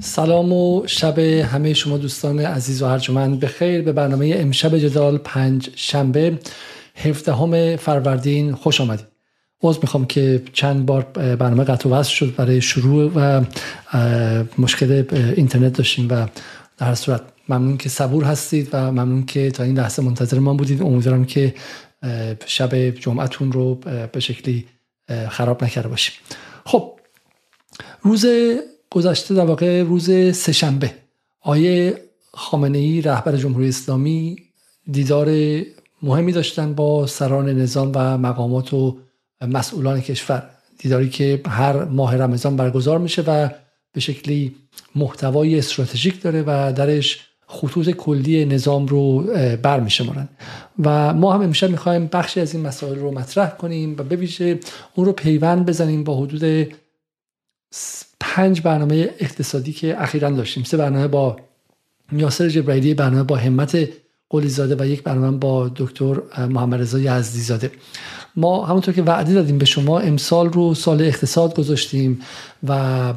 سلام و شب همه شما دوستان عزیز و ارجمند. بخیر به برنامه امشب جدال پنج شنبه 17 فروردین خوش آمدید. باز می‌خوام که چند بار برنامه قطع و وصل شد برای شروع و مشکل اینترنت داشتیم و در صورت ممنون که صبور هستید و ممنون که تا این لحظه منتظر ما بودید. امیدوارم که شب جمعتون رو به شکلی خراب نکرده باشیم. خب روز گذشته در واقع روز سهشنبه. آیه خامنه ای رهبر جمهوری اسلامی دیدار مهمی داشتن با سران نظام و مقامات و مسئولان کشور. دیداری که هر ماه رمضان برگزار میشه و به شکلی محتوای استراتژیک داره و درش خطوط کلی نظام رو بر میشمارن و ما هم امشب می‌خوایم بخشی از این مسائل رو مطرح کنیم و ببیشه اون رو پیوند بزنیم با حدود پنج برنامه اقتصادی که اخیرا داشتیم. سه برنامه با یاسر جبرائیلی برنامه با همت قلی زاده و یک برنامه با دکتر محمد رضا یزدی زاده ما همونطور که وعده دادیم به شما امسال رو سال اقتصاد گذاشتیم و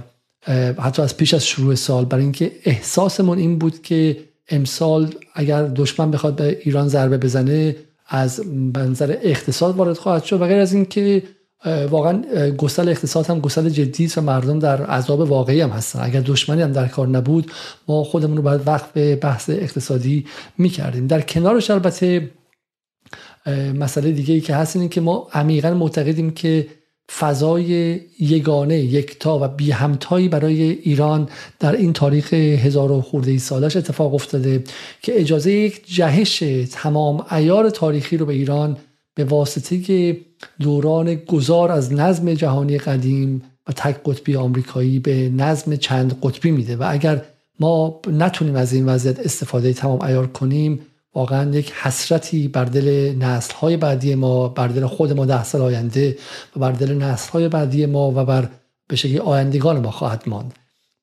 حتی از پیش از شروع سال برای اینکه احساسمون این بود که امسال اگر دشمن بخواد به ایران ضربه بزنه از منظر اقتصاد وارد خواهد شد. و غیر از اینکه واقعا گسل اقتصاد هم گسل جدی و مردم در عذاب واقعی هم هستن. اگر دشمنی هم در کار نبود ما خودمون رو باید وقت به بحث اقتصادی می‌کردیم. در کنارش البته مسئله دیگه ای که هست اینه که ما عمیقا معتقدیم که فضای یگانه یکتا و بی همتایی برای ایران در این تاریخ هزار و خورده سالش اتفاق افتاده که اجازه یک جهش تمام ایار تاریخی رو به ایران به واسطه دوران گذار از نظم جهانی قدیم و تک قطبی آمریکایی به نظم چند قطبی میده. و اگر ما نتونیم از این وضعیت استفاده تمام ایار کنیم واقعا یک حسرتی بر دل نسل های بعدی ما بر دل خود ما ده سال آینده و بر دل نسل های بعدی ما و بر به آیندگان ما خواهد ماند.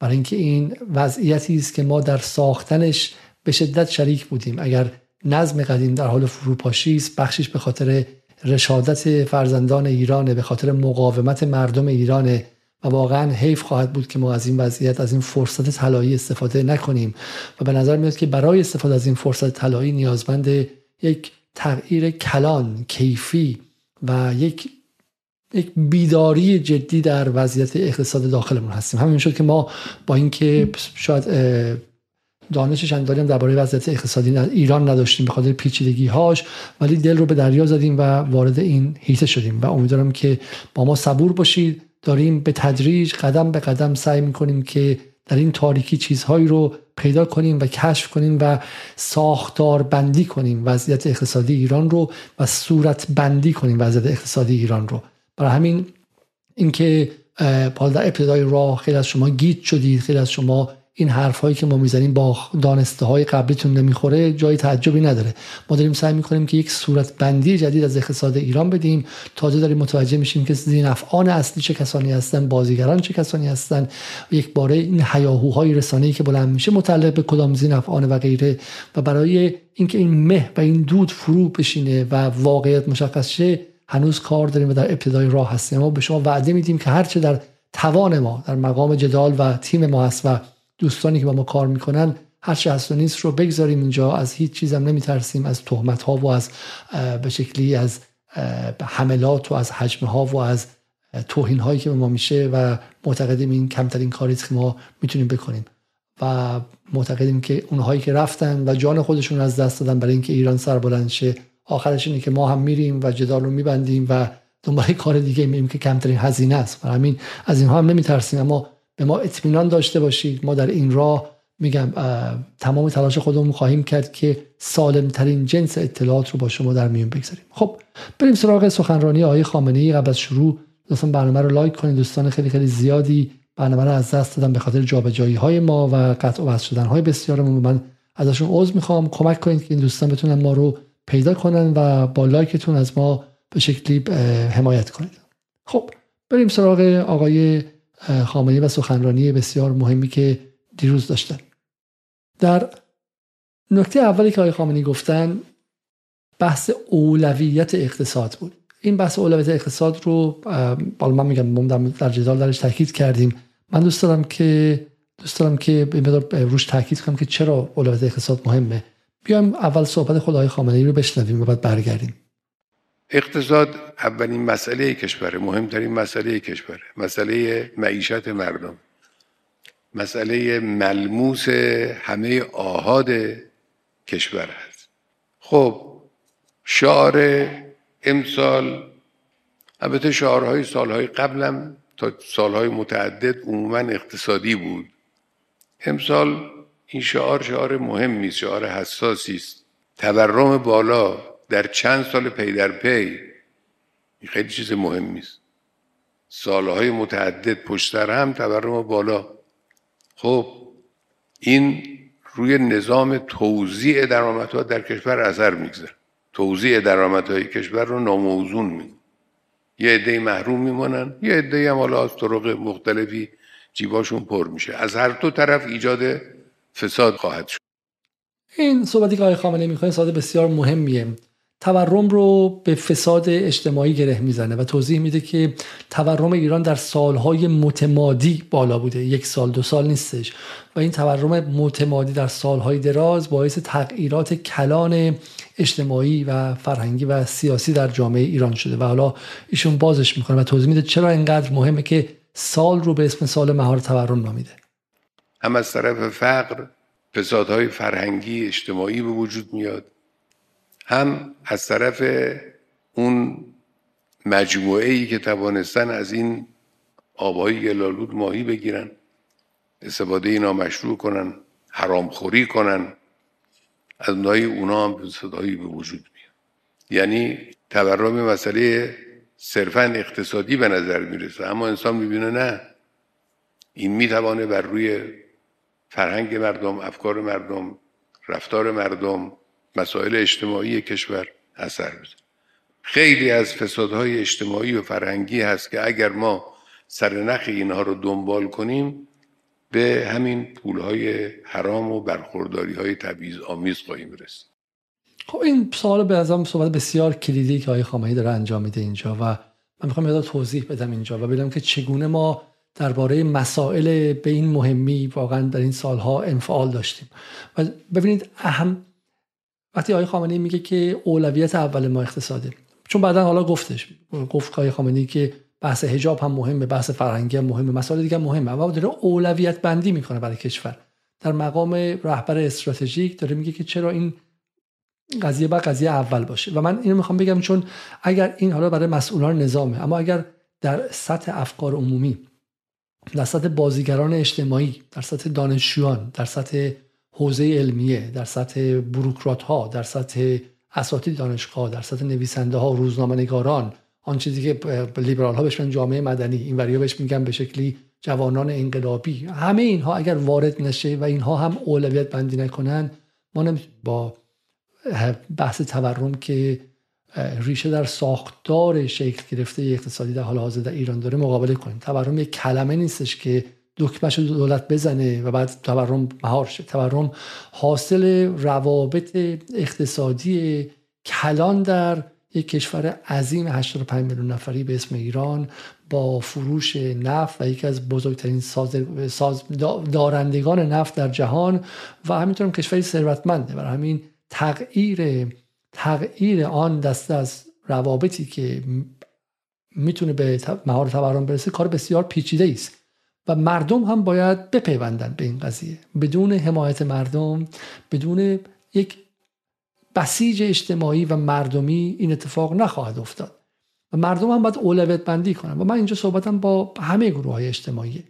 برای اینکه این وضعیتی است که ما در ساختنش به شدت شریک بودیم. اگر نظم قدیم در حال فروپاشی است بخشش به خاطر رشادت فرزندان ایرانه به خاطر مقاومت مردم ایرانه و واقعا حیف خواهد بود که ما از این وضعیت از این فرصت طلایی استفاده نکنیم. و به نظر میاد که برای استفاده از این فرصت طلایی نیازمند یک تغییر کلان کیفی و یک یک بیداری جدی در وضعیت اقتصاد داخلمون هستیم. همین شد که ما با اینکه شاید دانش چندانی هم درباره وضعیت اقتصادی ایران نداشتیم به خاطر پیچیدگی هاش ولی دل رو به دریا زدیم و وارد این هیته شدیم و امیدوارم که با ما صبور باشید. داریم به تدریج قدم به قدم سعی می‌کنیم که در این تاریکی چیزهایی رو پیدا کنیم و کشف کنیم و ساختار بندی کنیم وضعیت اقتصادی ایران رو و صورت بندی کنیم وضعیت اقتصادی ایران رو. برای همین اینکه حالا در ابتدای راه خیلی از شما گیت شدید خیلی از شما این حرف هایی که ما می‌زنیم با دانسته های قبلیتون نمی‌خوره جای تعجبی نداره. ما داریم سعی می‌کنیم که یک صورت بندی جدید از اقتصاد ایران بدیم تازه داریم متوجه میشیم که زینفعان اصلی چه کسانی هستن بازیگران چه کسانی هستن. یک باره این هیاهوهای رسانه‌ای که بلند میشه متعلق به کدام زینفعان و غیره و برای اینکه این مه و این دود فرو بشینه و واقعیت مشخص شه هنوز کار داریم و در ابتدای راه هستیم. ما به شما وعده میدیم که هرچه در توان ما در مقام جدال و تیم ما هست و دوستانی که با ما کار می‌کنن هر چه هست و نیست رو بگذاریم اینجا. از هیچ چیزم نمیترسیم از تهمت ها و از به شکلی از حملات و از حجم ها و از توهین هایی که به ما میشه و معتقدیم این کمترین کاری که ما می‌تونیم بکنیم. و معتقدیم که اونهایی که رفتن و جان خودشون از دست دادن برای اینکه ایران سر بلند شه آخرش اینه که ما هم میریم و جدال رو میبندیم و دنبال کار دیگه میریم که کمترین هزینه است. و همین از اینها هم نمیترسیم اما به ما اطمینان داشته باشید ما در این راه میگم تمام تلاش خودمون خواهیم کرد که سالم ترین جنس اطلاعات رو با شما در میون بگذاریم. خب بریم سراغ سخنرانی آقای خامنه ای قبل از شروع لطفا برنامه رو لایک کنید. دوستان خیلی خیلی زیادی برنامه رو از دست دادن به خاطر جابجایی های ما و قطع و وصل شدن های بسیارمون من ازشون عذر می‌خوام. کمک کنید که این دوستان بتونن ما رو پیدا کنن و با لایکتون از ما به شکلی حمایت کنید خب بریم سراغ آقای خامنه‌ای و سخنرانی بسیار مهمی که دیروز داشتن. در نکته اولی که آقای خامنه‌ای گفتن بحث اولویت اقتصاد بود. این بحث اولویت اقتصاد رو بالا من میگم در جدال درش تاکید کردیم. من دوست دارم که دوست دارم که روش تاکید کنم که چرا اولویت اقتصاد مهمه. بیایم اول صحبت خدای خامنه ای رو بشنویم و بعد برگردیم. اقتصاد اولین مسئله کشوره مهمترین مسئله کشوره مسئله معیشت مردم مسئله ملموس همه آهاد کشور هست. خب شعار امسال البته شعارهای سالهای قبلم تا سالهای متعدد عموما اقتصادی بود. امسال این شعار شعار مهمی است شعار حساسی است. تورم بالا در چند سال پی در پی این خیلی چیز مهمی است سالهای متعدد پشت هم تورم بالا. خب این روی نظام توزیع درآمدها در کشور اثر می‌گذاره. توزیع درآمدهای کشور رو ناموزون می یه عده محروم میمانن یه عده هم حالا از طرق مختلفی جیباشون پر میشه. از هر دو طرف ایجاد فساد خواهد شد. این صحبتی که آقای خامنه می‌کنه صحبت بسیار مهمیه. تورم رو به فساد اجتماعی گره می‌زنه و توضیح میده که تورم ایران در سالهای متمادی بالا بوده. یک سال دو سال نیستش. و این تورم متمادی در سالهای دراز باعث تغییرات کلان اجتماعی و فرهنگی و سیاسی در جامعه ایران شده و حالا ایشون بازش می‌کنه و توضیح میده چرا اینقدر مهمه که سال رو به اسم سال مهار تورم نامیده. هم از طرف فقر فسادهای فرهنگی اجتماعی به وجود میاد. هم از طرف اون مجموعه ای که توانستن از این آبهای گلالود ماهی بگیرن استفاده نامشروع کنن حرامخوری کنن از اونهای اونا هم فسادهایی به وجود میاد یعنی تورم مسئله صرفا اقتصادی به نظر می‌رسه. اما انسان می‌بینه نه این می‌توانه بر روی فرهنگ مردم افکار مردم رفتار مردم مسائل اجتماعی کشور اثر بده خیلی از فسادهای اجتماعی و فرهنگی هست که اگر ما سرنخ اینها رو دنبال کنیم به همین پولهای حرام و برخورداری های تبعیض آمیز خواهیم رسید. خب این سوال به ازم صحبت بسیار کلیدی که آقای خامنه‌ای داره انجام میده اینجا و من می‌خوام یاد توضیح بدم اینجا و ببینم که چگونه ما درباره مسائل به این مهمی واقعا در این سالها انفعال داشتیم. و ببینید اهم وقتی آقای خامنه‌ای میگه که اولویت اول ما اقتصاده چون بعدا حالا گفتش گفت آقای خامنه‌ای که بحث حجاب هم مهمه بحث فرهنگی هم مهمه مسائل دیگه مهمه اما داره اولویت بندی می‌کنه برای کشور. در مقام رهبر استراتژیک داره میگه که چرا این قضیه با قضیه اول باشه. و من اینو می‌خوام بگم چون اگر این حالا برای مسئولان نظامه اما اگر در سطح افکار عمومی در سطح بازیگران اجتماعی در سطح دانشجویان در سطح حوزه علمیه در سطح بروکرات ها در سطح اساتید دانشگاه در سطح نویسنده ها روزنامه نگاران آن چیزی که لیبرال ها بهش جامعه مدنی این وریا بهش میگن به شکلی جوانان انقلابی. همه اینها اگر وارد نشه و اینها هم اولویت بندی نکنن ما با بحث تورم که ریشه در ساختار شکل گرفته اقتصادی در حال حاضر در ایران داره مقابله کنیم. تورم یک کلمه نیستش که دکمش دولت بزنه و بعد تورم مهار شه. تورم حاصل روابط اقتصادی کلان در یک کشور عظیم 85 میلیون نفری به اسم ایران با فروش نفت و یکی از بزرگترین ساز دارندگان نفت در جهان و همینطور کشوری ثروتمنده. برای همین تغییر تغییر آن دسته از روابطی که می‌تونه به مهار تورم برسه کار بسیار پیچیده است. و مردم هم باید بپیوندن به این قضیه. بدون حمایت مردم بدون یک بسیج اجتماعی و مردمی این اتفاق نخواهد افتاد. و مردم هم باید اولویت بندی کنن. و من اینجا صحبتم با همه گروه های اجتماعی.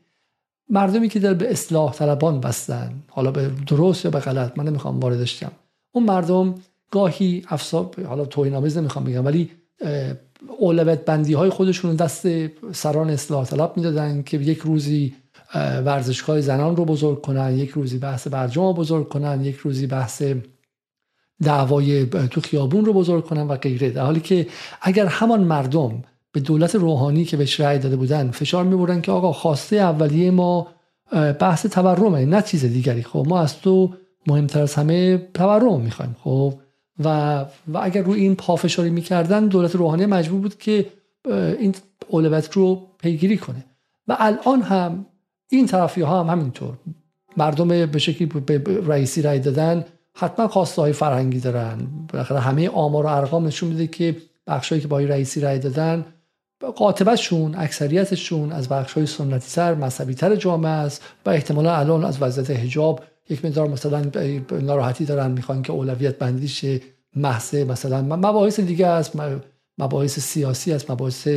مردمی که در به اصلاح طلبان بستن حالا به درست یا به غلط من نمی‌خوام واردش اون مردم گاهی افسار حالا توهین آمیز نمی‌خوام بگم ولی اولویت بندی های خودشون دست سران اصلاح طلب می‌دادن که یک روزی ورزشگاه زنان رو بزرگ کنن یک روزی بحث برجام رو بزرگ کنن یک روزی بحث دعوای تو خیابون رو بزرگ کنن و غیره. در حالی که اگر همان مردم به دولت روحانی که بهش رأی داده بودن فشار می‌برن که آقا خواسته اولیه ما بحث تورمه نه چیز دیگری. خب ما از تو مهمتر از همه تورم می‌خوایم. خب و, و اگر روی این پافشاری می‌کردن دولت روحانی مجبور بود که این اولویت رو پیگیری کنه. و الان هم این طرفی ها هم همینطور. مردم به شکلی به رئیسی رای دادن حتما خواسته های فرهنگی دارن. بالاخره همه آمار و ارقام نشون میده که بخشایی که با رئیسی رای دادن قاطبتشون اکثریتشون از بخش های سنتی تر مذهبی تر جامعه است و احتمالا الان از وضعیت حجاب یک مقدار مثلا ناراحتی دارن می‌خوان که اولویت بندیش محض مثلا مباحث دیگه است مباحث سیاسی است مباحث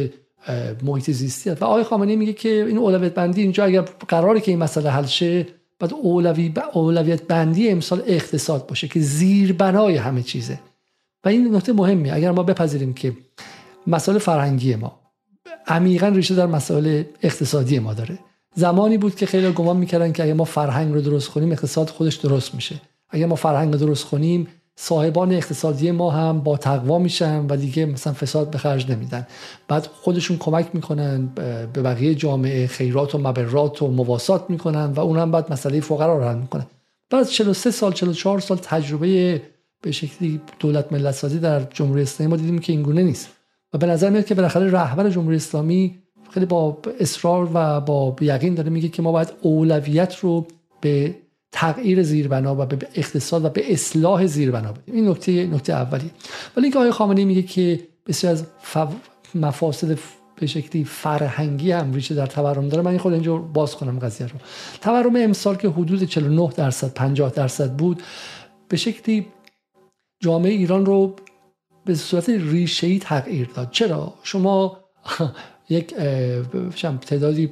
محیط زیستی است. و آقای خامنه‌ای میگه که این اولویت بندی اینجا اگر قراره که این مسئله حل شه بعد اولوی اولویت بندی امسال اقتصاد باشه که زیربنای همه چیزه. و این نکته مهمی اگر ما بپذیریم که مسائل فرهنگی ما عمیقا ریشه در مسائل اقتصادی ما داره. زمانی بود که خیلی گمان می‌کردن که اگر ما فرهنگ رو درست کنیم اقتصاد خودش درست میشه. اگر ما فرهنگ رو درست کنیم صاحبان اقتصادی ما هم با تقوا میشن و دیگه مثلا فساد به خرج نمیدن. بعد خودشون کمک می‌کنن به بقیه جامعه خیرات و مبرات و مواسات می‌کنن و اون بعد مسئله فقرا رو حل می‌کنن. بعد 43 سال 44 سال تجربه به شکلی دولت ملت سازی در جمهوری اسلامی ما دیدیم که اینگونه نیست. و به نظر میاد که بالاخره رهبر جمهوری اسلامی خیلی با اصرار و با یقین داره میگه که ما باید اولویت رو به تغییر زیربنا و به اقتصاد و به اصلاح زیربنا بدیم. این نکته نکته اولی. ولی اینکه آقای خامنه‌ای میگه که بسیار از مفاسد به شکلی فرهنگی هم ریشه در تورم داره من خود اینجا باز کنم قضیه رو. تورم امسال که حدود 49 درصد 50 درصد بود به شکلی جامعه ایران رو به صورت ریشه تغییر داد. چرا؟ شما یک تعدادی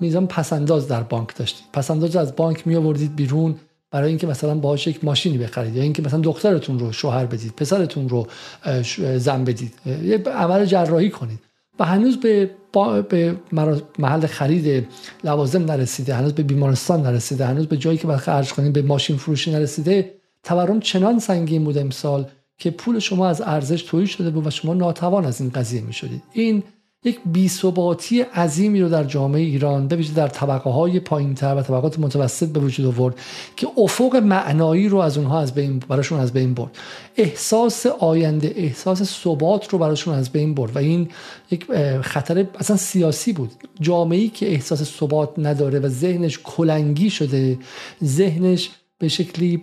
میزان پسنداز در بانک داشتید. پسنداز از بانک می آوردید بیرون برای اینکه مثلا باهاش یک ماشینی بخرید یا اینکه مثلا دخترتون رو شوهر بدید پسرتون رو زن بدید. یه عمل جراحی کنید. و هنوز به, به محل خرید لوازم نرسیده هنوز به بیمارستان نرسیده هنوز به جایی که باید خرج کنید به ماشین فروشی نرسیده تورم چنان سنگین بود امسال که پول شما از ارزش تویی شده بود و شما ناتوان از این قضیه می شدید این یک بیثباتی عظیمی رو در جامعه ایران به در طبقه های پایین تر و طبقات متوسط به وجود آورد که افق معنایی رو از اونها از بین براشون از بین برد. احساس آینده احساس ثبات رو براشون از بین برد و این یک خطر اصلا سیاسی بود. جامعه‌ای که احساس ثبات نداره و ذهنش کلنگی شده ذهنش به شکلی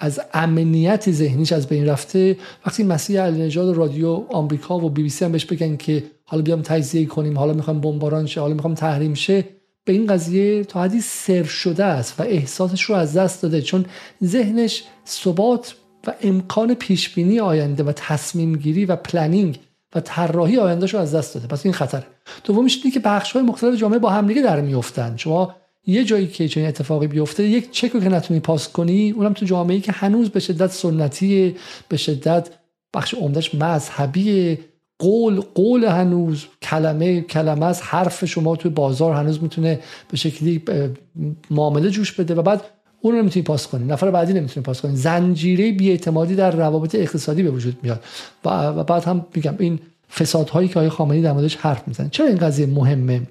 از امنیت ذهنیش از بین رفته. وقتی مسیح علی نژاد رادیو آمریکا و بی بی سی هم بهش بگن که حالا بیام تجزیه کنیم حالا می‌خوام بمباران شه حالا می‌خوام تحریم شه به این قضیه تا حدی سر شده است و احساسش رو از دست داده. چون ذهنش ثبات و امکان پیش بینی آینده و تصمیم گیری و planning و طراحی آیندهش رو از دست داده. پس این خطره. دومیش اینه که بخش های مختلف جامعه با همدیگه در میافتند شما یه جایی که چنین اتفاقی بیفته یک چک که نتونی پاس کنی اونم تو جامعه که هنوز به شدت سنتی به شدت بخش عمدش مذهبی قول قول هنوز کلمه کلمه از حرف شما توی بازار هنوز می‌تونه به شکلی معامله جوش بده و بعد اون رو نمی‌تونی پاس کنی. نفر بعدی نمی‌تونی پاس کنی. زنجیره بیاعتمادی در روابط اقتصادی به وجود میاد. و بعد هم میگم این فسادهایی که آقای خامنه‌ای در موردش حرف می‌زنه. چرا این قضیه مهمه؟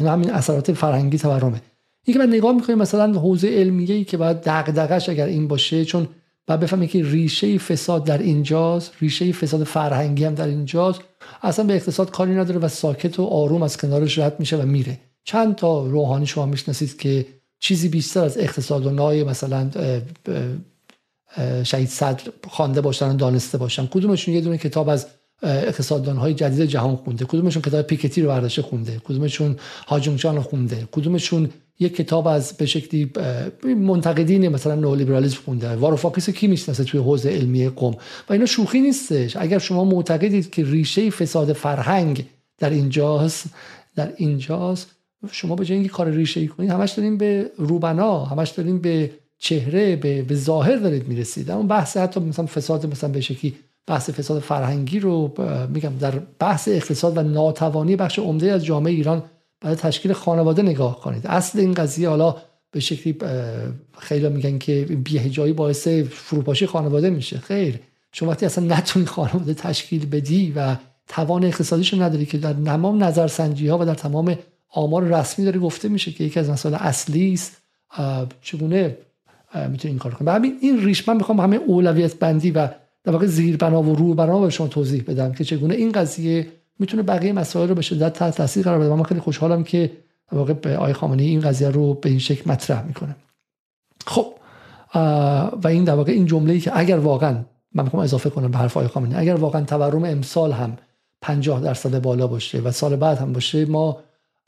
همین اثرات فرهنگی تورمه. اینکه من نگاه می‌کنیم مثلا حوزه علمیه ای که باید دغدغش اگر این باشه چون بعد بفهمیم که ریشه فساد در اینجاست ریشه فساد فرهنگی هم در اینجاست. اصلا به اقتصاد کاری نداره و ساکت و آروم از کنارش رد میشه و میره. چند تا روحانی شما می‌شناسید که چیزی بیشتر از اقتصاد و نای مثلا شهید صدر خوانده باشن و دانسته باشن. کدومشون یه دونه کتاب از اقتصاددان های جدید جهان خونده؟ کدومشون کتاب پیکتی رو برداشته خونده؟ کدومشون هاجونگچان رو خونده؟ کدومشون یک کتاب از به شکلی منتقدین مثلا نولیبرالیسم خونده. واروفاکیس کی می‌شناسه توی حوزه علمی قم و اینا شوخی نیستش. اگر شما معتقدید که ریشه فساد فرهنگ در اینجاست در اینجاست شما به اینکه کار ریشه ای کنید همش داریم به روبنا همش داریم به چهره به, به ظاهر دارید می‌رسید. اما بحث حتی مثلا فساد مثلا به شکلی بحث فساد فرهنگی رو میگم در بحث اقتصاد و ناتوانی بخش عمده از جامعه ایران برای تشکیل خانواده نگاه کنید. اصل این قضیه حالا به شکلی خیلی میگن که بیهجایی باعث فروپاشی خانواده میشه. خیر. شما وقتی اصلا نتونی خانواده تشکیل بدی و توان اقتصادیشو نداری که در تمام نظرسنجی ها و در تمام آمار رسمی داره گفته میشه که یکی از مسائل اصلی است چگونه می‌تونی این کار کنی. همین این ریش من می‌خوام همه اولویت بندی و در واقع زیربنا و روبنا به شما توضیح بدم که چگونه این قضیه می‌تونه بقیه مسائل رو به شدت تحت تاثیر قرار بده. من خیلی خوشحالم که واقع به آقای خامنه این قضیه رو به این شکل مطرح می‌کنه. خب و این در واقع این جمله ای که اگر واقعا من می‌خوام اضافه کنم به حرف آقای خامنه‌ای اگر واقعا تورم امسال هم 50 درصد بالا باشه و سال بعد هم باشه ما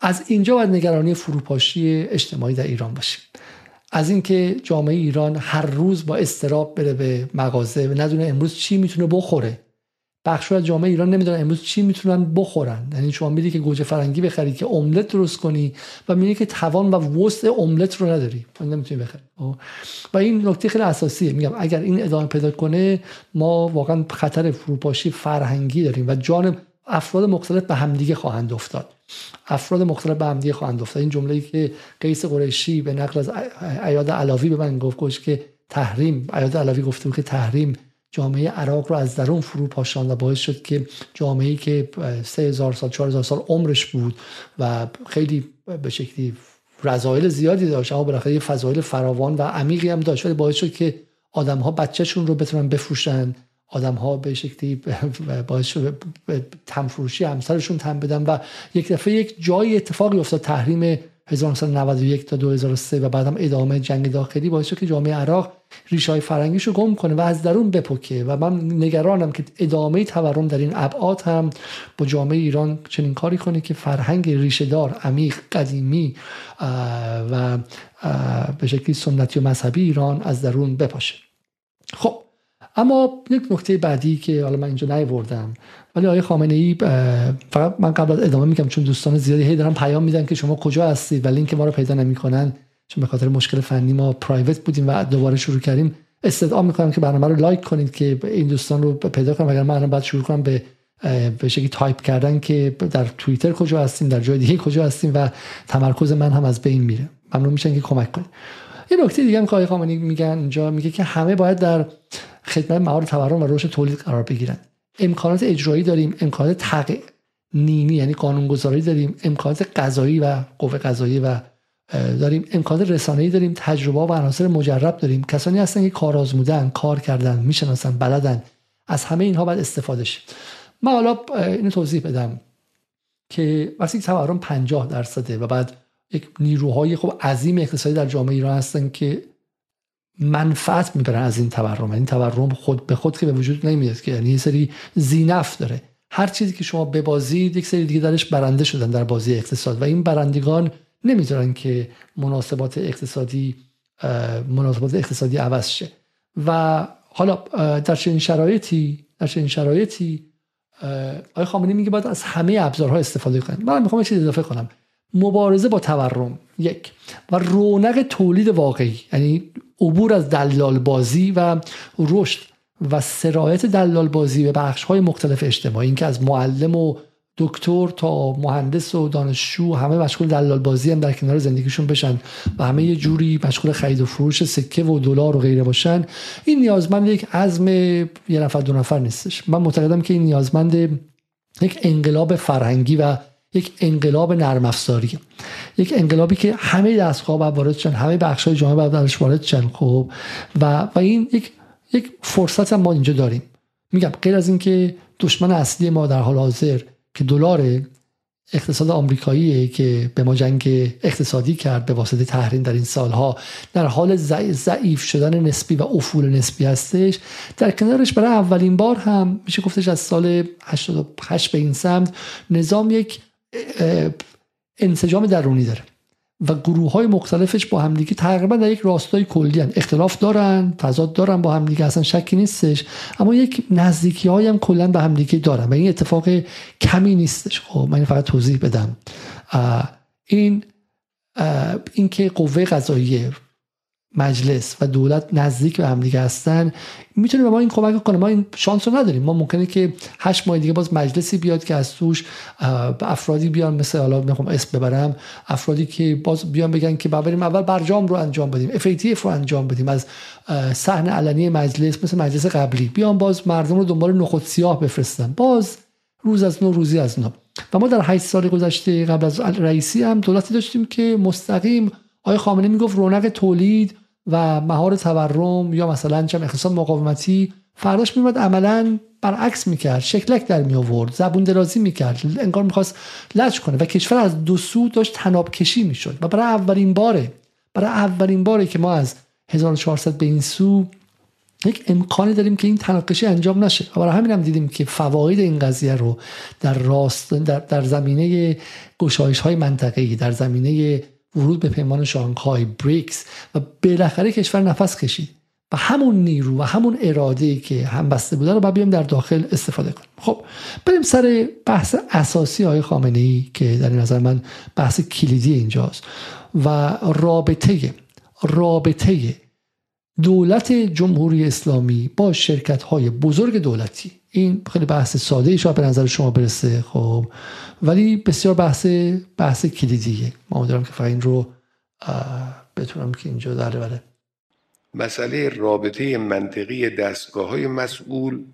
از اینجا باید نگرانی فروپاشی اجتماعی در ایران باشیم. از اینکه جامعه ایران هر روز با استراب بره به مغازه و ندونه امروز چی می‌تونه بخوره. بخش از جامعه ایران نمی‌دونن امروز چی می‌تونن بخورن. یعنی شما میری که گوجه فرنگی بخری که املت درست کنی و می‌بینی که توان و وسع املت رو نداری. نمی‌تونی بخری. خب؟ و این نکته خیلی اساسیه. میگم اگر این ادامه پیدا کنه ما واقعا خطر فروپاشی فرهنگی داریم و جان افراد مختلف به همدیگه خواهند افتاد. افراد مختلف به همدیگه خواهند افتاد. این جمله‌ای که قیس قریشی به نقل از ایاد علاوی به من گفت که تحریم ایاد علاوی بود که تحریم جامعه عراق رو از درون فرو پاشاند و باعث شد که جامعه که سه هزار سال چهار هزار سال عمرش بود و خیلی به شکلی رضایل زیادی داشت اما بالاخره یه فضایل فراوان و عمیقی هم داشت. ولی باعث شد که آدم ها بچهشون رو بتونن بفروشن آدم ها به شکلی باعث شد تنفروشی همسرشون تن بدن و یک دفعه یک جای اتفاقی افتاد تحریم 1991 تا 2003 و بعد هم ادامه جنگ داخلی باعث که جامعه عراق ریشه های فرنگیش رو گم کنه و از درون بپکه. و من نگرانم که ادامه تورم در این ابعاد هم با جامعه ایران چنین کاری کنه که فرهنگ ریشه دار عمیق قدیمی و به شکلی سنتی و مذهبی ایران از درون بپاشه. خب اما یک نکته بعدی که حالا من اینجا نیوردم ولی آقای خامنه ای فقط من قبل از ادامه میگم چون دوستان زیادی هی دارن پیام میدن که شما کجا هستید و لینک ما رو پیدا نمی‌کنن چون به خاطر مشکل فنی ما private بودیم و دوباره شروع کردیم. استدعا می‌کنم که برنامه رو لایک کنید که این دوستان رو پیدا کنم. اگر من بعد شروع کنم به به شکلی تایپ کردن که در توییتر کجا هستیم در جای دیگه کجا هستیم و تمرکز من هم از بین میره. ممنون میشن که کمک کنید. یه نکته دیگه هم که آقای میگن اینجا میگه که همه باید در خدمت مهار تورم و رشد تولید قرار بگیرن. امکانات اجرایی داریم امکانات تقنینی یعنی قانونگذاری داریم امکانات قضایی و قوه قضایی و داریم امکانات رسانه‌ای داریم تجربه و عناصر مجرب داریم. کسانی هستن که کار آزمودن کار کردن می‌شناسن بلدن. از همه اینها باید استفاده شه. من حالا اینو توضیح بدم که وقتی تورم 50 درصده و بعد یک نیروهای خب عظیم اقتصادی در جامعه ایران هستن که منفعت می‌برن از این تورم. این تورم خود به خود که به وجود نمیاد که یعنی یه سری زینف داره. هر چیزی که شما ببازید یک سری دیگه درش برنده شدن در بازی اقتصاد و این برندگان نمی‌ذارن که مناسبات اقتصادی مناسبات اقتصادی عوض شه. و حالا در چنین شرایطی در چنین شرایطی آقای خامنه‌ای میگه باید از همه ابزارها استفاده کنیم. من می‌خوام چیز اضافه کنم. مبارزه با تورم یک. و رونق تولید واقعی یعنی عبور از دلال بازی و رشد و سرایت دلال بازی به بخش های مختلف اجتماعی. اینکه از معلم و دکتر تا مهندس و دانشجو همه مشغول دلال بازی هم در کنار زندگیشون بشن و همه یه جوری مشغول خرید و فروش سکه و دلار و غیره باشن این نیازمند یک عزم یه نفر دو نفر نیستش. من معتقدم که این نیازمند یک انقلاب فرهنگی و یک انقلاب نرم افزاری یک انقلابی که همه دستگاه باید وارد شن همه بخش های جامعه باید وارد شن خب. و و این یک یک فرصت هم ما اینجا داریم. میگم غیر از اینکه دشمن اصلی ما در حال حاضر که دلار اقتصاد آمریکاییه که به ما جنگ اقتصادی کرد به واسطه تحریم در این سالها در حال ضعیف شدن نسبی و افول نسبی هستش. در کنارش برای اولین بار هم میشه گفتش از سال 88 به این سمت نظام یک انسجام درونی داره. و گروه های مختلفش با همدیگه تقریبا در یک راستای کلی هن. اختلاف دارن تضاد دارن با همدیگه اصلا شکی نیستش. اما یک نزدیکی های هم کلا به همدیگه دارن و این اتفاق کمی نیستش. خب من فقط توضیح بدم. این این که قوه قضاییه مجلس و دولت نزدیک به هم دیگه هستن می‌تونه به ما این کمک کنه. ما این شانس رو نداریم. ما ممکنه که هشت ماه دیگه باز مجلسی بیاد که از توش افرادی بیان مثل حالا می‌خوام اسم ببرم افرادی که باز بیان بگن که بریم اول برجام رو انجام بدیم افیتیف رو انجام بدیم. از صحن علنی مجلس مثل مجلس قبلی بیان باز مردم رو دنبال نخود سیاه بفرستن. باز روز از نو روزی از نو. و ما در 8 سال گذشته قبل از رئیسی هم دولتی داشتیم که مستقیم آقای خامنه می‌گفت رونق تولید و مهار تورم یا مثلا چم اقتصاد مقاومتی فرداش میومد عملا برعکس می‌کرد شکلک در می آورد زبون درازی می‌کرد انگار می‌خواست لج کنه و کشور از دو سو داشت تناب کشی می‌شد و برای اولین باره برای اولین باره که ما از 1400 به این سو یک امکانی داریم که این تناقشی انجام نشه و برای همین هم دیدیم که فواید این قضیه رو در راست در, در زمینه گشایش های منطقه‌ای در زمینه ورود به پیمان شانگهای بریکس و بالاخره کشور نفس کشید و همون نیرو و همون اراده که هم بسته بوده رو باید بیام در داخل استفاده کنیم. خب بریم سر بحث اساسی های خامنه ای که در نظر من بحث کلیدی اینجاست و رابطه رابطه دولت جمهوری اسلامی با شرکت های بزرگ دولتی. این خیلی بحث ساده شاید به نظر شما برسه خب. ولی بسیار بحث بحث کلیدیه. ما دارم که فقط این رو بتونم که اینجا داره بله مسئله رابطه منطقی دستگاه های مسئول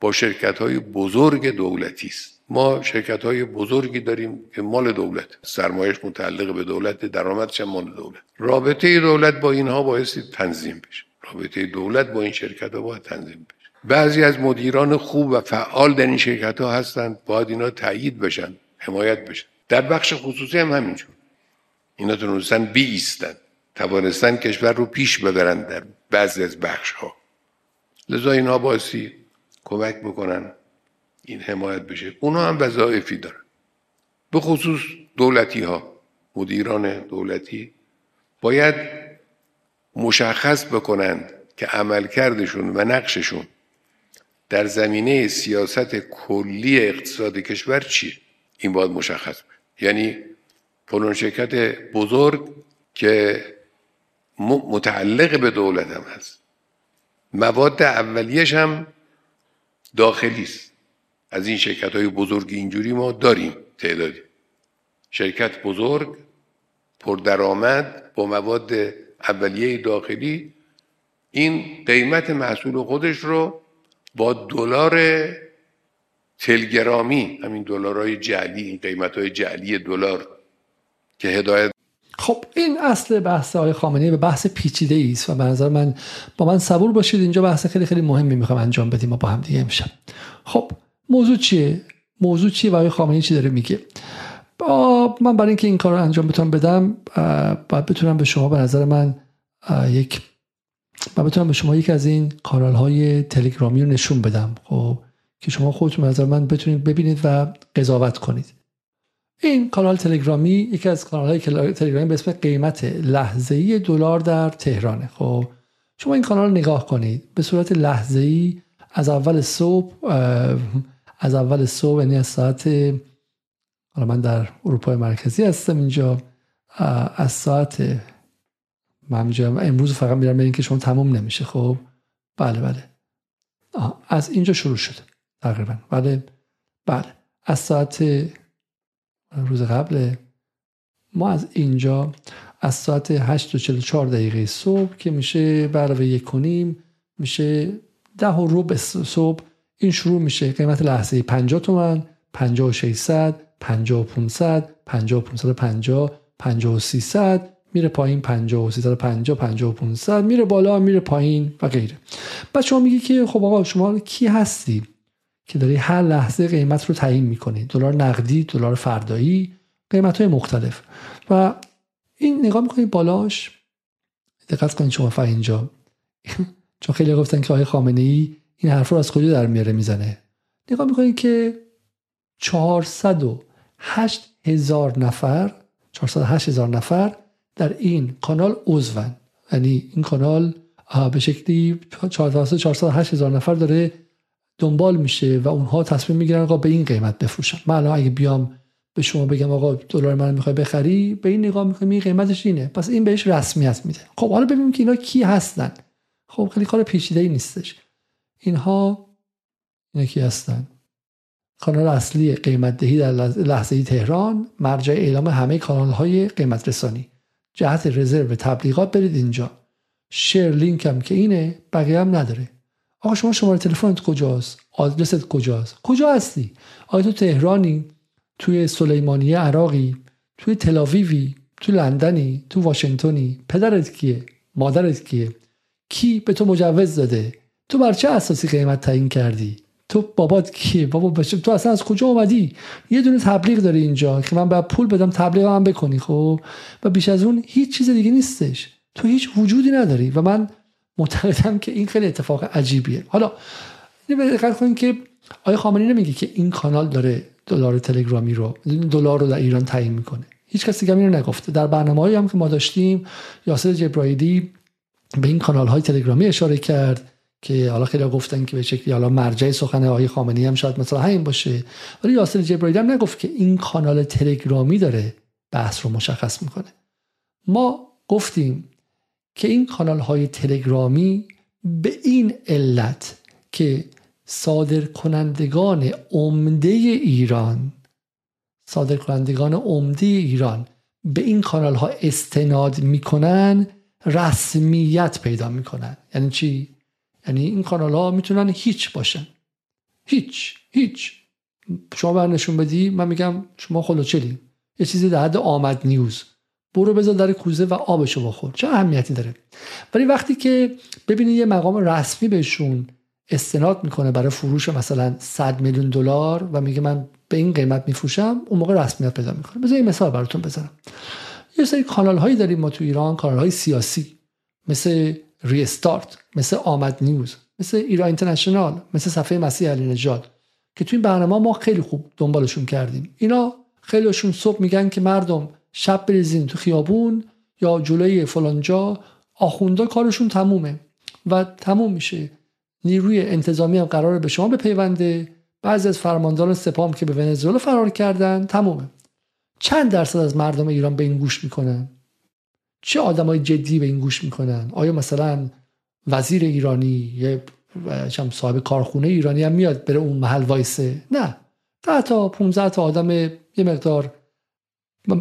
با شرکت های بزرگ دولتی است. ما شرکت های بزرگی داریم که مال دولت سرمایش متعلق به دولت درآمدش مال دولت. رابطه دولت با اینها بایستی تنظیم بشه. رابطه دولت با این شرکت ها باید تنظیم بشه. بعضی از مدیران خوب و فعال در این شرکت ها هستند. باید اینا تایید بشن حمایت بشن. در بخش خصوصی هم همینجور. اینا تونستن بی ایستن توانستن کشور رو پیش ببرن در بعضی از بخش ها. لذا اینها باسی کمک بکنن این حمایت بشه. اونا هم وظایفی دارن. به خصوص دولتی ها مدیران دولتی باید مشخص بکنند که عملکردشون و نقششون در زمینه سیاست کلی اقتصاد کشور چیه این باید مشخص یعنی فلان شرکت بزرگ که متعلق به دولت هم هست. مواد اولیش هم داخلی است. از این شرکت های بزرگ اینجوری ما داریم تعدادی. شرکت بزرگ پردرآمد با مواد اولیه داخلی این قیمت محصول خودش رو با دلار تلگرامی همین دلارهای جعلی این قیمت های جعلی دلار که هدایت خب این اصل بحث آقای خامنه‌ای به بحث پیچیده است و به نظر من با من صبور باشید. اینجا بحث خیلی خیلی مهمی می‌خوام انجام بدیم ما با هم دیگه امشب. خب موضوع چیه؟ موضوع چیه و آقای خامنه‌ای چی داره میگه؟ من برای اینکه این کار رو انجام بتونم بدم باید بتونم به شما به نظر من یک و بتونم به شما یک از این کانال های تلگرامی رو نشون بدم خب که شما خودتون نظر من بتونید ببینید و قضاوت کنید. این کانال تلگرامی یکی از کانال های تلگرامی به اسم قیمت لحظه‌ای دلار در تهرانه. خب شما این کانال نگاه کنید. به صورت لحظه‌ای از اول صبح از اول صبح یعنی از ساعت حالا من در اروپای مرکزی هستم اینجا از ساعت من امروز فقط میرم به که شما تموم نمیشه. خب؟ بله بله. از اینجا شروع شده تقریبا. بله بله. از ساعت روز قبل ما از اینجا از ساعت 8 و 44 دقیقه صبح که میشه برای یک کنیم میشه ده و روب صبح. این شروع میشه قیمت لحظه 50 تومن 50 و 600 50 و 500 50 و 550 50 و 300 میره پایین 50 و 350 50 و 500 میره بالا میره پایین و غیره. بعد شما میگی که خب آقا شما کی هستی که داری هر لحظه قیمت رو تعیین می‌کنی؟ دلار نقدی دلار فردایی قیمت های مختلف. و این نگاه می‌کنی بالاش دقت کنید شما فقط اینجا. چون خیلی گفتن که آقای خامنه ای این حرف رو از کجا در میاره می‌زنه؟ نگاه می‌کنید که 408 هزار نفر 408 هزار نفر در این کانال عضون یعنی این کانال به شکلی 408 هزار نفر داره دنبال میشه و اونها تصمیم می‌گیرن آقا به این قیمت بفروشن. من الان اگه بیام به شما بگم آقا دلار من می‌خوای بخری به این نگاه می‌کنم این قیمتش اینه. پس این بهش رسمیت میده. خب حالا ببینیم که اینا کی هستن. خب خیلی کار پیچیده ای نیستش. اینها اینا کی هستن؟ کانال اصلی قیمت دهی در لحظه تهران مرجع اعلام همه کانال های قیمت رسانی جهت رزرو تبلیغات برید اینجا. شیر لینک هم که اینه بقیه هم نداره. آقا شما شماره تلفنت کجاست؟ آدرست کجاست؟ کجا هستی؟ آیا تو تهرانی؟ توی سلیمانیه عراقی؟ توی تلاویوی تو لندنی؟ تو واشنگتنی؟ پدرت کیه؟ مادرت کیه؟ کی به تو مجوز داده؟ تو بر چه اساسی قیمت تعیین کردی؟ تو بابات کیه؟ بابا بشه تو اصلا از کجا اومدی؟ یه دونه تبلیغ داری اینجا که من باید پول بدم تبلیغ هم بکنی خب؟ و بیش از اون هیچ چیز دیگه نیستش. تو هیچ وجودی نداری و من معتقدم که این خیلی اتفاق عجیبیه. حالا دقت کنید که آیا خامنه‌ای نمیگه که این کانال داره دلار تلگرامی رو دلار رو در ایران تعیین می‌کنه. هیچ کسی دیگه رو نگفته. در برنامه‌ای هم که ما داشتیم یاسر جبرائیلی به این کانال های تلگرامی اشاره کرد. که حالا خیلی گفتن که به شکلی حالا مرجع سخن آقای خامنه‌ای هم شاید مثلا همین باشه. ولی یاسر جبرائیلی هم نگفت که این کانال تلگرامی داره بحث رو مشخص می‌کنه. ما گفتیم که این کانال های تلگرامی به این علت که صادر کنندگان عمده ایران صادر کنندگان عمده ایران به این کانال ها استناد می‌کنن رسمیت پیدا می‌کنن. یعنی چی؟ یعنی این کانال ها می‌تونن هیچ باشن. هیچ هیچ. شما بر نشون بدی من میگم شما خلوچلی یه چیزی در حد آمد نیوز. برو بذار در کوزه و آبشو بخور. چه اهمیتی داره؟ ولی وقتی که ببینی یه مقام رسمی بهشون استناد می‌کنه برای فروش مثلا 100 میلیون دلار و میگه من به این قیمت میفروشم اون موقع رسمیت پیدا می‌کنه. بذار این مثال براتون بزنم. یه سری کانال هایی داریم ما تو ایران کانال های سیاسی. مثل ریستارت مثل آمد نیوز مثل ایران اینترنشنال مثل صفحه مسیح علی نجات که تو این برنامه ما خیلی خوب دنبالشون کردیم. اینا خیلیشون صبح میگن که مردم شب بریزین تو خیابون یا جلوی فلانجا آخوندا کارشون تمومه و تموم میشه. نیروی انتظامی هم قراره به شما بپیونده. بعضی از فرمانداران سپام که به ونزوئلا فرار کردن تمومه. چند درصد از مردم ایران به این گوش می‌کنن؟ چه آدمای جدی به این گوش می‌کنن؟ آیا مثلا وزیر ایرانی یه صاحب کارخونه ایرانی هم میاد بره اون محل وایسه؟ نه. ده تا 15 تا آدم یه مقدار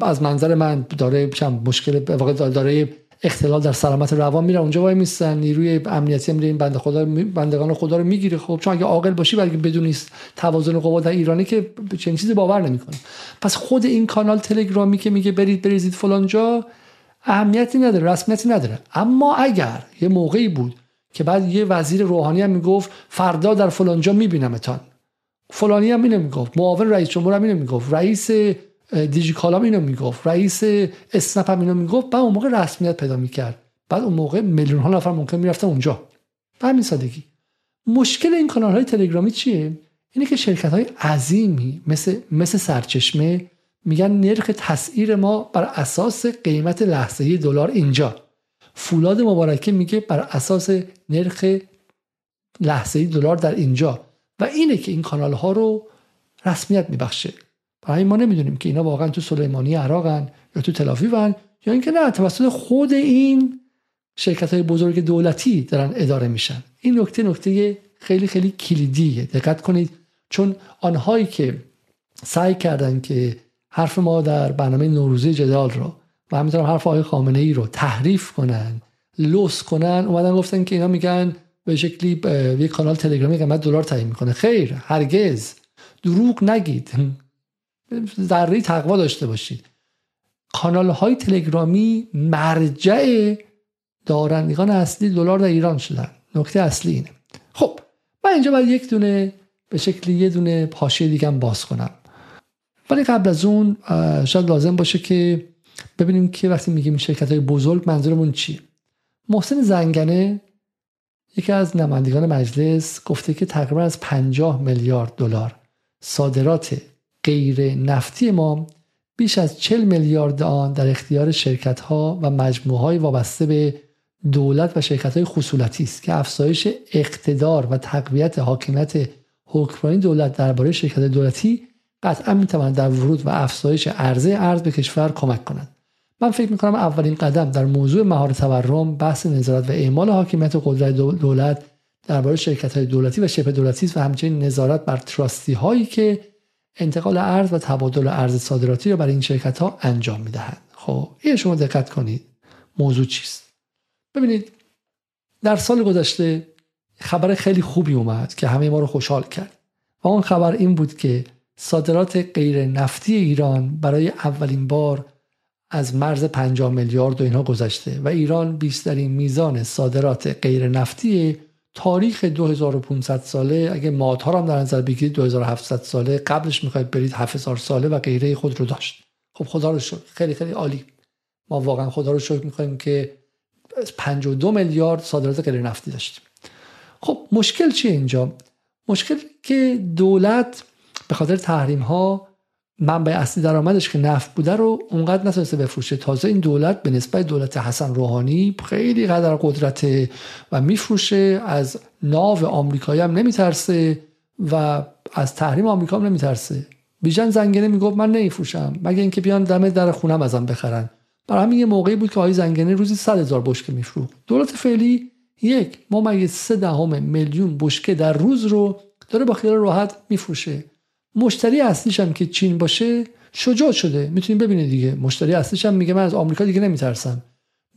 از منظر من داره چم مشکل واقع داره اختلال در سلامت روان میره اونجا وای میستن نیروی امنیتی میره این بنده خدا بندگان خدا رو می‌گیره. خب چون اگه عاقل باشی بلکه بدون توازن قوا در ایرانی که چنین چیزی باور نمی‌کنه. پس خود این کانال تلگرامی که میگه برید بریزید فلان جا اهمیتی نداره رسمیتی نداره. اما اگر یه موقعی بود که بعد یه وزیر روحانی هم می‌گفت فردا در فلانجا میبینمتان. فلانی هم اینو می‌گفت معاون رئیس جمهور هم اینو می‌گفت رئیس دیجی کالام اینو می‌گفت رئیس اسنپ هم اینو می‌گفت. بعد اون موقع رسمیت پیدا می‌کرد. بعد اون موقع میلیون ها نفر ممکن می‌رفتن اونجا. به همین سادگی. مشکل این کانال های تلگرامی چیه؟ اینه که شرکت های عظیمی مثل مثل سرچشمه میگن نرخ تسعیر ما بر اساس قیمت لحظه‌ای دلار اینجا. فولاد مبارکه میگه بر اساس نرخ لحظه‌ای دلار در اینجا. و اینه که این کانال ها رو رسمیت میبخشه. برای ما نمی‌دونیم که اینا واقعا تو سلیمانی عراقن یا تو تلافیون یا اینکه نه توسط خود این شرکت های بزرگ دولتی دارن اداره میشن. این نکته نکته خیلی خیلی کلیدیه. دقت کنید. چون آنهایی که سعی کردن که حرف ما در برنامه نوروزی جدال رو و همینطور حرف آقای خامنه ای رو تحریف کنن لوس کنن. اومدن گفتن که اینا میگن به شکلی یک کانال تلگرامی قیمت دلار تعیین می‌کنه. خیر هرگز. دروغ نگید. ذره تقوا داشته باشید. کانال های تلگرامی مرجع دارندگان اصلی دلار در ایران شدن. نکته اصلی اینه. خب من اینجا باید یک دونه به شکلی یه دونه پاشه دیگه باز کنم. ولی قبل از اون شاید لازم باشه که ببینیم که وقتی میگیم شرکت های بزرگ منظورمون چیه. محسن زنگنه یکی از نمایندگان مجلس گفته که تقریبا از 50 میلیارد دلار صادرات غیر نفتی ما بیش از 40 میلیارد آن در اختیار شرکت ها و مجموعه های وابسته به دولت و شرکت های خصولتی است که افزایش اقتدار و تقویت حاکمیت حکمرانی دولت درباره شرکت دولتی قطعا می‌تواند در ورود و افزایش عرضه ارز به کشور کمک کنند. من فکر می‌کنم اولین قدم در موضوع مهار تورم بحث نظارت و اعمال حاکمیت قدرت دولت درباره شرکت های دولتی و شبه دولتی و همچنین نظارت بر تراستی هایی که انتقال ارز و تبادل ارز صادراتی را برای این شرکت ها انجام می‌دهند. خب این شما دقت کنید. موضوع چیست؟ ببینید در سال گذشته خبر خیلی خوبی اومد که همه ما رو خوشحال کرد. و اون خبر این بود که صادرات غیر نفتی ایران برای اولین بار از مرز 50 میلیارد و اینها گذشته و ایران بیشترین میزان صادرات غیر نفتی تاریخ 2500 ساله. اگه مادها هم در نظر بگیرید 2700 ساله. قبلش می‌خواید برید 7000 ساله و غیره خود رو داشت. خب خدا رو شکر. خیلی خیلی عالی. ما واقعا خدا رو شکر می‌کنیم که 52 میلیارد صادرات غیر نفتی داشتیم. خب مشکل چیه اینجا؟ مشکل که دولت به خاطر تحریم ها منبع اصلی درآمدش که نفت بوده رو اونقدر نتونسته بفروشه. تازه این دولت به نسبت دولت حسن روحانی خیلی قدر قدرت و میفروشه. از ناو آمریکایی هم نمیترسه و از تحریم آمریکا هم نمیترسه. بیژن زنگنه می‌گفت من نمیفروشم. مگه اینکه بیان دم در خونم ازم بخرن. برای همین یه موقعی بود که آقای زنگنه روزی 100 هزار بشکه میفروخت. دولت فعلی یک ما مگه سه دهم میلیون بشکه در روز رو داره با خیال راحت میفروشه. مشتری اصلیش هم که چین باشه شجاع شده. می‌تونید ببینید دیگه. مشتری اصلیش هم میگه من از آمریکا دیگه نمیترسم.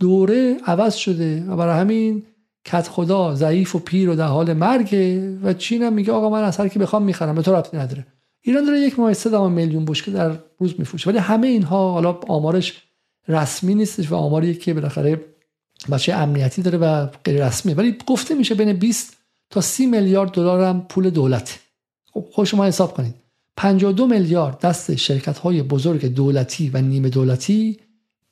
دوره عوض شده و برای همین کت خدا ضعیف و پیر و در حال مرگه و چین هم میگه آقا من از هر کی بخوام می‌خرم به تو ربطی نداره. ایران داره یک ماه سه میلیون بشکه در روز میفروشه. ولی همه اینها حالا آمارش رسمی نیستش و آماری که بالاخره بچه امنیتی داره و غیر رسمی ولی گفته میشه بین 20 تا 30 میلیارد دلار هم پول دولت خب خود شما حساب کنید. 52 میلیارد دست شرکت های بزرگ دولتی و نیمه دولتی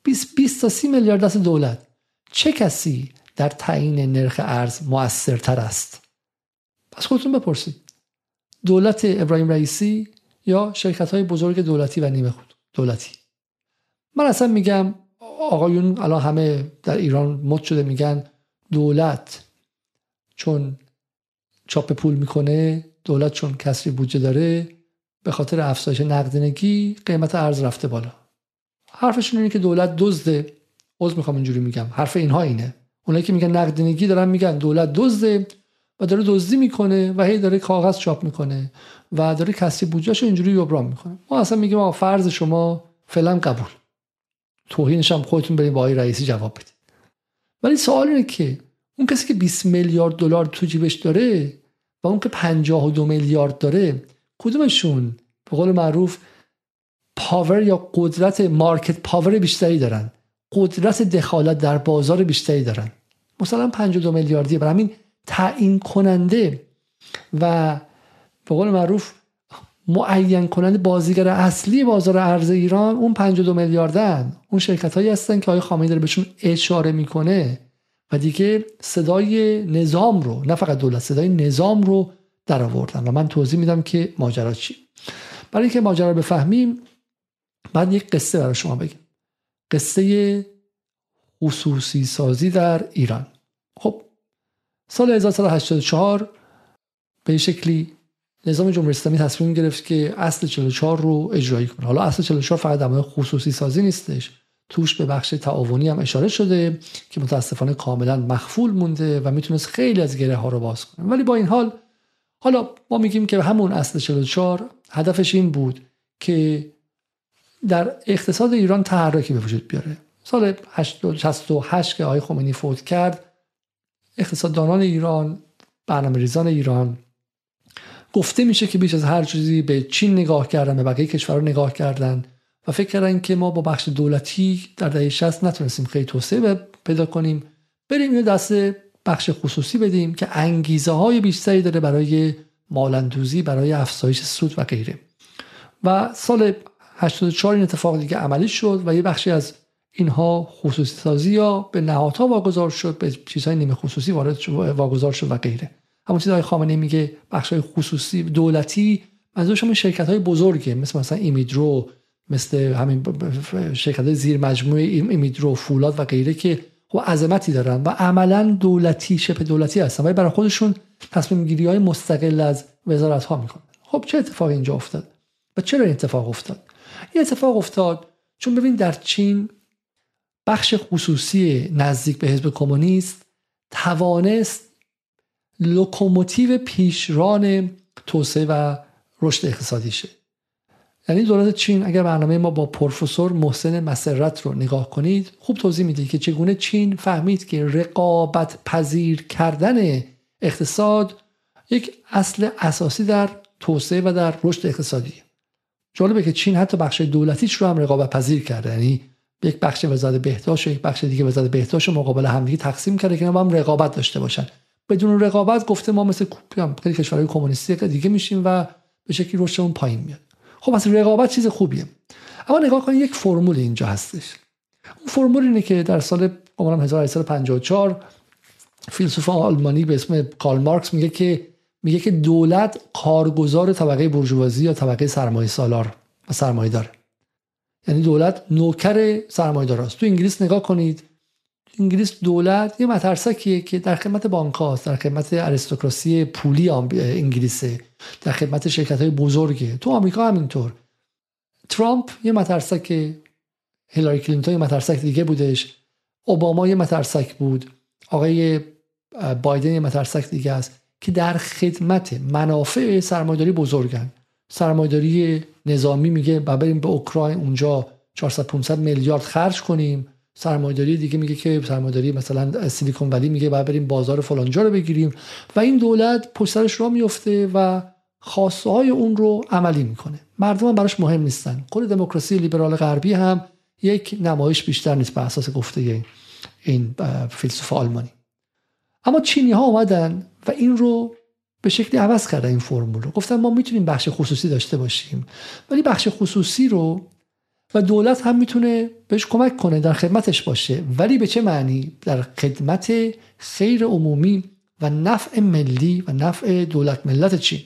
20, 20 تا 30 میلیارد دست دولت. چه کسی در تعیین نرخ ارز موثرتر است؟ پس خودتون بپرسید. دولت ابراهیم رئیسی یا شرکت های بزرگ دولتی و نیمه خود دولتی؟ من اصلا میگم آقایون الان همه در ایران مد شده میگن دولت چون چاپ پول می‌کنه دولت چون کسری بودجه داره به خاطر افزایش نقدینگی قیمت ارز رفته بالا. حرفشون اینه که دولت دزده عذر می‌خوام اینجوری میگم حرف اینها اینه. اونایی که میگن نقدینگی دارن میگن دولت دزده و داره دزدی می‌کنه و هی داره کاغذ چاپ می‌کنه و داره کسری بودجهشو اینجوری جبران می‌کنه. ما اصلا میگیم آقا فرض شما فعلا قبول. توهینش هم خودتون برید با آقای رئیسی جواب بدید. ولی سوال اینه که اون کسی که 20 میلیارد دلار تو جیبش داره و اون که 52 میلیارد داره کدومشون به قول معروف power یا قدرت market power بیشتری دارن؟ قدرت دخالت در بازار بیشتری دارن. مثلا 52 میلیاردی برای همین تعیین کننده و به قول معروف معین کننده بازیگر اصلی بازار ارز ایران اون 52 میلیاردن. اون شرکت هایی هستن که آقای خامنه‌ای داره بهشون اشاره می‌کنه و دیگه صدای نظام رو نه فقط دولت صدای نظام رو در آوردن و من توضیح میدم که ماجرا چی. برای اینکه ماجرا رو بفهمیم بعد یک قصه برای شما بگم. قصه خصوصی سازی در ایران. خب سال 1984 به شکلی نظام جمهوری اسلامی تصمیم گرفت که اصل 44 رو اجرایی کنه. حالا اصل 44 فقط در خصوصی سازی نیستش. توش به بخش تعاونی هم اشاره شده که متاسفانه کاملا مخفول مونده و می‌تونست خیلی از گره ها رو باز کنه. ولی با این حال حالا ما میگیم که همون اصل 44 هدفش این بود که در اقتصاد ایران تحرکی به وجود بیاره. سال 68 که آقای خمینی فوت کرد اقتصاددانان ایران برنامه ریزان ایران گفته میشه که بیش از هر چیزی به چین نگاه کردن به بقیه کشورها نگاه کردن و فکر کردن که ما با بخش دولتی در دهه 60 نتونستیم خیلی توسعه پیدا کنیم. بریم اینو دست بخش خصوصی بدیم که انگیزه های بیشتری داره برای مالندوزی برای افزایش سود و غیره. و سال 84 این اتفاق دیگه عملی شد و یه بخشی از اینها خصوصی سازی یا به نهادها واگذار شد به چیزهای نیمه خصوصی وارد واگذار شد و غیره. همون چیزهای خامنه میگه بخش های خصوصی دولتی منظورش همون شرکت های بزرگه مثل مثلا ایمیدرو مثل همین شرکت زیر مجموعه ایمیدرو فولاد و غیره که خب عظمتی دارن و عملا دولتی شبه دولتی هستن. ولی برای خودشون تصمیم گیری های مستقل از وزارت ها می‌کنن. خب چه اتفاقی اینجا افتاد؟ و چرا این اتفاق افتاد؟ این اتفاق افتاد چون ببین در چین بخش خصوصی نزدیک به حزب کمونیست توانست لوکوموتیو پیشران توسعه و رشد اقتصادی شه. یعنی دولت چین اگر برنامه ما با پروفسور محسن مسرت رو نگاه کنید خوب توضیح میده که چگونه چین فهمید که رقابت پذیر کردن اقتصاد یک اصل اساسی در توسعه و در رشد اقتصادی. جالبه که چین حتی بخش دولتیش رو هم رقابت پذیر کرده. یعنی یک بخش وزارت بهداشت و یک بخش دیگه وزارت بهداشت مقابل همدیگه تقسیم کرده که با هم رقابت داشته باشن. بدون رقابت گفته ما مثل خیلی کشورهای کمونیستی دیگه میشیم و به شکلی رشدمون پایین میاد. خب از رقابت چیز خوبیه. اما نگاه کنید یک فرمول اینجا هستش. اون فرمول اینه که در سال 1854 فیلسوف آلمانی به اسم کارل مارکس میگه که میگه که دولت کارگزار طبقه برجوازی یا طبقه سرمایه سالار و سرمایه داره یعنی دولت نوکر سرمایه است تو انگلیس نگاه کنید انگلیس دولت یه مترسکیه که در خدمت بانک هاست در خدمت اریستوکراسی پولی انگلیسه در خدمت شرکت های بزرگه. تو آمریکا همینطور. ترامپ یه مترسک هیلاری کلینتون یه مترسک دیگه بودش. اوباما یه مترسک بود. آقای بایدن یه مترسک دیگه است که در خدمت منافع سرمایداری بزرگن. سرمایداری نظامی میگه بریم به اوکراین اونجا 400 500 میلیارد خرج کنیم. سرمایداری دیگه میگه که سرمایداری مثلا سیلیکون ولی میگه باید بریم بازار فلانجا رو بگیریم و این دولت پشت سرش را میفته و خواسته های اون رو عملی می‌کنه. مردم هم براش مهم نیستن. کل دموکراسی لیبرال غربی هم یک نمایش بیشتر نیست بر اساس گفته این فیلسوف آلمانی. اما چینی ها اومدن و این رو به شکلی عوض کردن این فرمول رو. گفتن ما می‌تونیم بخش خصوصی داشته باشیم. ولی بخش خصوصی رو و دولت هم می‌تونه بهش کمک کنه در خدمتش باشه. ولی به چه معنی؟ در خدمت خیر عمومی و نفع ملی و نفع دولت ملت چین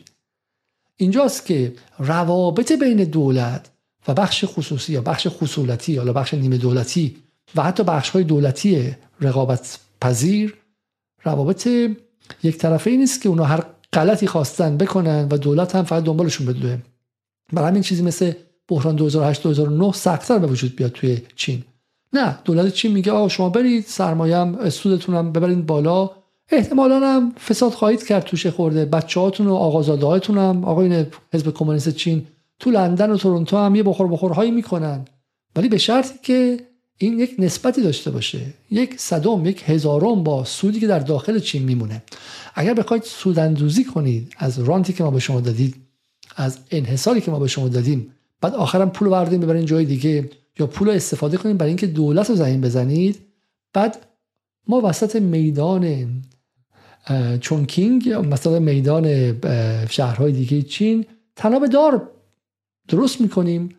اینجاست که روابط بین دولت و بخش خصوصی یا بخش خصولتی یا بخش نیمه دولتی و حتی بخش های دولتی رقابت پذیر روابط یک طرفه ای نیست که اونا هر غلطی خواستن بکنن و دولت هم فقط دنبالشون بدوه برای همین چیزی مثل بحران 2008 2009 سختتر به وجود بیاد توی چین. نه دولت چین میگه آقا شما برید سرمایه هم سودتون ببرید بالا. احتمالا هم فساد خواهید کرد توش خورده. بچه هاتون و آقازاده هاتون هم آقای حزب کمونیست چین تو لندن و تورنتو هم یه بخور بخورهایی می‌کنن. ولی به شرطی که این یک نسبتی داشته باشه. یک صدم یک هزارم با سودی که در داخل چین میمونه. اگر بخواید سوداندوزی کنید از رانتی که ما به شما دادید از انحصاری که ما به شما دادیم بعد آخرم پول وردیم ببرین جای دیگه. یا پول استفاده کنید برای اینکه دولت رو زمین بزنید. بعد ما وسط میدان چونکینگ یا مثلا میدان شهرهای دیگه چین تناب دار درست می‌کنیم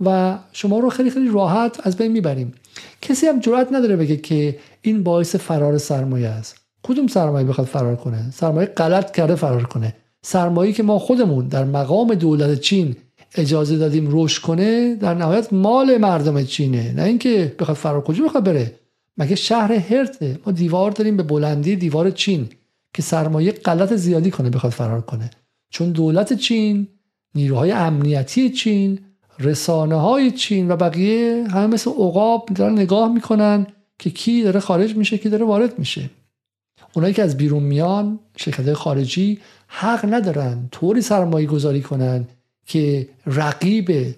و شما رو خیلی خیلی راحت از بین می‌بریم. کسی هم جرات نداره بگه که این باعث فرار سرمایه است. کدوم سرمایه بخواد فرار کنه؟ سرمایه غلط کرده فرار کنه. سرمایه که ما خودمون در مقام دولت چین اجازه دادیم روش کنه در نهایت مال مردم چینه. نه اینکه بخواد فرار کجا بخواد بره. مگه شهر هرته؟ ما دیوار داریم به بلندی دیوار چین که سرمایه غلط زیادی کنه بخواد فرار کنه. چون دولت چین نیروهای امنیتی چین رسانه های چین و بقیه همه مثل عقاب دارن نگاه می‌کنن که کی داره خارج میشه کی داره وارد میشه. اونایی که از بیرون میان شرکت خارجی حق ندارن طوری سرمایه گذاری کنن که رقیب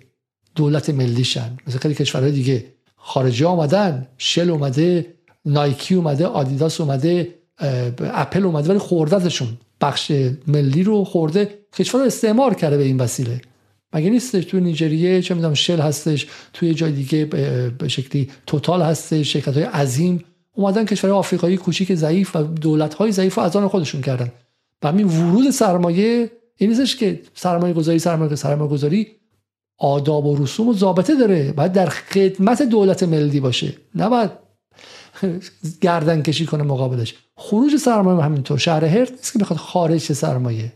دولت ملیشن مثل خیلی کشورهای دیگه. خارجی آمدن شل اومده نایکی اومده آدیداس اومده اپل اومده ولی خوردتشون بخش ملی رو خورده. کشور رو استعمار کرده به این وسیله. مگه نیستش توی نیجریه چه می‌دونم شل هستش توی جای دیگه به شکلی توتال هستش شرکت های عظیم. اومدن کشور آفریقایی کوچیک ضعیف و دولت های ضعیف و از آن خودشون کردن. و همین ورود سرمایه این نیستش که سرمایه گذاری سرمایه سرمایه گذاری آداب و رسوم و ضابطه داره. باید در خدمت دولت ملی باشه. نه باید گردن کشی کنه مقابلش. خروج سرمایه همینطور. شهر هرت نیست که بخواد خارج سرمایه.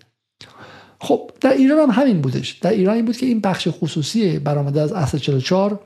خب در ایران هم همین بودش. در ایران این بود که این بخش خصوصی برآمده از اصل 44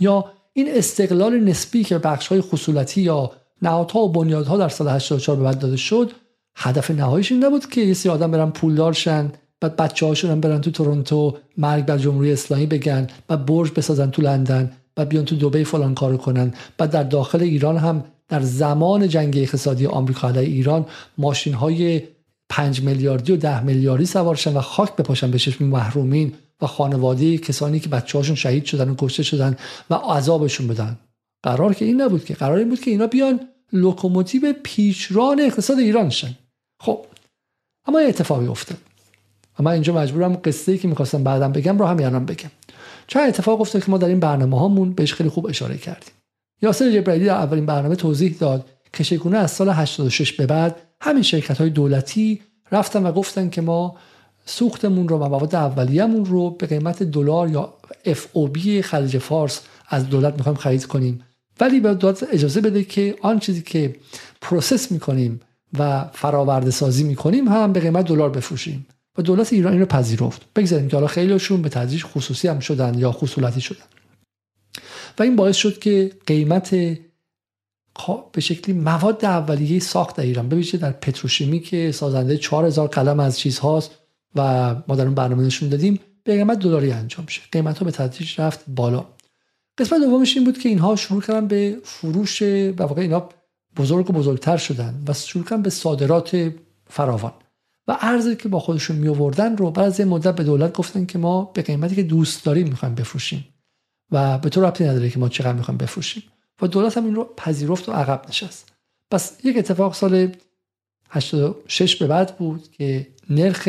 یا این استقلال نسبی که بخش های خصولتی یا نهادها و بنیادها در سال 84 به بعد داده شد هدف نهاییش این نبود که یه سری آدم برن پولدار شن بعد بچه هاشون هم برن تو تورنتو مرگ بر جمهوری اسلامی بگن و برج بسازن تو لندن بعد بیان تو دبی فلان کارو کنن. بعد در داخل ایران هم در زمان جنگ اقتصادی آمریکا علیه ایران ماشین های 5 میلیاردی و ده میلیاردی سوارشن و خاک بپاشن به چشم محرومین و خانواده کسانی که بچه هاشون شهید شدن و کشته شدن و عذابشون بدن. قرار که این نبود که قرار این بود که اینا بیان لوکوموتیو پیشران اقتصاد ایران شن. خب اما یه اتفاقی افتاد. اما اینجا مجبورم قصه ای که می‌خواستم بعدم بگم رو هم یعنی بگم. چند اتفاق افتاد که ما در این برنامه هامون بهش خیلی خوب اشاره کردیم. یاسر جبرائیلی در اولین برنامه توضیح داد که چگونه از سال 86 به بعد همین شرکت های دولتی رفتن و گفتن که ما سوختمون رو و مواد اولیه‌مون رو به قیمت دلار یا FOB خلیج فارس از دولت می‌خوایم خرید کنیم. ولی به دولت اجازه بده که آن چیزی که process می‌کنیم و فراورده سازی می‌کنیم هم به قیمت دلار بفروشیم. و دولت ایران این رو پذیرفت. بگذاریم که حالا خیلیشون به تدریج خصوصی هم شدن یا خصولتی شدن. و این باعث شد که قیمت به شکلی مواد اولیه ساخت در ایران. ببینید در پتروشیمی که سازنده 4000 قلم از چیزهاست و ما در اون برنامه نشون دادیم به قیمت دلاری انجام شه قیمت ها به تدریج رفت بالا. قسمت دومش این بود که اینها شروع کردن به فروش و واقع اینا بزرگ و بزرگتر شدن و شروع به صادرات فراوان. و ارزی که با خودشون می آوردن رو بعد از مدت به دولت گفتن که ما به قیمتی که دوست داریم می‌خوایم بفروشیم و به تو ربطی نداره که ما چقدر می‌خوایم بفروشیم. و دولت هم این رو پذیرفت و عقب نشست. پس یک اتفاق سال 86 به بعد بود که نرخ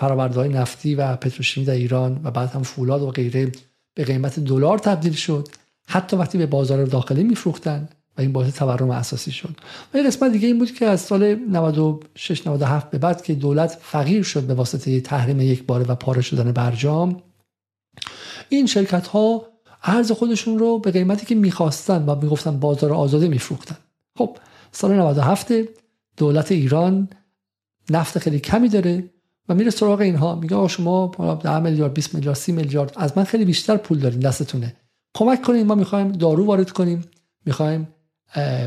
های نفتی و پتروشیمی در ایران و بعد هم فولاد و غیره به قیمت دلار تبدیل شد. حتی وقتی به بازار داخلی میفروختن و این باعث تورم اساسی شد. و این قسمت دیگه این بود که از سال 96 97 به بعد که دولت فقیر شد به واسطه تحریم یک باره و پاره شدن برجام این شرکت ها ارز خودشون رو به قیمتی که می‌خواستن و می‌گفتن بازار آزاده میفروختن. خب سال 97 دولت ایران نفت خیلی کمی داره و میره سراغ اینها. میگه آقا شما 10 میلیارد 20 میلیارد 30 میلیارد از من خیلی بیشتر پول دارین دستتونه. کمک کنیم ما می‌خوایم دارو وارد کنیم. می‌خوایم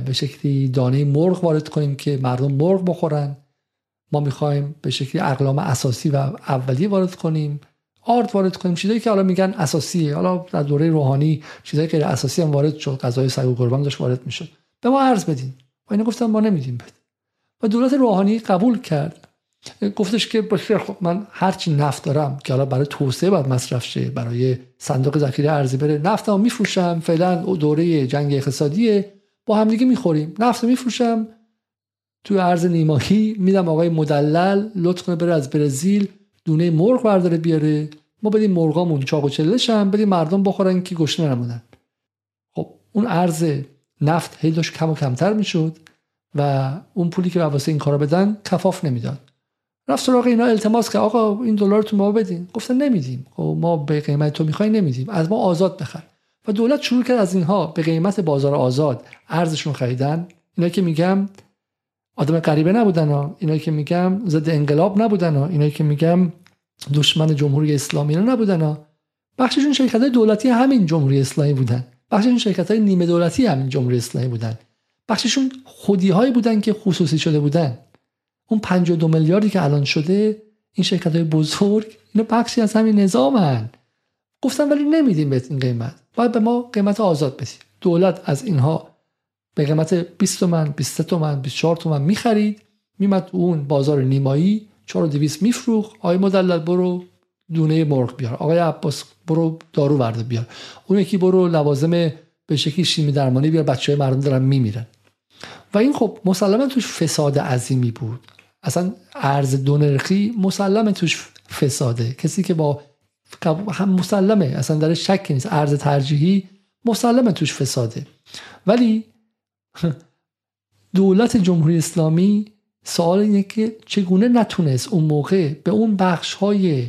به شکلی دانه مرغ وارد کنیم که مردم مرغ بخورن. ما می‌خوایم به شکلی اقلام اساسی و اولیه وارد کنیم. آرد وارد کنیم. چیزایی که حالا میگن اساسیه. حالا در دوره روحانی چیزایی که اساسی هم وارد شد. غذای سگ و قربان داشت وارد می‌شد. به ما عرض بدین. و گفتن ما نمیدیم بد و دولت روحانی قبول کرد. گفتش که باشه خب من هرچی نفت دارم که حالا برای توسعه باید مصرف شه برای صندوق ذخیره ارزی بره نفتم میفروشم فعلا دوره جنگ اقتصادیه. با همدیگه می‌خوریم. نفت میفروشم. تو ارز نیماهی میدم آقای مدلل لطف کنه بره از برزیل دونه مرغ برداره بیاره. ما بدیم مرغامون چاق و چلش هم بدیم مردم بخورن که گشنه نمونن. خب اون ارز نفت هی داشت کم و کمتر می‌شد و اون پولی که واسه این کارا بدن کفاف نمی‌داد. رفت سراغ اینا التماس که آقا این دلار تو ما بدین. گفتن نمیدیم. خب ما به قیمت تو می‌خوای نمیدیم. از ما آزاد بخر. و دولت شروع کرد از اینها به قیمت بازار آزاد ارزشون خریدن. اینا که میگم آدم غریبه نبودن ها. اینایی که میگم ضد انقلاب نبودن ها. اینایی که میگم دشمن جمهوری اسلامی نبودن ها. بخششون شرکت های دولتی همین جمهوری اسلامی بودن. بخششون شرکت های نیمه دولتی همین جمهوری اسلامی بودن. بخششون خودی هایی بودن که خصوصی شده بودن. اون 52 میلیاردی که الان شده این شرکت های بزرگ اینا بخشی از همین نظامن. گفتن ولی نمیدیم به این قیمت. باید به ما قیمت آزاد بدیم دولت از اینها به قیمت 20 تومن 23 تومن 24 تومن می‌خرید. میمد اون بازار نیمایی 4200 میفروخ آقای مدلل برو دونه مرغ بیار. آقای عباس برو دارو ورده بیار. اون یکی برو لوازم به شکلی شیمی درمانی بیار. بچه های مردم دارن میمیرن. و این خب مسلما توش فساد عظیمی بود. اصلا ارز دو نرخی مسلمه توش فساده. کسی که با هم مسلمه اصلا در شک نیست. ارز ترجیحی مسلمه توش فساده. ولی دولت جمهوری اسلامی سوال اینه که چگونه نتونست اون موقع به اون بخش های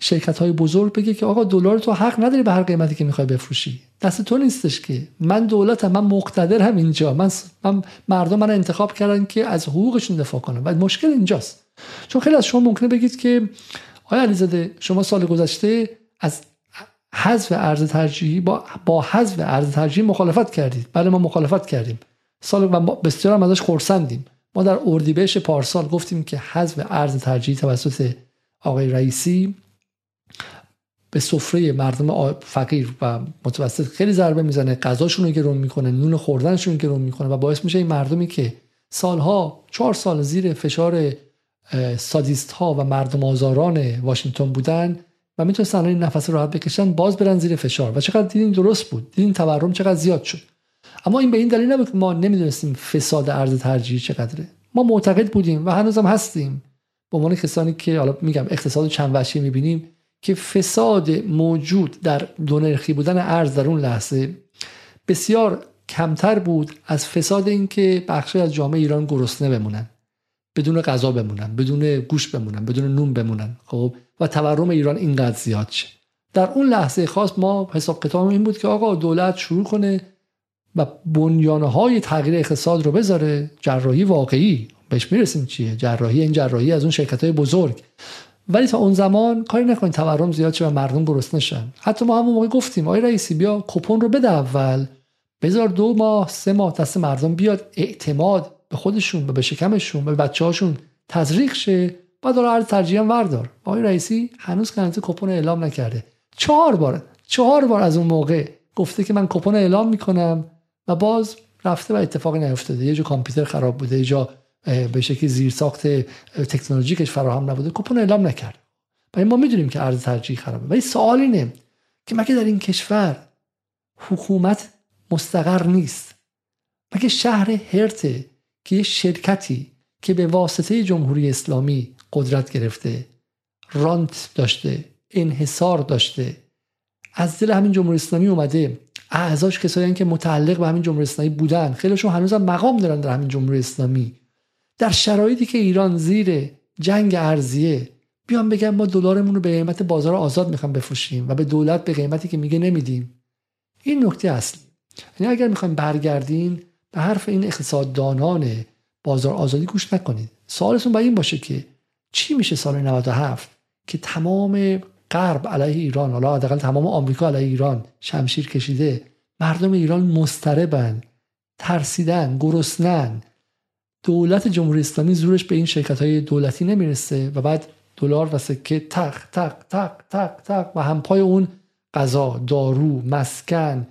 شرکت های بزرگ بگه که آقا دلار تو حق نداری به هر قیمتی که می‌خوای بفروشی. دست تو نیستش که. من دولتم من مقتدرم اینجا. من, من مردم من انتخاب کردن که از حقوقشون دفاع کنم. و مشکل اینجاست. چون خیلی از شما ممکنه بگید که آیا علیزاده شما سال گذشته از حذف ارز ترجیحی با با حذف ارز ترجیحی مخالفت کردید؟ بله ما مخالفت کردیم. سال و بسیار هم ازش خرسندیم ما در اردیبهشت پارسال گفتیم که حذف ارز ترجیحی توسط آقای رئیسی به سفره مردم فقیر و متوسط خیلی ضربه می‌زنه غذاشون رو گرون می‌کنه نون خوردنشون رو گرون می‌کنه و باعث میشه این مردمی که سالها چهار سال زیر فشار سادیست ها و مردم آزاران واشنگتن بودن و می‌تونستن این نفس راحت بکشن باز برن زیر فشار. و چقدر دیدین درست بود دیدین تورم چقدر زیاد شد. اما این به این دلیل نبود که ما نمی‌دونستیم فساد ارز ترجیحی چقدره. ما معتقد بودیم و هنوزم هستیم. به عنوان کسانی که حالا میگم اقتصاد چند وجهی می‌بینیم که فساد موجود در دو نرخی بودن ارز در اون لحظه بسیار کمتر بود از فساد اینکه بخشی از جامعه ایران گرسنه بمونن. بدون غذا بمونن بدون گوش بمونن بدون نون بمونن خب؟ و تورم ایران اینقدر زیاد شه. در اون لحظه خاص ما حساب کتاب این بود که آقا دولت شروع کنه و بنیانه های تغییر اقتصاد رو بذاره. جراحی واقعی. بهش می‌رسیم چیه؟ جراحی این جراحی از اون شرکت های بزرگ. ولی تا اون زمان کاری نکنید تورم زیاد شه و مردم گرسنه نشن. حتی ما همون موقع گفتیم آقای رئیسی بیا کپون رو بده اول. بذار دو ماه سه ماه دست مردم بیاد. اعتماد به خودشون و به شکمشون به بچه هاشون تزریق شه. بعد هر ترجیح هم وردار. آقای رئیسی هنوز کننده کپون اعلام نکرده. چهار بار چهار بار از اون موقع گفته که من کپون اعلام می‌کنم و باز رفته و اتفاقی نیفتاده. یه جا کامپیوتر خراب بوده یه جا به شکلی زیر ساخت تکنولوژیکش فراهم نبوده. کپون اعلام نکرد و ما می‌دونیم که ارز ترجیح خرابه. ولی سوال اینه که مگه در این کشور حکومت مستقر نیست؟ مگه شهر هرته که یه شرکتی که به واسطه جمهوری اسلامی قدرت گرفته رانت داشته انحصار داشته از دل همین جمهوری اسلامی اومده. اعضاش کسایی که متعلق به همین جمهوری اسلامی بودن. خیلیشون هنوز هم مقام دارن در همین جمهوری اسلامی. در شرایطی که ایران زیر جنگ ارزیه بیان بگن ما دلارمون رو به قیمت بازار آزاد می‌خوام بفروشیم و به دولت به قیمتی که میگه نمیدیم. این نکته اصلی. یعنی اگر می‌خوایم برگردین به حرف این اقتصاددانان بازار آزادی گوش نکنید. سوالتون با این باشه که چی میشه سال 97 که تمام غرب علیه ایران حالا حداقل تمام آمریکا علیه ایران شمشیر کشیده مردم ایران مضطربن ترسیدن گرسنن. دولت جمهوری اسلامی زورش به این شرکت های دولتی نمی‌رسه و بعد دلار و سکه تق تق تق تق تق و همپای اون غذا دارو مسکن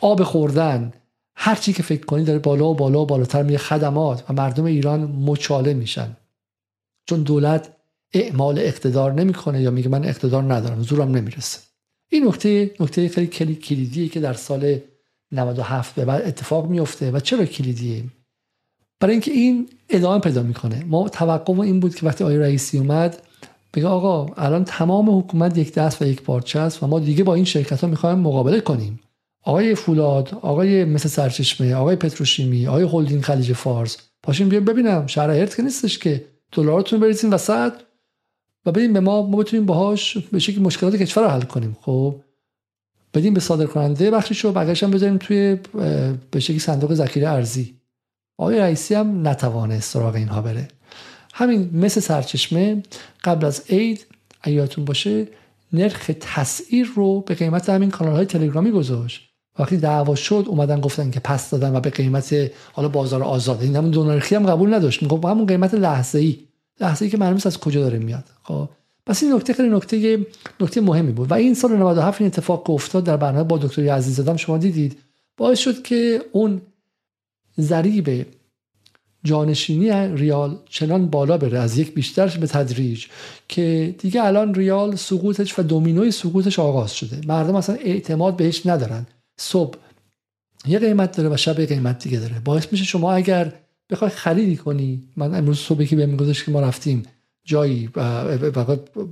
آب خوردن هر چی که فکر کنی داره بالا و بالا و بالاتر میره خدمات و مردم ایران مچاله میشن. چون دولت اعمال اقتدار نمی‌کنه یا میگه من اقتدار ندارم زورم نمی‌رسه. این نکته نکته خیلی کلیدیه که در سال 97 به بعد اتفاق میفته و چرا کلیدیه؟ برای اینکه این ادامه پیدا می‌کنه. ما توقع این بود که وقتی آقای رئیسی اومد بگه آقا الان تمام حکومت یک دست و یک پارچه است و ما دیگه با این شرکت ها می‌خوایم مقابله کنیم. آقای فولاد آقای مثل سرچشمه آقای پتروشیمی آقای هلدینگ خلیج فارس. پاشین بیا ببینم. شهر هرت که نیستش که. دلارتون بریزین وسط. و بدین به ما. ما بتونیم باهاش به شکلی مشکلات کشور رو حل کنیم. خب؟ بدیم به صادر کننده بخشش رو. بقیه‌اش هم بذاریم توی به شکلی صندوق ذخیره ارزی. آقای رئیسی هم نتوانست سراغ اینها بره. همین مثل سرچشمه قبل از عید ایاتون باشه نرخ تسعیر رو به قیمت همین کانال های تلگرامی گذاشت. وقتی دعوا شد اومدن گفتن که پس دادن و به قیمت حالا بازار آزاد. این همون دونارخی هم قبول نداشت. می‌گفت همون قیمت لحظه ای لحظه ای که معلوم از کجا داره میاد. خب. پس این نکته خیلی نکته نکته مهمی بود. و این سال 97 این اتفاق که افتاد در برنامه با دکتر عزیزادم شما دیدید باعث شد که اون ضریب جانشینی ریال چنان بالا بره. از یک بیشتر به تدریج که دیگه الان ریال سقوطش و دومینوی سقوطش آغاز شده. مردم اصلا اعتماد بهش ندارن. صبح. یه قیمت داره و شب یه قیمت دیگه داره. باعث میشه شما اگر بخوای خریدی کنی من امروز صبحی که بهم گذاشت که ما رفتیم جایی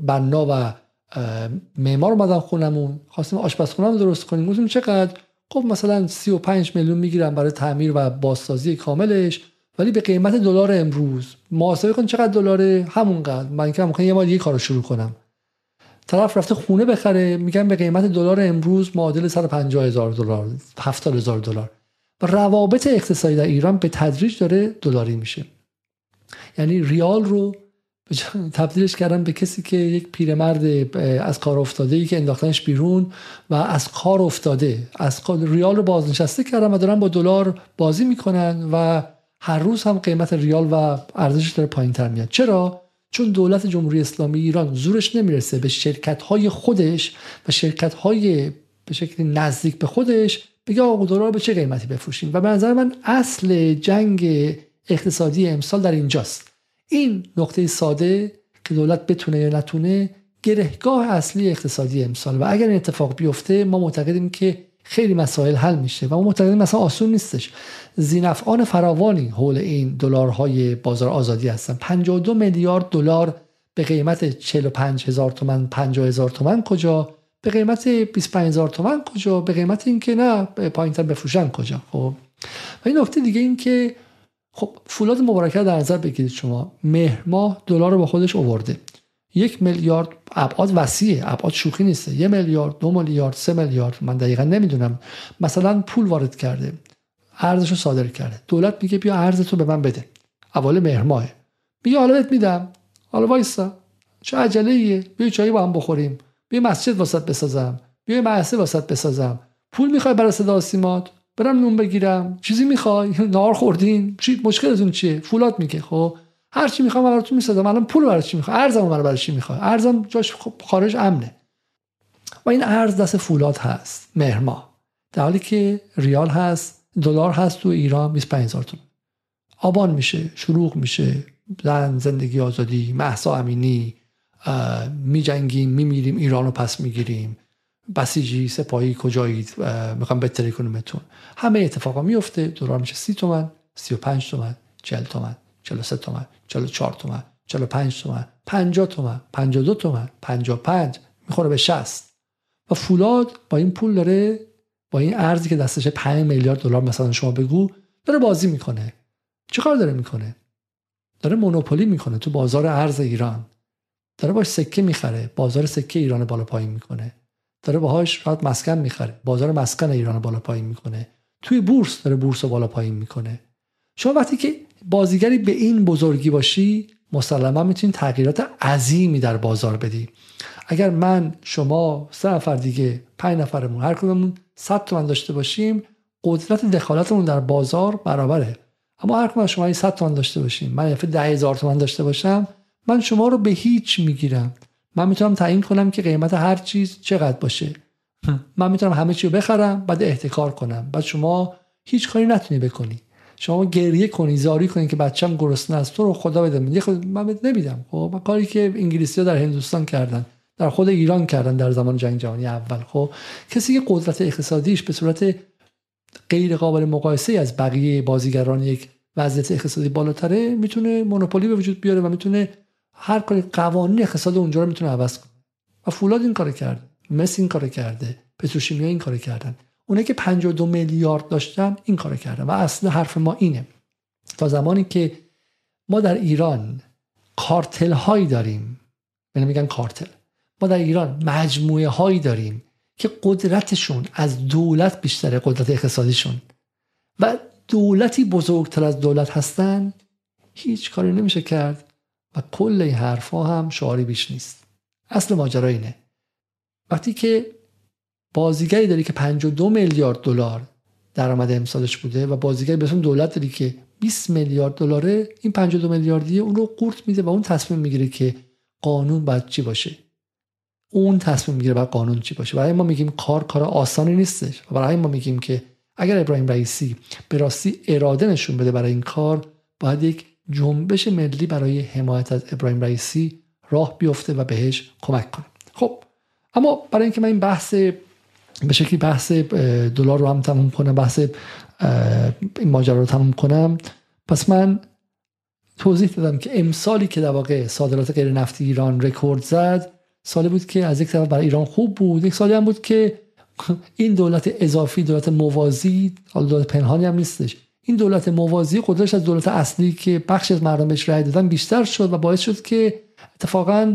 بنا و معمار اومدن خونمون خواستیم آشپزخونه درست کنیم. گفتیم چقدر؟ خب مثلا 35 میلیون می‌گیرم برای تعمیر و بازسازی کاملش ولی به قیمت دلار امروز. محاسبه کن چقدر دلاره؟ همونقدر. من که یه ما دیگه کارو شروع کنم. طرف رفته خونه بخره میگن به قیمت دلار امروز معادل 150 هزار دلار 70 هزار دلار. و روابط اقتصادی در ایران به تدریج داره دلاری میشه. یعنی ریال رو تبدیلش کردن به کسی که یک پیرمرد از کار افتاده ای که انداختنش بیرون و از کار افتاده. از ریال رو بازنشسته کردن و دارن با دلار بازی می‌کنن و هر روز هم قیمت ریال و ارزشش داره پایین تر میاد. چرا؟ چون دولت جمهوری اسلامی ایران زورش نمی‌رسه به شرکت های خودش و شرکت های به شکل نزدیک به خودش بگه آقا دلار به چه قیمتی بفروشیم؟ و به نظر من اصل جنگ اقتصادی امسال در اینجاست. این نقطه ساده که دولت بتونه یا نتونه گرهگاه اصلی اقتصادی امسال. و اگر این اتفاق بیفته ما معتقدیم که خیلی مسائل حل میشه و ما معتقدیم مثلا آسون نیستش. زینفعان فراوانی حول این دلارهای بازار آزادی هستن. 52 میلیارد دلار به قیمت 45 هزار تومن 50 هزار تومن کجا؟ به قیمت 25000 تومن کجا؟ به قیمت اینکه نه پایینتر بفروشن کجا؟ خب. و این نکته دیگه این که خب فولاد مبارکه در نظر بگیرید شما. مهر ماه دلار رو با خودش آورده یک میلیارد ابعاد وسیعه ابعاد شوخی نیسته یه میلیارد دو میلیارد سه میلیارد. من دقیقا نمی‌دونم. مثلا پول وارد کرده. ارزش رو صادر کرده. دولت میگه بیا ارز تو به من بده. اول مهر ماهه. میگه حالا بهت میدم. حالا وایسا. چه عجله ایه بیا چایی با هم بخوریم. بیا مسجد واسط بسازم. بیا مدرسه واسط بسازم. پول می‌خوای برای صدا سیمات؟ برم نون بگیرم. چیزی می‌خوای؟ نار خوردین. چی؟ مشکلتون چیه؟ فولاد میگه. خب هر چی می‌خوام براتون می‌سازم. الان پول برای چی می‌خوای ارزم برای چی می‌خوای ارزم جاش خب خارج امنه. و این ارز دست فولاد هست مهرما در حالی که ریال هست دلار هست تو ایران 25000 تومان آبان میشه شروع میشه. زن زندگی آزادی محسا امینی میجنگیم میمیریم ایران رو پس می‌گیریم. بسیجی سپاهی کجایید می‌خوام بهتری کنیمتون همه اتفاقا میفته دلار میشه سی تومن سی و پنج تومن چل تومن. چل سه تومن چل چهار تومن چل پنج تومن پنجاه تومن پنجاه دو تومن پنجاه پنج می‌خوره به شست و فولاد با این پول داره با این ارزی که دستش 5 میلیارد دلار مثلا شما بگو داره بازی می‌کنه. چه کار داره می‌کنه؟ داره مونوپولی می‌کنه تو بازار ارز ایران. داره باش سکه می‌خره بازار سکه ایران بالا پایین می‌کنه. داره باهاش راحت مسکن می‌خره بازار مسکن ایران بالا پایین می‌کنه. توی بورس داره بورس رو بالا پایین می‌کنه. شما وقتی که بازیگری به این بزرگی باشی مسلما می‌تونید تغییرات عظیمی در بازار بدی. اگر من شما سه نفر دیگه پنج نفرمون هر کدوممون 100 تومن داشته باشیم قدرت دخالتمون در بازار برابره. اما هر کدوم شما این 100 تومن داشته باشیم من یه ده هزار تومن داشته باشم من شما رو به هیچ می‌گیرم. من می‌تونم تعیین کنم که قیمت هر چیز چقدر باشه. من می‌تونم همه چی رو بخرم بعد احتکار کنم. بعد شما هیچ کاری نتونی بکنی. شما گریه کنی زاری کنی که بچم گرسنه است تو رو خدا بده. یه خود من نمیدم. خب کاری که انگلیسی ها در هندوستان کردن در خود ایران کردن در زمان جنگ جهانی اول. خب کسی که قدرت اقتصادیش به صورت غیر قابل مقایسه از بقیه بازیگران یک وضعیت اقتصادی بالاتره می‌تونه مونوپولی به وجود بیاره و می‌تونه هر کاری قوانین اقتصاد اونجا رو می‌تونه عوض کنه. و فولاد این کار کرد مس این کار کرده پتروشیمیا این کار کردن. اونایی که 52 میلیارد داشتن این کار کردن و اصل حرف ما اینه. تا زمانی که ما در ایران کارتل هایی داریم یعنی میگن کارتل ما در ایران مجموعه هایی داریم که قدرتشون از دولت بیشتره قدرت اقتصادیشون. و دولتی بزرگتر از دولت هستن هیچ کاری نمیشه کرد و کل این حرفها هم شعاری بیش نیست. اصل ماجرا اینه. وقتی که بازیگری داری که 52 میلیارد دلار درآمد امسالش بوده و بازیگری به دولت داری که 20 میلیارد دلاره این 52 میلیاردی اون رو قورت میده و اون تصمیم می‌گیره که قانون باید چی باشه. اون تصمیم می‌گیره باید قانون چی باشه. برای ما میگیم کار کار آسانی نیستش و برای ما میگیم که اگر ابراهیم رئیسی به راستی اراده نشون بده برای این کار باید یک جنبش ملی برای حمایت از ابراهیم رئیسی راه بیفته و بهش کمک کنه. خب اما برای اینکه من این بحث به شکلی بحث دلار رو هم تموم کنم بحث این ماجرا رو تموم کنم. پس من توضیح دادم که امسالی که در واقع صادرات غیر نفتی ایران رکورد زد سالی بود که از یک طرف برای ایران خوب بود یک سالی هم بود که این دولت اضافی دولت موازی حالا دولت پنهانی هم نیستش. این دولت موازی قدرتش از دولت اصلی که بخش از مردم بهش رأی دادن بیشتر شد و باعث شد که اتفاقا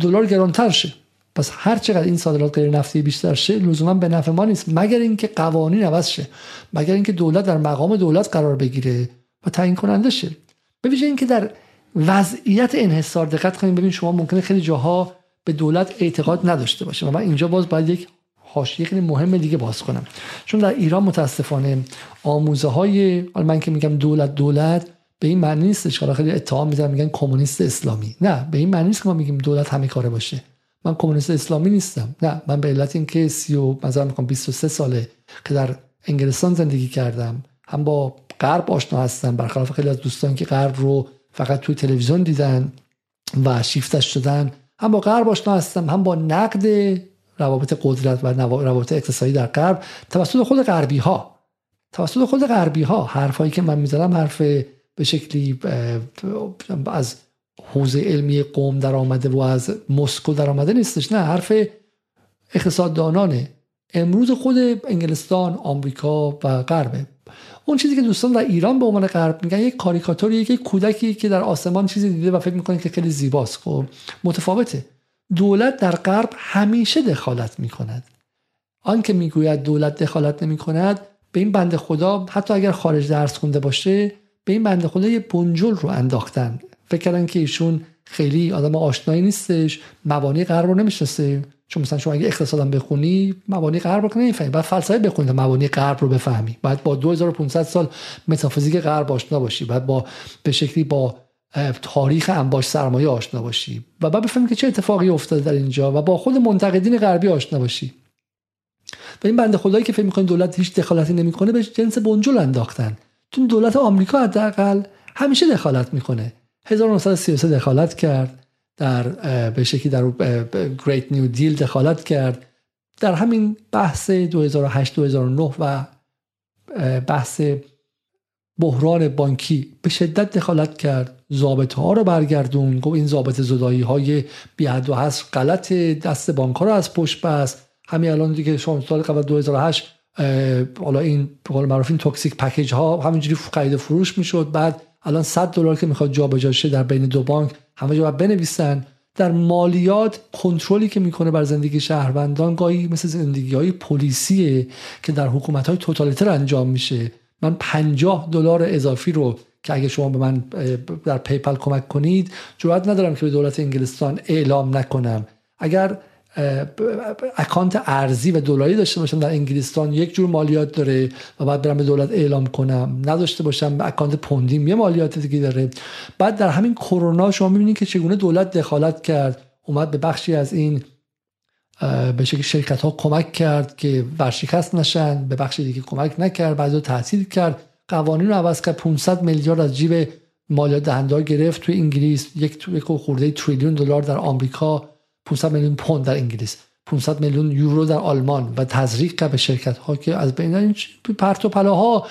دلار گرانتر شه. پس هر چقدر این صادرات غیر نفتی بیشتر شه لزوما به نفع ما نیست مگر اینکه قوانین عوض شه مگر اینکه دولت در مقام دولت قرار بگیره و تعیین کننده شه. ویژه اینکه در وضعیت انحصار دقت کنید ببین شما ممکنه خیلی جاها به دولت اعتقاد نداشته باشه و من اینجا باز باید یک حاشیه خیلی مهم دیگه باز کنم. چون در ایران متاسفانه آموزه های من که میگم دولت دولت به این معنی نیستش که خیلی اتهام می‌زنن میگن کمونیست اسلامی. نه به این معنی نیست که ما میگیم دولت همه کاره باشه. من کمونیست اسلامی نیستم. نه من به علت اینکه 30 و مثلا میگم 23 ساله که در انگلستان زندگی کردم هم با غرب آشنا هستم برخلاف خیلی از دوستان که غرب رو فقط توی تلویزیون دیدن و شیفتش شدن هم با غرب آشنا هستم هم با نقد روابط قدرت و روابط اقتصادی در غرب توسط خود غربی ها توسط خود غربی ها حرفایی که من می‌زنم حرف به شکلی از حوزه علمی قوم در آمده و از مسکو در آمده نیستش نه حرف اقتصاددانان امروز خود انگلستان آمریکا و غرب. اون چیزی که دوستان در ایران به عنوان غرب میگن یک کاریکاتوری یک کودکی که در آسمان چیزی دیده و فکر می‌کنه که خیلی زیباست. خب متفاوته. دولت در غرب همیشه دخالت می‌کند. آن که می‌گوید دولت دخالت نمی‌کند به این بنده خدا حتی اگر خارج درس خونده باشه به این بنده خدا یه بنجل رو انداختن. فکر کردن که ایشون خیلی آدم آشنایی نیستش مبانی غرب رو نمی‌شناسه. چون مثلا شما اگه اقتصادم بخونی مبانی غرب رو نمی‌فهمی. بعد فلسفه بخونی مبانی غرب رو بفهمی. بعد با 2500 سال متافیزیک غرب آشنا باشی. بعد با به شکلی با تاریخ انباش سرمایه آشنا باشی. و بعد بفهمی که چه اتفاقی افتاده در اینجا و با خود منتقدین غربی آشنا باشی. و این بنده خدایی که فکر می‌کنه دولت هیچ دخالتی نمی‌کنه به جنس بنجل انداختن. تو دولت آمریکا حداقل همیشه دخالت می‌کنه. 1933 دخالت کرد در به شکلی در گریت نیو دیل دخالت کرد. در همین بحث 2008 2009 و بحث بحران بانکی به شدت دخالت کرد. ضابطه ها رو برگردون گفت این ضابط زدایی های بیاد و هست غلط دست بانک ها رو از پشت بست. همین الان دیگه شما سال قبل 2008 حالا این به قول معروف این توکسیک پکیج ها همینجوری خرید فروش می‌شد. بعد الان 100 دلار که می‌خواد جابجا شه در بین دو بانک همه جا بنویسن. در مالیات کنترلی که می‌کنه بر زندگی شهروندان گاهی مثل زندگی های پلیسیه که در حکومت های توتالیتر انجام میشه. من 50 دلار اضافی رو که اگه شما به من در PayPal کمک کنید جرات ندارم که به دولت انگلستان اعلام نکنم. اگر account ارزی و دلاری داشته باشم در انگلستان یک جور مالیات داره و بعد برم به دولت اعلام کنم. نداشته باشم account پوندیم یه مالیات دیگه داره. بعد در همین کرونا شما می‌بینید که چگونه دولت دخالت کرد. اومد به بخشی از این به شکل شرکت ها کمک کرد که ورشکست نشن به بخشی دیگه کمک نکرد بعد تحصیل کرد. قوانین رو عوض کرد 500 میلیارد از جیب مالیات دهنده گرفت تو انگلیس. یک خورده تریلیون دلار در آمریکا 500 میلیون پوند در انگلیس 500 میلیون یورو در آلمان و تزریق به شرکت ها که از بین این پرت و پلاها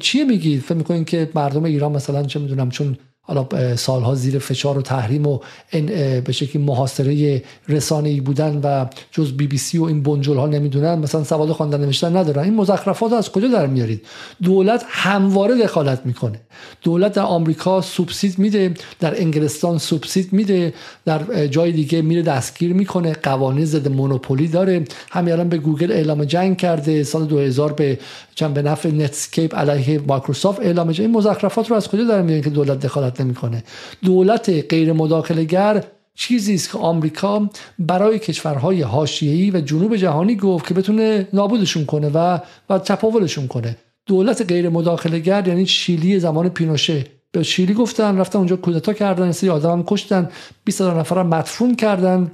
چیه میگید؟ فکر می‌کنین که مردم ایران مثلا چه می‌دونم چون حالا سالها زیر فشار و تحریم و این به شکلی محاصره رسانه ای بودن و جز بی بی سی و این بنجل ها نمی‌دونن مثلا سواد خواندن نوشتن ندارن. این مزخرفات از کجا در میارید؟ دولت همواره دخالت می‌کنه. دولت در آمریکا سوبسید میده در انگلستان سوبسید میده در جای دیگه میره دستگیر می‌کنه. قوانین ضد مونوپولی داره. همین الان به گوگل اعلام جنگ کرده. سال 2000 به چند به نفع Netscape علیه مایکروسافت اعلام این مزخرفات رو از کجا در میارید که دولت دخالت نمی‌کنه؟ دولت غیر مداخله گر چیزی است که آمریکا برای کشورهای حاشیه‌ای و جنوب جهانی گفت که بتونه نابودشون کنه و و چپاولشون کنه. دولت غیر مداخله گر یعنی شیلی زمان پینوشه. به شیلی گفتن رفتن اونجا کودتا کردن سری آدم کشتن 20 نفر مدفون کردن.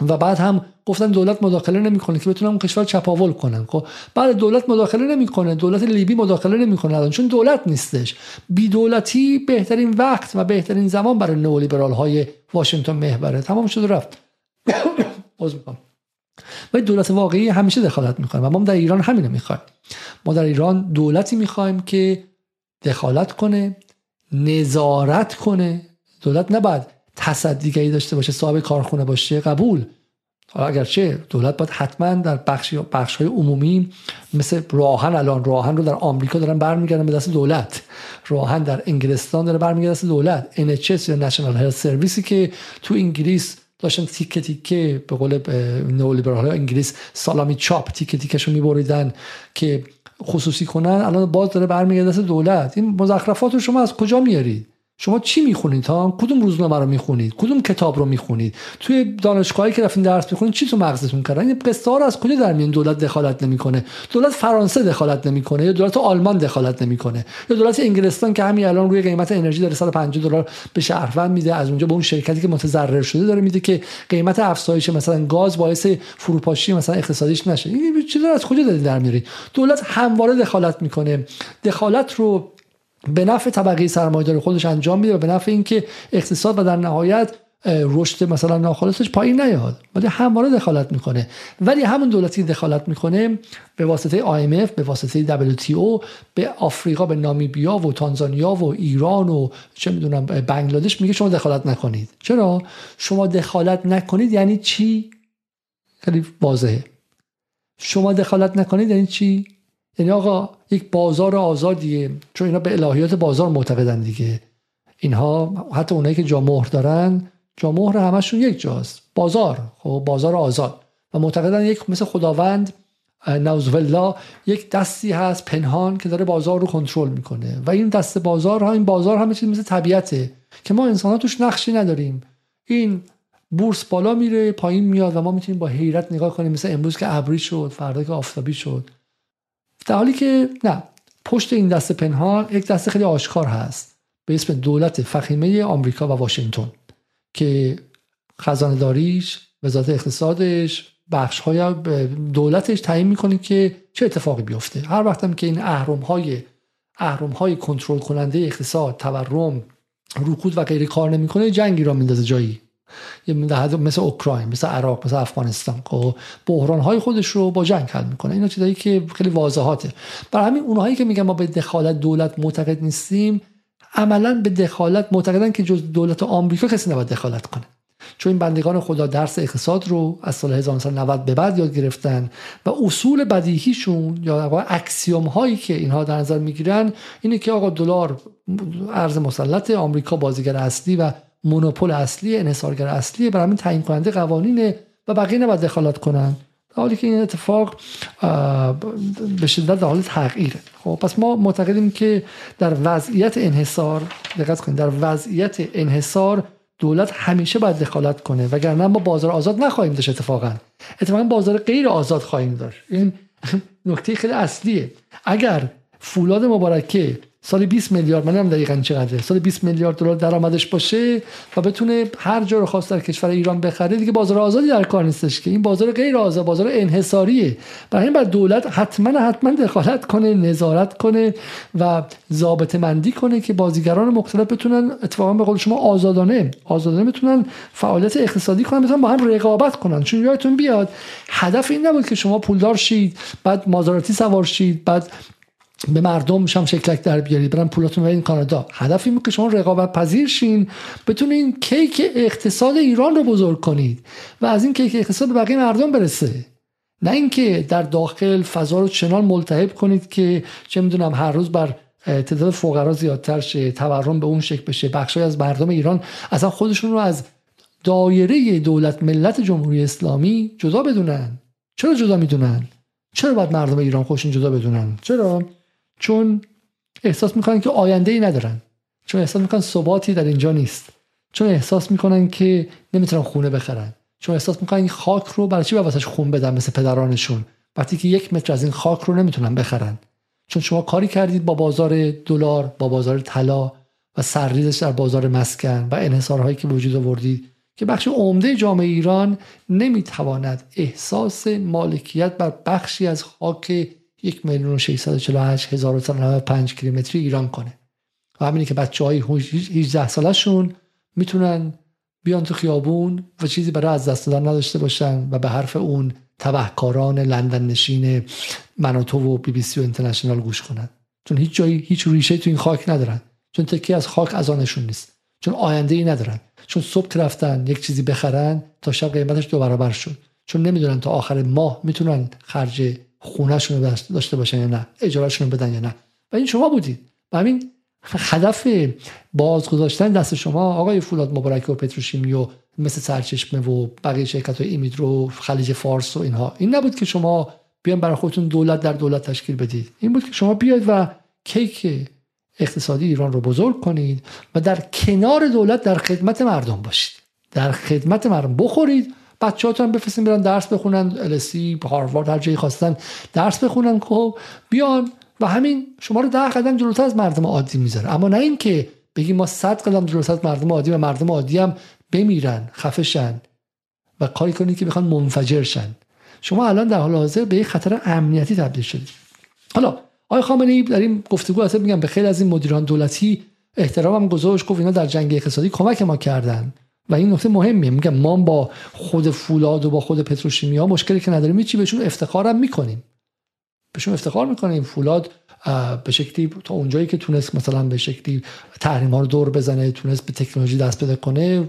و بعد هم گفتن دولت مداخله نمی‌کنه که بتونن اون کشور چپاول کنن. خب بعد دولت مداخله نمی‌کنه دولت لیبی مداخله نمی‌کنه الان چون دولت نیستش. بی دولتی بهترین وقت و بهترین زمان برای نئولیبرال های واشنگتن محوره. تمام شده رفت. عذر می‌خوام. ولی دولت واقعی همیشه دخالت می‌کنه و ما در ایران همینو می‌خوایم. ما در ایران دولتی می‌خوایم که دخالت کنه نظارت کنه. دولت نباید تصدیگری داشته باشه صاحب کارخونه باشه قبول. حالا اگرچه دولت باید حتما در بخش بخش های عمومی مثل راهن الان راهن رو در آمریکا دارن برمیگردن به دست دولت. راهن در انگلستان داره برمیگرده دست دولت. NHS یا نشنال هلت سرویسی که تو انگلیس داشتن تیکه تیکه به قول نئولیبرال انگلیس سالامی چاپ تیکه تیکشو میبریدن که خصوصی کنن. الان باز داره برمیگرده دست دولت. این مزخرفات رو شما از کجا میارید شما چی می‌خونید ها؟ کدوم روزنامه رو می‌خونید؟ کدوم کتاب رو می‌خونید؟ توی دانشگاهی که رفتین درس می‌خونید چی تو مغزتون کردن؟ این قصه ها رو از کجا در میان دولت دخالت نمی‌کنه. دولت فرانسه دخالت نمی‌کنه. یا دولت آلمان دخالت نمی‌کنه. یا دولت انگلستان که همین الان روی قیمت انرژی داره 150 دلار به شهروند میده از اونجا به اون شرکتی که متضرر شده داره میده که قیمت افزایش مثلا گاز باعث فروپاشی مثلا اقتصادیش نشه. این چیزا از کجا دارید در میارید دولت همواره دخالت می‌کنه. دخالت رو به نفع طبقه سرمایه‌دار خودش انجام میده و به نفع اینکه اقتصاد و در نهایت رشد مثلا ناخالصش پایین نیاد. ولی همواره دخالت می‌کنه. ولی همون دولتی دخالت می‌کنه به واسطه IMF به واسطه WTO به آفریقا به نامیبیا و تانزانیا و ایران و چه می‌دونم بنگلادش میگه شما دخالت نکنید. چرا؟ شما دخالت نکنید یعنی چی؟ خیلی واضحه. شما دخالت نکنید یعنی چی؟ یعنی آقا یک بازار آزادیه چون اینا به الهیات بازار معتقدن دیگه. اینها حتی اونایی که جا مهر دارن جا مهر همشون یک جاست. بازار خب بازار آزاد. و معتقدن یک مثل خداوند نوز الله یک دستی هست پنهان که داره بازار رو کنترل می‌کنه. و این دست بازار ها این بازار همه چیز مثل طبیعته که ما انسان ها توش نقشی نداریم. این بورس بالا میره پایین میاد و ما می‌تونیم با حیرت نگاه کنیم. مثل امروز که ابری شد فردا که آفتابی شد. در حالی که نه پشت این دست پنهان یک دست خیلی آشکار هست به اسم دولت فخیمه آمریکا و واشنگتن که خزانه داریش وزارت اقتصادش بخش های دولتش تعیین می‌کنه که چه اتفاقی بیفته. هر وقتم که این اهرم های اهرم های کنترل کننده اقتصاد تورم رکود و غیره کار نمی‌کنه جنگی را میندازه جایی. مثل اوکراین مثل عراق مثل افغانستان. خب بحران های خودش رو با جنگ حل می‌کنه. اینا چیزایی که خیلی واضحاته. برای همین اونهایی که میگن ما به دخالت دولت معتقد نیستیم عملا به دخالت معتقدن که جز دولت آمریکا کسی نباید دخالت کنه. چون این بندگان خدا درس اقتصاد رو از سال 1990 به بعد یاد گرفتن و اصول بدیهیشون یا اکسیوم هایی که اینها در نظر می‌گیرن اینه که آقا دلار ارز مسلط آمریکا بازیگر اصلی و مونوپول اصلی انحصارگر اصلی برای همین تعیین کننده قوانینه و بقیه نباید دخالت کنن. حالی که این اتفاق به شدت در حال تغییره. خب پس ما معتقدیم که در وضعیت انحصار دقت کنید در وضعیت انحصار دولت همیشه باید دخالت کنه وگرنه ما بازار آزاد نخواهیم داشت اتفاقا. اتفاقا بازار غیر آزاد خواهیم داشت. این نکته خیلی اصلیه. اگر فولاد مبارکه سال 20 میلیارد من نمی‌دونم دقیقاً چقدره. سال 20 میلیارد دلار درآمدش باشه و بتونه هر جا رو خواست در کشور ایران بخره دیگه بازار آزادی در کار نیستش که. این بازار غیر آزاد بازار انحصاریه. برای این بعد دولت حتما حتما دخالت کنه نظارت کنه و ضابط مندی کنه که بازیگران مختلف بتونن اتفاقا به قول شما آزادانه آزادانه بتونن فعالیت اقتصادی کنن بتونن با هم رقابت کنن. چون یادتون بیاد هدف این نبود که شما پولدار شید بعد مازاراتی سوار شید بعد به مردم شم شکلک در بیارید برن پولاتون این کانادا. هدف این که شما رقابت پذیر شین بتونین کیک اقتصاد ایران رو بزرگ کنید و از این کیک اقتصاد بقیه مردم برسه. نه اینکه در داخل فضا رو چنان ملتهب کنید که چه می‌دونم هر روز بر تعداد فقرا زیادتر شه تورم به اون شکل بشه. بخشای از مردم ایران اصلا خودشون رو از دایره دولت ملت جمهوری اسلامی جدا بدونن. چرا جدا می‌دونن؟ چرا باید مردم ایران خودشون جدا بدونن؟ چرا؟ چون احساس می‌کنن که آینده ای ندارن. چون احساس می‌کنن ثباتی در اینجا نیست. چون احساس می‌کنن که نمی‌تونن خونه بخرن. چون احساس می‌کنن این خاک رو برای چی واسش خون بدن مثل پدرانشون؟ وقتی که یک متر از این خاک رو نمی‌تونن بخرن. چون شما کاری کردید با بازار دلار با بازار طلا و سرریزش در بازار مسکن و انحصارهایی که وجود آوردید که بخش عمده جامعه ایران نمی‌تواند احساس مالکیت بر بخشی از خاک یک میلیون و 648 هزار کیلومتری ایران کنه. و همینی که بچه های 18 سالشون می‌تونن بیان تو خیابون و چیزی برای از دست دادن نداشته باشن و به حرف اون تبهکاران لندن نشین مناتو و بی بی سی و اینترنشنال گوش کنن. چون هیچ جایی هیچ ریشه تو این خاک ندارن. چون تکی از خاک از آنشون نیست. چون آینده ای ندارن. چون صبح رفتن یک چیزی بخرن تا شب قیمتش دو برابر شد. چون نمی‌دونن تا آخر ماه می‌تونن خرج خونهشون رو داشته باشن یا نه اجارهشون رو بدن یا نه. و این شما بودید و همین هدف باز گذاشتن دست شما آقای فولاد مبارک و پتروشیمی و مثل سرچشمه و بقیه شرکت های ایمیدرو خلیج فارس و اینها. این نبود که شما بیان برای خودتون دولت در دولت تشکیل بدید. این بود که شما بیاید و کیک اقتصادی ایران رو بزرگ کنید و در کنار دولت در خدمت مردم باشید. در خدمت مردم بخورید بچه‌هاتون هم بفرستین برن درس بخونن السی هاروارد هر جایی خواستن درس بخونن خب بیان و همین شما رو ده قدم جلوتر از مردم عادی می‌ذاره. اما نه اینکه بگیم ما صد قدم جلوتر از مردم عادی و مردم عادی هم بمیرن خفشن و کاری کنید که بخوان منفجر شن. شما الان در حال حاضر به یک خطر امنیتی تبدیل شدید. حالا آقای خامنه ای در این گفتگو اصلا میگم به خیلی از این مدیران دولتی احترامم گذاشت گفت اینا در جنگ اقتصادی کمک ما کردن. و این نکته مهمیه میگم ما با خود فولاد و با خود پتروشیمیا مشکلی که نداریم چی بهشون افتخارم می‌کنیم. بهشون افتخار می‌کنیم. فولاد به شکلی تا اونجایی که تونست مثلا به شکلی تحریم ها رو دور بزنه تونست به تکنولوژی دست بده کنه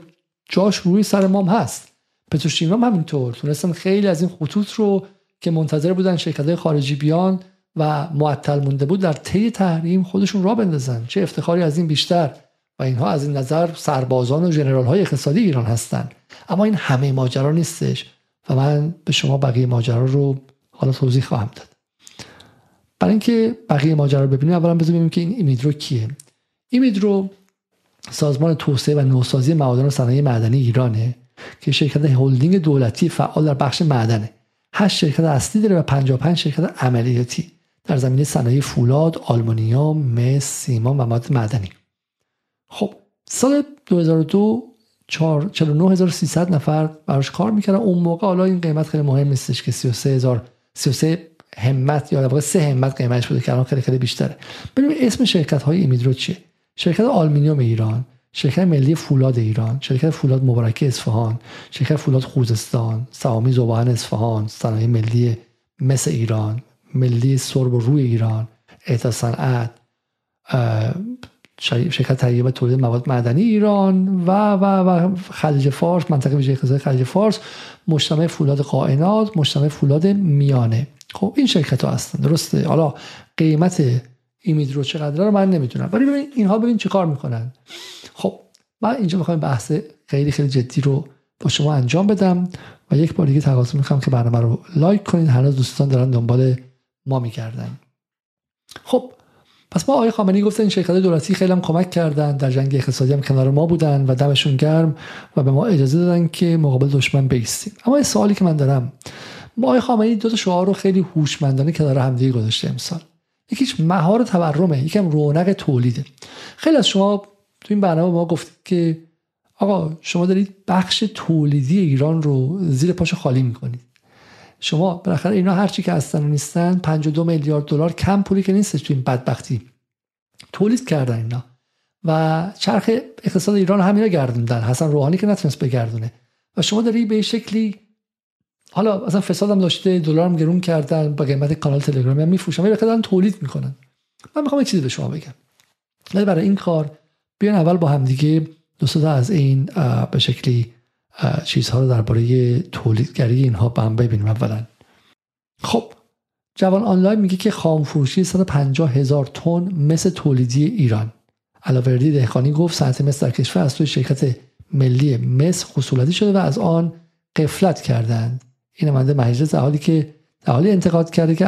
جاش روی سر مام هست. پتروشیمی هم همینطور. تونستن خیلی از این خطوط رو که منتظر بودن شرکت خارجی بیان و معطل مونده بود در طی تحریم خودشون را بندازن. چه افتخاری از این بیشتر. و اینها از این نظر سربازان و جنرال های اقتصادی ایران هستند. اما این همه ماجرا نیستش و من به شما بقیه ماجرا رو حالا توضیح خواهم داد. برای اینکه بقیه ماجرا رو ببینیم اولا ببینیم که این ایمیدرو کیه. ایمیدرو سازمان توسعه و نوسازی معادن و صنایع معدنی ایرانه که شرکت هلدینگ دولتی فعال در بخش معدنه. هشت شرکت اصلی داره و 55 شرکت عملیاتی در زمینه صنایع فولاد، آلومینیوم، مس، سیمان و مواد معدنی. خب سال 2002 49300 نفر براش کار می‌کردن. اون موقع حالا این قیمت خیلی مهم نیستش که 33000 33 همت یا 33 همت قیمتش بوده که الان خیلی خیلی بیشتره. ببینیم اسم شرکت های ایمیدرو چیه؟ شرکت آلومینیوم ایران شرکت ملی فولاد ایران شرکت فولاد مبارکه اصفهان شرکت فولاد خوزستان سهامی ذوب آهن اصفهان صنایع ملی مس ایران ملی سرب و روی ایران صنعت شرکت تهیه و تولید مواد معدنی ایران و و و خلیج فارس منطقه ویژه اقتصادی خلیج فارس مجتمع فولاد قائنات مجتمع فولاد میانه. خب این شرکت ها هستن. درسته. حالا قیمت ایمیدرو چقدر رو من نمی‌دونم. ولی ببین اینها ببین چه کار می‌کنن. خب من اینجا می‌خوام بحث خیلی خیلی جدی رو با شما انجام بدم و یک بار دیگه تقاضا می‌کنم که برنامه رو لایک کنید هنوز دوستان دارن دنبال ما میگردن. خب پس ما آقای خامنه‌ای گفتن شرکت دولتی خیلی هم کمک کردن. در جنگ اقتصادی هم کنار ما بودن و دمشون گرم و به ما اجازه دادن که مقابل دشمن بیستیم اما این سوالی که من دارم ما آقای خامنه‌ای دو تا شعار رو خیلی هوشمندانه کنار همدیگه گذاشته امسال. یکیش مهار تورمه یکم رونق تولیده. خیلی از شما تو این برنامه ما گفتید که آقا شما دارید بخش تولیدی ایران رو زیر پاش خالی می‌کنید. شما بالاخره اینا هرچی که هستن و نیستن 52 میلیارد دلار کم پولی که نیستش تو این بدبختی. تولید کردن اینا. و چرخ اقتصاد ایران همینا گردوندن. حسن روحانی که نتونست بگردونه. و شما داری به شکلی حالا اصلا فساد هم داشته دلار هم گرون کردن با قیمت کانال تلگرامی هم میفروشن ولی دارن تولید می‌کنن. من می‌خوام چیزی به شما بگم. ولی برای این کار بیان اول با هم دیگه دو از این به شکلی چیزها رو درباره تولیدگری اینها با هم ببینیم اولا. خب جوان آنلاین میگه که خام فروشی 150 هزار تن مثل تولیدی ایران. علاوردی دهخانی گفت صنعت مس در کشور از توی شرکت ملی مس خصولتی شده و از آن قفلت کردند. این نماینده مجلس در حالی که در حالی انتقاد کرده که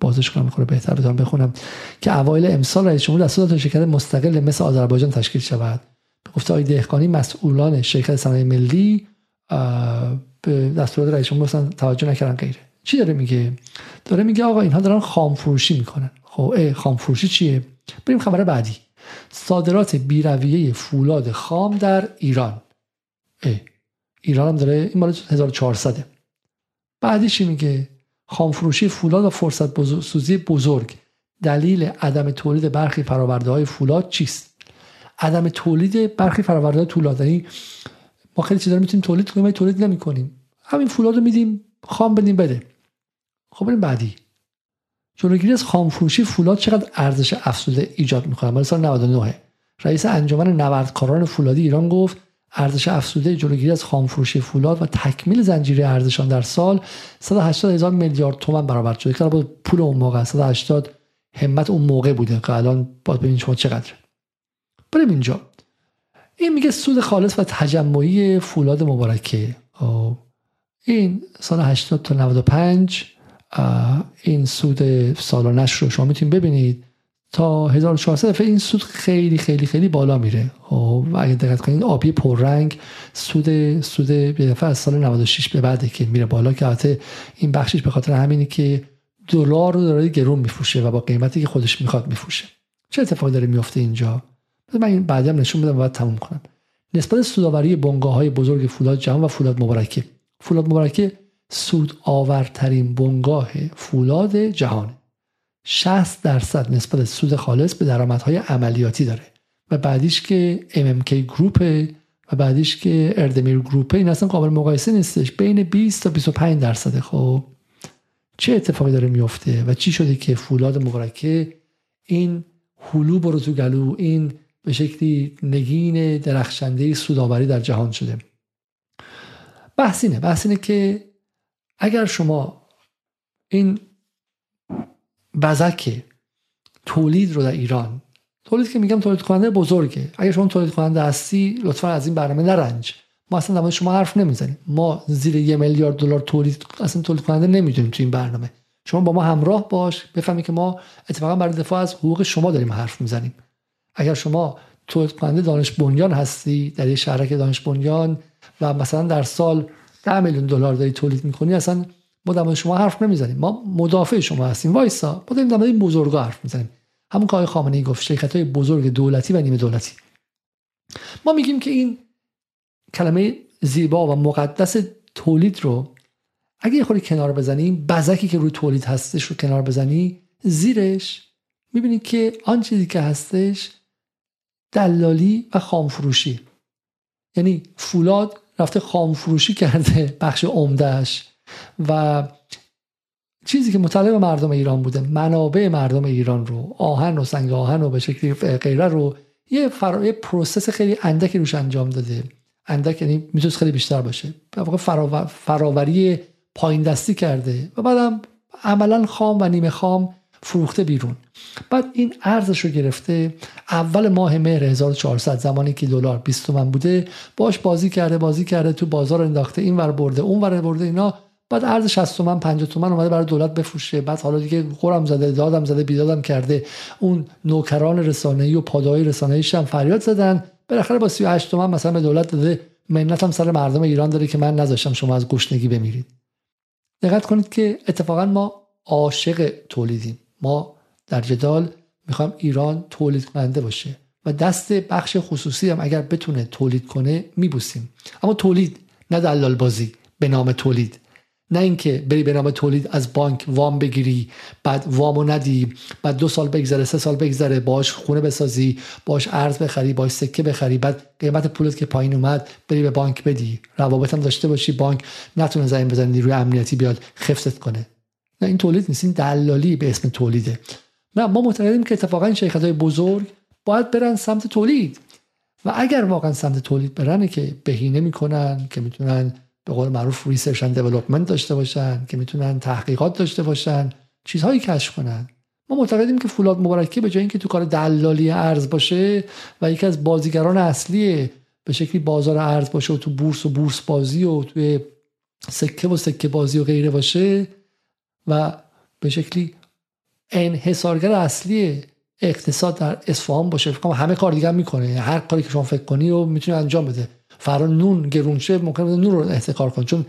بازش کنم می‌خوره بهتر بتونم بخونم که اوایل امسال رئیس جمهور دستور داد شرکت مستقل مثل آذربایجان تشکیل شود. گفته آقای دهقانی مسئولان شرکت صنایع ملی به دستورات رئیس جمهور توجه نکردن غیره. چی داره میگه؟ داره میگه آقا اینها دارن خام فروشی می‌کنن. خب خام فروشی چیه؟ بریم خبر بعدی. صادرات بیرویه فولاد خام در ایران. اه. ایران هم داره این مال 1400 بعدی چی میگه؟ خامفروشی فولاد و فرصت بزرگ سوزی بزرگ دلیل عدم تولید برخی فراورده های فولاد چیست؟ عدم تولید برخی فراورده های فولاد یعنی ما خیلی چیزا می‌تونیم تولید کنیم ولی تولید نمی‌کنیم. همین فولاد رو میدیم خام بدیم بده. خب بریم بعدی. جلوگیری از خامفروشی فولاد چقدر ارزش افزوده ایجاد می‌کنه؟ مال سال 99 رئیس انجمن نوردکاران فولادی ایران گفت ارزش افزوده جلوگیری از خامفروشی فولاد و تکمیل زنجیره ارزشان در سال 180 هزار میلیارد تومان برابر شده که پول اون موقع 180 همت اون موقع بوده که الان باید ببینید شما چقدر بریم اینجا. این میگه سود خالص و تجمعی فولاد مبارکه. خب، این سال 80 تا 95 این سود سالانش رو شما می‌تونید ببینید. تا 1400 دفعه این سود خیلی خیلی خیلی بالا میره. خب. و اگه دقت کنید آبی پررنگ سود سود دفعه از سال 96 به بعده که میره بالا که البته این بخشش به خاطر همینی که دلار رو داره گرون میفروشه و با قیمتی که خودش می‌خواد میفروشه. چه اتفاقی داره میفته اینجا؟ من این بعدی هم نشون بدم و تموم کنم. نسبت سوداوری بنگاه های بزرگ فولاد جهان و فولاد مبارکه. فولاد مبارکه سود آورترین بنگاه فولاد جهانه. 60 درصد نسبت سود خالص به درآمدهای عملیاتی داره. و بعدیش که MMK گروپ و بعدیش که اردمیر گروپه این اصلا قابل مقایسه نیستش. بین 20 تا 25 درصد خب چه اتفاقی داره میفته و چی شده که فولاد مبارکه این هلو برو تو گلو این به شکلی نگین درخشنده سوداوری در جهان شده. بحث اینه بحث اینه که اگر شما این بزک تولید رو در ایران تولید که میگم تولید کننده بزرگه اگر شما تولید کننده هستی لطفا از این برنامه نرنج. ما اصلا در شما حرف نمی‌زنیم. ما زیر یه میلیارد دلار تولید اصلا تولید کننده نمی‌دونیم تو این برنامه. شما با ما همراه باش بفهمی که ما اتفاقا برای دفاع از حقوق شما داریم حرف می‌زنیم. اگر شما تولید کننده دانش بنیان هستی در یه شهرک دانش بنیان و مثلا در سال 10 میلیون دلار داری تولید می‌کنی اصلا ما در شما حرف نمی‌زنیم. ما مدافع شما هستیم وایسا. ما داریم در این بزرگا حرف می‌زنیم. همون که آقای خامنه ای گفت شرکت های بزرگ دولتی و نیمه دولتی. ما میگیم که این کلمه زیبا و مقدس تولید رو اگه یه خورده کنار بزنیم بزکی که روی تولید هستش رو کنار بزنی زیرش می‌بینید که آن چیزی که هستش دلالی و خامفروشی. یعنی فولاد رفته خامفروشی کرده بخش عمدهش و چیزی که متعلق مردم ایران بوده منابع مردم ایران رو آهن و سنگ آهن و به شکلی غیره رو یه, فر... یه process خیلی اندکی روش انجام داده. اندک یعنی می‌تونست خیلی بیشتر باشه. فراور... فراوری پایین دستی کرده و بعدم عملا خام و نیمه خام فروخته بیرون. بعد این ارزش رو گرفته. اول ماه مهر 1400 زمانی که دلار 20 تومن بوده باش بازی کرده بازی کرده تو بازار انداخته این ور برده اون ور برده اینا. بعد ارز 60 تومن 50 تومن اومده برای دولت بفروشه. بعد حالا دیگه خورم زده دادم زده بیدادم کرده. اون نوکران رسانه‌ای و پادای رسانه‌ای هم فریاد زدن. بالاخره با 38 تومن مثلا به دولت داده. منت هم سر مردم ایران داره که من نذاشتم شما از گشنگی بمیرید. دقت کنید که اتفاقا ما عاشق تولیدیم. ما در جدال می‌خوام ایران تولید کننده باشه و دست بخش خصوصی هم اگر بتونه تولید کنه میبوسیم. اما تولید نه دلال بازی به نام تولید. نه اینکه بری به نام تولید از بانک وام بگیری بعد وامو ندی بعد دو سال بگذره سه سال بگذره باش خونه بسازی باش ارز بخری باش سکه بخری بعد قیمت پولت که پایین اومد بری به بانک بدی. روابط هم داشته باشی بانک نتونه زمین بزنی روی امنیتی بیاد خفه‌ت کنه. نه این تولید نیست این دلالی به اسم تولیده. نه ما معتقدیم که اتفاقا شرکت های بزرگ باید برن سمت تولید. و اگر واقعا سمت تولید برن که بهینه می‌کنن که می‌تونن به قول معروف research and development داشته باشن که می‌تونن تحقیقات داشته باشن چیزهایی کشف کنن. ما معتقدیم که فولاد مبارکه به جای اینکه تو کار دلالی ارز باشه و یکی از بازیگران اصلی به شکلی بازار ارز باشه و تو بورس و بورس بازی و توی سکه و سکه بازی و غیره باشه و به شکلی انحصارگر اصلی اقتصاد در اصفهان باشه. فکر همه کار دیگه می‌کنه. هر کاری که شما فکر کنی رو می‌تونه انجام بده. فرا نون گرونشه ممکن نون رو احتکار کن چون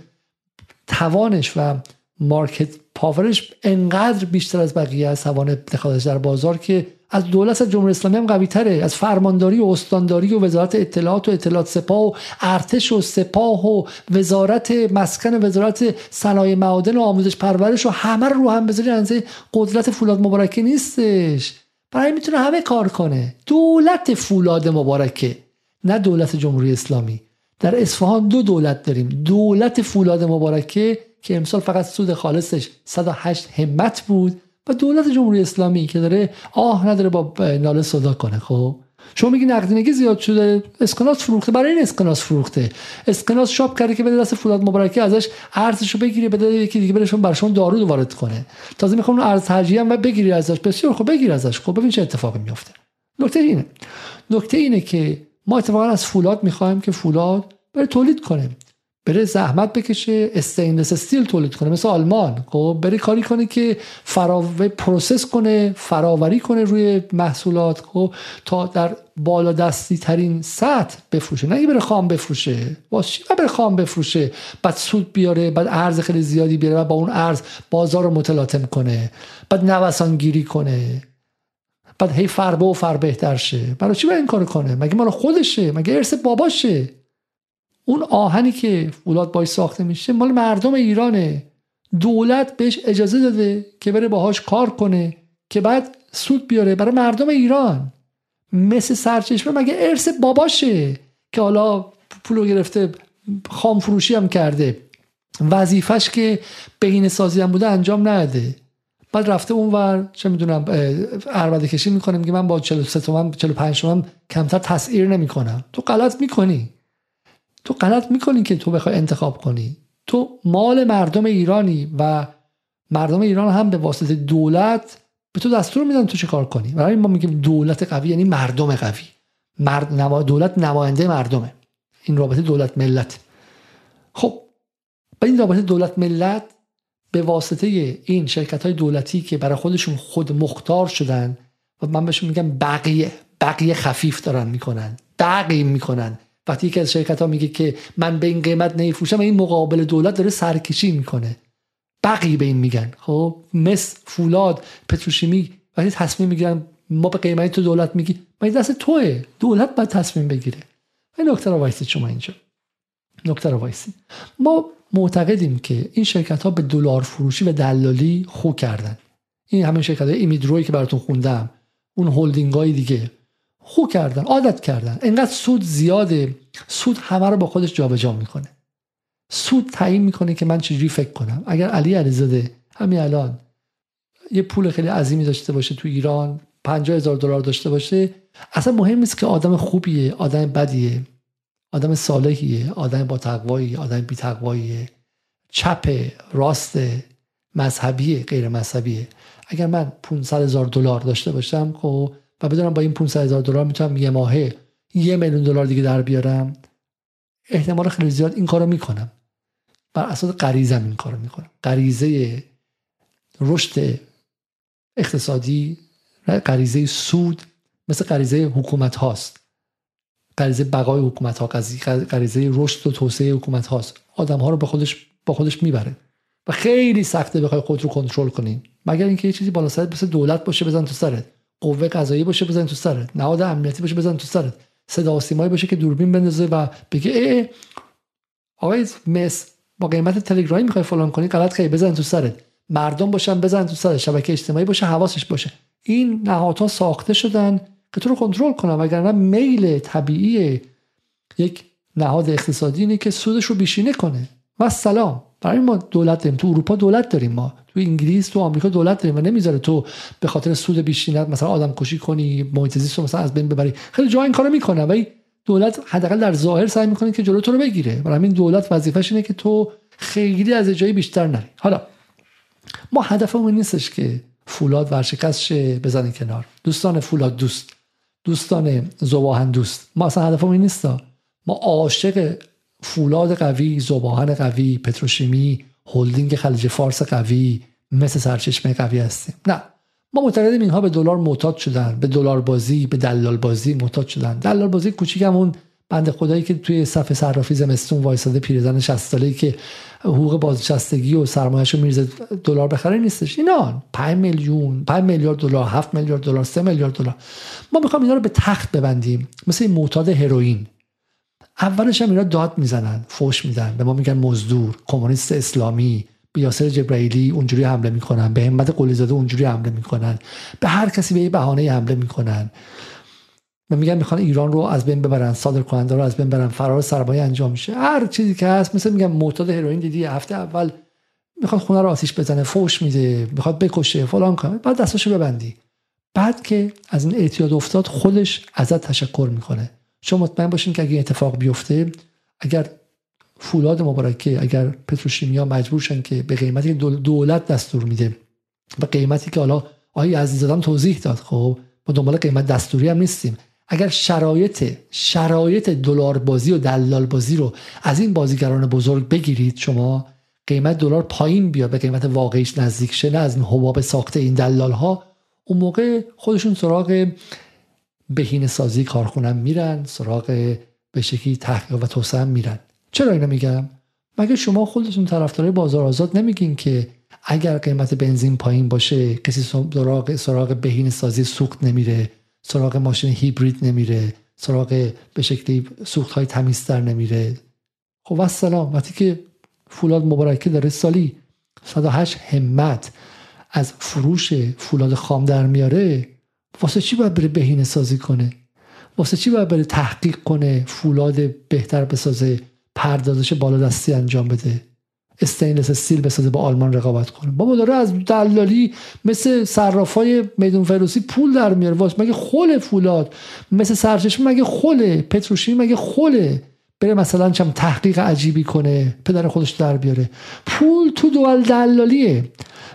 توانش و مارکت پاورش انقدر بیشتر از بقیه از توان دخالتش در بازار که از دولت جمهوری اسلامی هم قوی تره. از فرمانداری و استانداری و وزارت اطلاعات و اطلاعات سپاه و ارتش و سپاه و وزارت مسکن و وزارت صنایع معادن و آموزش پرورش و همه رو هم بذاری انزه قدرت فولاد مبارکه نیستش. برای می‌تونه همه کار کنه. دولت فولاد مبارکه نه دولت جمهوری اسلامی. در اصفهان دو دولت داریم. دولت فولاد مبارکه که امسال فقط سود خالصش 108 همت بود. و دولت جمهوری اسلامی که داره آه نداره با ناله صدا کنه خب؟ شما میگی نقدینگی زیاد شده اسکناس فروخته. برای این اسکناس فروخته. اسکناس شاپ کرده که بده دست فولاد مبارکه ازش ارزشو بگیری بده یکی دیگه برشون برشون دارو وارد کنه. تازه می‌خوام ارز ترجیح هم بگیری ازش. بسیار خب بگیر ازش. خب ببین چه اتفاقی میفته نکته اینه. نکته اینه که ما اتفاقا از فولاد می‌خوایم که فولاد بره تولید کنه. بره زحمت بکشه stainless steel تولید کنه مثل آلمان. خب بره کاری کنه که فراوری process کنه فراوری کنه روی محصولات. خب تا در بالا دستی ترین سطح بفروشه. نه بره خام بفروشه. واسه بره خام بفروشه؟ بعد سود بیاره بعد ارز خیلی زیادی بیاره و با اون ارز بازار رو متلاطم کنه. بعد نوسان گیری کنه. بعد هی فربه و فر بهتر شه. برای چی باید این کارو کنه؟ مگه مال خودشه؟ مگه ارث باباشه؟ اون آهنی که فولاد باش ساخته میشه مال مردم ایرانه. دولت بهش اجازه داده که بره باهاش کار کنه که بعد سود بیاره برای مردم ایران. مثل سرچشمه مگه ارث باباشه که حالا پولو گرفته خام فروشی هم کرده. وظیفش که بهینه سازی هم بوده انجام نده. بعد رفته اونور چه می‌دونم عربده کشی می‌کنه میگه من با 43 تومن 45 تومن کمتر تسعیر نمی‌کنم. تو غلط می‌کنی. تو غلط می‌کنی که تو بخوای انتخاب کنی. تو مال مردم ایرانی و مردم ایران هم به واسطه دولت به تو دستور میدن تو چه کار کنی؟ برای ما میگیم دولت قوی یعنی مردم قوی. مرد نما... دولت نماینده مردمه. این رابطه دولت ملت. خب به این رابطه دولت ملت به واسطه این شرکت های دولتی که برای خودشون خود مختار شدن و من بهشون میگم بقیه بقیه خفیف دارن می‌کنن بقیه می‌کنن. وقتی یکی از شرکت ها میگه که من به این قیمت نمیفروشم این مقابل دولت داره سرکشی می‌کنه. بقیه به این میگن. خب مس فولاد پتروشیمی وقتی تصمیم می‌گیرن ما به قیمتی تو دولت میگی من دست توه. دولت باید تصمیم بگیره. این نکته رو وایسید شما اینجا. نکته رو وایسید. ما معتقدیم که این شرکت ها به دلار فروشی و دلالی خو کردن. این همه شرکت های ایمیدروی که براتون خوندم. اون هلدینگ های دیگه. خو کردن عادت کردن. انقدر سود زیاده. سود همه رو با خودش جابجا می‌کنه. سود تعیین می‌کنه که من چجوری فکر کنم. اگر علی علیزاده همین الان یه پول خیلی عظیمی داشته باشه تو ایران 50 هزار دلار داشته باشه اصلا مهم نیست که آدم خوبیه آدم بدیه آدم صالحیه آدم با تقوایی آدم بی تقواییه. چپ راست مذهبیه غیر مذهبیه. اگر من 500 هزار دلار داشته باشم خب و بدونم با این 500 هزار دلار می‌تونم یه ماهه یه میلیون دلار دیگه در بیارم. احتمال خیلی زیاد این کارو می‌کنم. بر اساس غریزم این کارو می‌کنم. غریزه رشد اقتصادی غریزه سود مثل غریزه حکومت هاست غریزه بقای حکومت ها غریزه رشد و توسعه حکومت هاست آدم ها رو به خودش با خودش می‌بره. و خیلی سخته بخوای خود رو کنترل کنی. مگر اینکه یه چیزی بالا سرت مثل دولت باشه بزن تو سرت. قوه قضایی باشه بزن تو سرت نهاد امنیتی باشه بزن تو سرت صدا سیمایی باشه که دوربین بندازه و بگه ای آقای مس با قیمت تلگرامی می‌خوای فلان کنی غلط خیلی بزن تو سرت. مردم باشن بزن تو سرت. شبکه اجتماعی باشه حواسش باشه. این نهادها ساخته شدن که تو رو کنترل کنن وگرنه میل طبیعی یک نهاد اقتصادی اینه که سودش رو بیشینه کنه. و سلام. برای ما دولت داریم تو اروپا دولت داریم ما. تو انگلیس تو آمریکا دولت داریم و نمی‌ذاره تو به خاطر سود بیشینت مثلا آدم کشی کنی محیط زیست مثلا از بین ببری. خیلی جا این کارو می‌کنه ولی دولت حداقل در ظاهر سعی می‌کنه که جلو تو رو بگیره. برای همین دولت وظیفش اینه که تو خیلی از جایی بیشتر نری. حالا ما هدفمون نیستش که فولاد ورشکست شه بزنه کنار. دوستان فولاد دوست دوستان زباهن دوست. ما اصلا هدفمون این نیست ما عاشق فولاد قوی زباهن قوی پتروشیمی هلدینگ خلیج فارس قوی مثل سرچشمه قوی هستیم. نه. ما معتقدیم اینها به دلار معتاد شدن به دلار بازی به دلال بازی معتاد شدن. دلال بازی کوچیکمون بنده خدایی که توی صف صرافی زمستون وایساده پیرزن 60 ساله که حقوق بازنشستگی و سرمایه‌شو میرزه دلار بخره نیستش. اینا 5 میلیون 5 میلیارد دلار 7 میلیارد دلار 3 میلیارد دلار. ما می‌خوام اینا رو به تخت ببندیم. مثل معتاد هروئین. اولش هم اینا داد می‌زنن فوش میدن به ما میگن مزدور کمونیست اسلامی به یاسر جبرائیلی اونجوری حمله می‌کنن به همت قلیزاده اونجوری حمله می‌کنن به هر کسی به یه بهانه حمله می‌کنن. و میگن می‌خوان ایران رو از بین ببرن صادر کننده رو از بین ببرن فرار سرمایه انجام میشه. هر چیزی که هست مثل میگن معتاد هروئین دیدی هفته اول می‌خواد خونه رو آتیش بزنه فوش میده می‌خواد بکشه فلان کنه بعد دستاشو ببندی. بعد که از این اعتیاد افتاد خودش ازت تشکر می‌کنه. شما مطمئن باشین که اگه آتفاق بیفته اگر فولاد مبارکه اگر پتروشیمیا مجبور شن که به قیمتی دولت دستور میده و قیمتی که حالا آقای عزیزادم توضیح داد خب ما دنبال قیمت دستوری هم نیستیم. اگر شرایط شرایط دلار بازی و دلال بازی رو از این بازیگران بزرگ بگیرید شما قیمت دلار پایین بیاد به قیمت واقعیش نزدیک شه نه از حباب ساخته این دلال ها اون موقع خودشون سراغ بهینه سازی کارخونم میرن سراغ به شکلی تحقیق و توسعه میرن. چرا اینو میگم؟ مگه شما خودتون طرفدارای بازار آزاد نمیگین که اگر قیمت بنزین پایین باشه کسی سراغ سراغ بهینه سازی سوخت نمیره سراغ ماشین هیبرید نمیره سراغ به شکلی سوخت های تمیزتر نمیره؟ خب و سلام وقتی که فولاد مبارکه داره سالی 108 همت از فروش فولاد خام در میاره واسه چی باید بره بهینه سازی کنه؟ واسه چی باید بره تحقیق کنه فولاد بهتر بسازه پردازش بالا دستی انجام بده استینلس استیل بسازه با آلمان رقابت کنه؟ بابا داره از دلالی مثل صرافای میدون فروسی پول در میاره. واسه مگه خل فولاد؟ مثل سرچشمه مگه خله پتروشیمی مگه خله بره مثلا چم تحقیق عجیبی کنه پدر خودش در بیاره. پول تو دول دلالیه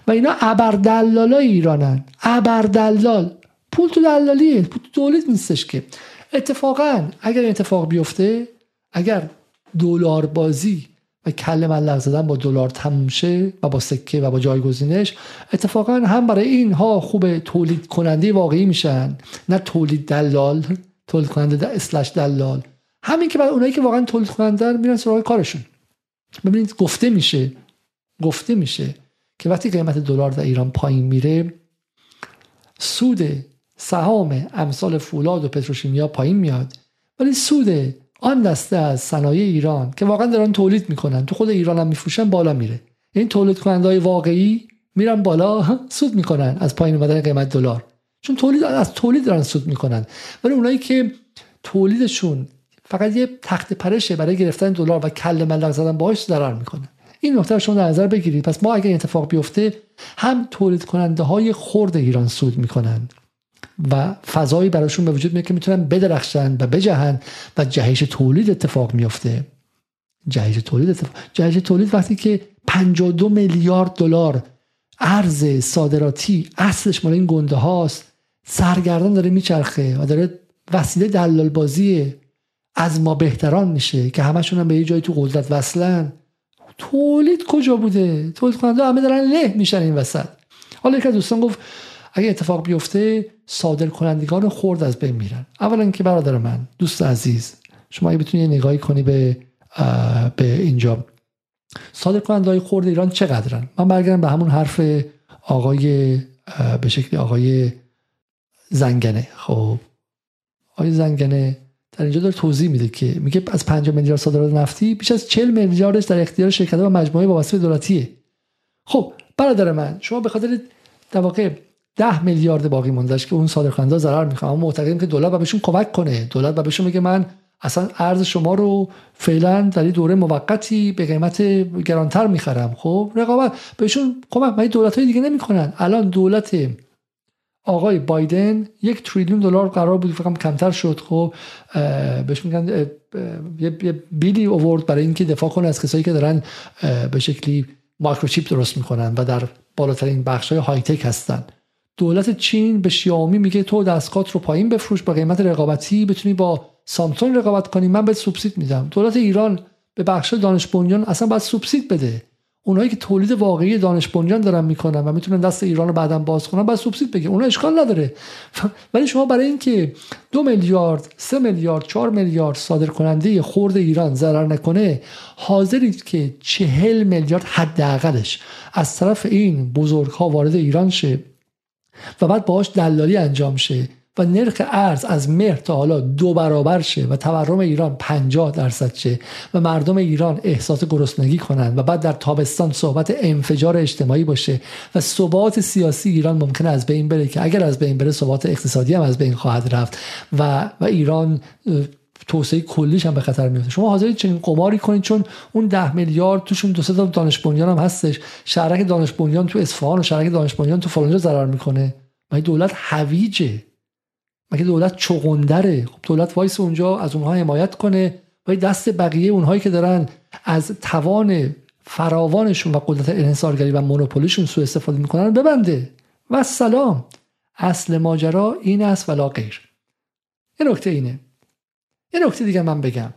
و اینا ابر دلالای ایرانن. ابر دلال پول تو دلالیه پول تو دولت نیستش که. اتفاقا اگر اتفاق بیفته اگر دلار بازی و کل ملق زدن با دلار تموم شه و با سکه و با جایگزینش اتفاقا هم برای اینها خوب تولید کننده واقعی میشن. نه تولید دلال تولید کننده اسلش دلال. همین که بعد اونایی که واقعا تولید کننده میرن سراغ کارشون. ببینید گفته میشه گفته میشه که وقتی قیمت دلار در ایران پایین میره سود سهام امثال فولاد و پتروشیمیا پایین میاد. ولی سود آن دسته از صنایع ایران که واقعا دارن تولید می‌کنن تو خود ایران هم میفروشن بالا میره. این تولید کننده واقعی میرن بالا سود می‌کنن از پایین اومدن قیمت دلار. چون تولید از تولید دارن سود می‌کنن. ولی اونایی که تولیدشون فقط یه تخت پرشه برای گرفتن دلار و کل ملق زدن باهاش ضرر می‌کنه این نکته شما در نظر بگیرید. پس ما اگر اتفاق بیفته هم تولید کننده های خرد ایران سود می‌کنن. و فضایی براشون به وجود میاد که می‌تونن بدرخشن و بجهن و جهش تولید اتفاق میفته جهش تولید اتفاق جهش تولید وقتی که 52 میلیارد دلار ارز صادراتی اصلش مال این گنده هاست سرگردان داره میچرخه و داره وسیله دلال بازی از ما بهتران میشه که همشون هم به یه جایی تو قدرت وصلن. تولید کجا بوده؟ تولید کننده همه دارن له میشن این وسط. حالا یک دوستان گفت اگه اتفاق بیفته صادر کنندگان خورد از بین میرن. اولا که برادر من دوست عزیز شما اگه بتونی نگاهی کنی به به اینجا. صادر کننده های خورد ایران چقدرن؟ من برگردم به همون حرف آقای به شکل آقای زنگنه. خب. آقای زنگنه در اینجا داره توضیح میده که میگه از 5 میلیارد صادرات نفتی بیش از 40 میلیاردش در اختیار شرکت و مجموعه وابسته دولتیه. خب برادر من شما به خاطر در واقع 10 میلیارد باقی ماندهش که اون صادرکننده ضرر می‌کنه اما معتقدیم که دولت بهشون کمک کنه. دولت باید بهشون میگه من اصلا ارز شما رو فعلا در این دوره موقتی به قیمت گرانتر می‌خرم. خب رقابت بهشون کمک من دولت های دیگه نمی‌کنن. الان دولت آقای بایدن یک تریلیون دلار قرار بود فقط کمتر شد. خب بهش میگن یه بیلی اوورد برای اینکه دفاع کنه از کسایی که دارن به شکلی مایکروچیپ درست می‌کنن و در بالاترین بخش های های تک هستن. دولت چین به شیائومی میگه تو دستگاه رو پایین بفروش با قیمت رقابتی بتونی با سامسونگ رقابت کنی. من به سوبسید میدم. دولت ایران به بخش دانش بنیان اصلا باید سوبسید بده. اونایی که تولید واقعی دانش بنیان دارن می‌کنن و می‌تونن دست ایران رو بعدا باز کنن باید سوبسید بگه. اون اشکال نداره. ولی شما برای اینکه دو میلیارد سه میلیارد چهار میلیارد صادر کننده خورد ایران ضرر نکنه حاضرید که چهل میلیارد حداقلش از طرف این بزرگ ها وارد ایران شه. و بعد باهاش دلالی انجام شه و نرخ ارز از مهر تا حالا دو برابر شه و تورم ایران 50 درصد شه و مردم ایران احساس گرسنگی کنند و بعد در تابستان صحبت انفجار اجتماعی باشه و ثبات سیاسی ایران ممکنه از بین بره که اگر از بین بره ثبات اقتصادی هم از بین خواهد رفت و و ایران توسعه کلیش هم به خطر میفته شما حاضرید چنین قماری کنید چون اون ده میلیارد توشون دو تا دانش بنیان هم هستش. شهرک دانش بنیان تو اصفهان و شهرک دانش بنیان تو فلانجا ضرر می‌کنه. مگه دولت هویجه؟ مگه دولت چغندره؟ خب دولت وایس اونجا از اونها حمایت کنه. و دست بقیه اونهایی که دارن از توان فراوانشون و قدرت انحصارگری و مونوپولیشون سوء استفاده می‌کنن ببنده. و سلام. اصل ماجرا این است ولا غیر. یه نکته اینه. یه نکته دیگه من بگم.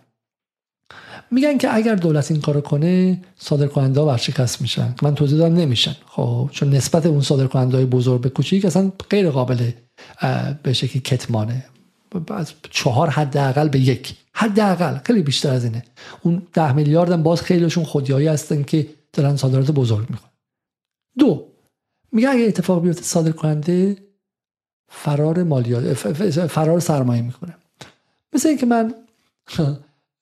میگن که اگر دولت این کارو کنه صادر کننده ها ورشکست میشن. من توضیح دادم نمیشن. خب چون نسبت اون صادر کننده های بزرگ به کوچیک اصلا غیر قابل به شکلی کتمانه. از چهار حداقل به یک. حداقل خیلی بیشتر از اینه. اون ده میلیارد هم باز خیلیشون خودیایی هستن که دارن صادرات بزرگ می‌کنن دو میگه اگه اتفاق بیفته صادر کننده فرار مالیات فرار سرمایه می‌کنه مثل اینکه من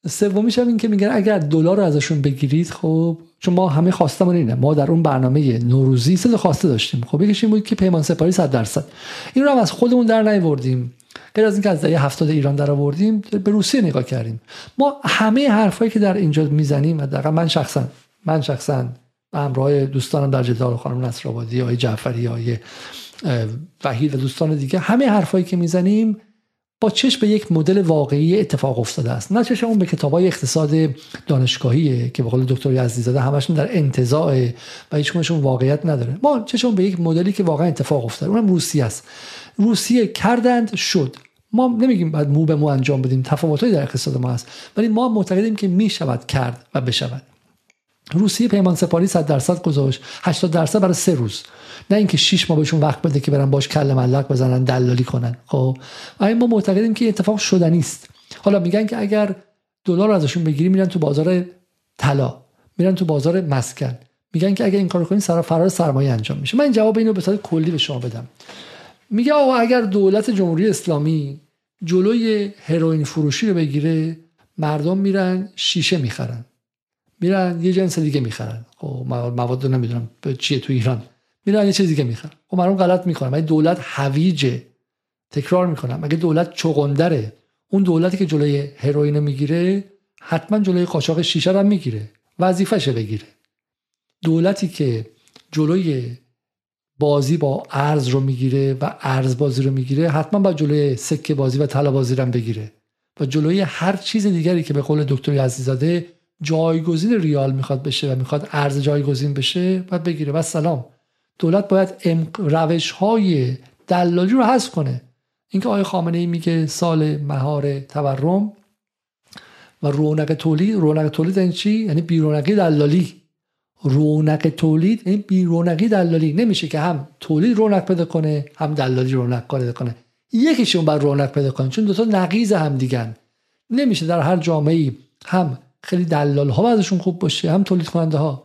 سومیش هم این که میگن اگر دلار رو ازشون بگیرید خب چون ما همه خواستمون اینه. ما در اون برنامه نوروزی سه خواسته داشتیم. خب یکیش این بود که پیمان سپاری 100 درصد. این رو هم از خودمون در نیاوردیم. غیر از اینکه از دهه 70 ایران در آوردیم به روسیه نگاه کردیم. ما همه حرفایی که در اینجا می‌زنیم دقیقا من شخصا من شخصا به همراه دوستانم در جدال خانم نصرآبادی آقای جعفری آقای وحید و دوستان دیگه همه حرفایی که می‌زنیم با چشم به یک مدل واقعی اتفاق افتاده است. نه چشم اون به کتاب های اقتصاد دانشگاهیه که به قول دکتر عزیزاده همشون در انتزاع و هیچ واقعیت نداره. ما چشم به یک مدلی که واقعا اتفاق افتاده اونم روسیه است. روسیه کردند شد. ما نمیگیم بعد مو به مو انجام بدیم تفاوتایی در اقتصاد ما هست ولی ما معتقدیم که می شود کرد و بشود. روسیه پیمان سپاری 100 درصد گذاشت 80 درصد برای سه روز. نه اینکه 6 ماه بهشون وقت بده که برن باش کله ملق بزنن دلالی کنن. خب. ما معتقدیم که اتفاق شدنی است حالا میگن که اگر دلار ازشون بگیری میرن تو بازار طلا میرن تو بازار مسکن. میگن که اگر این کارو کنین سر فرار سرمایه انجام میشه. من جواب اینو به صورت کلی به شما بدم. میگه آقا اگر دولت جمهوری اسلامی جلوی هروئین فروشی رو بگیره مردم میرن شیشه می‌خرن. میرن یه جنس دیگه می‌خرن. خب مواد نمی‌دونم چیه تو ایران. میرن یه چیز دیگه می‌خرن خب مردم غلط می‌کنن اگه دولت هویجه تکرار می‌کنم. اگه دولت چغندره؟ اون دولتی که جلوی هروئین می‌گیره حتما جلوی قاچاق شیشه رو می‌گیره. وظیفشه بگیره. دولتی که جلوی بازی با ارز رو می‌گیره و ارز بازی رو می‌گیره حتما با جلوی سکه بازی و طلا بازی رو بگیره. و جلوی هر چیز دیگری که به قول دکتر عزیزاده جایگزین ریال می‌خواد بشه و می‌خواد ارز جایگزین بشه باید بگیره. و سلام. دولت باید روش های دلالی رو حذف کنه. اینکه آقای خامنه ای میگه سال مهار تورم و رونق تولید رونق تولید یعنی چی؟ یعنی بیرونقی دلالی. رونق تولید این بی رونقی دلالی. نمیشه که هم تولید رونق پیدا کنه هم دلالی رونق پیدا کنه. یکیشون باید رونق پیدا کنه چون دو تا نقیز هم. دیگن نمیشه در هر جامعه هم خیلی دلال ها خوب باشه هم تولید کننده ها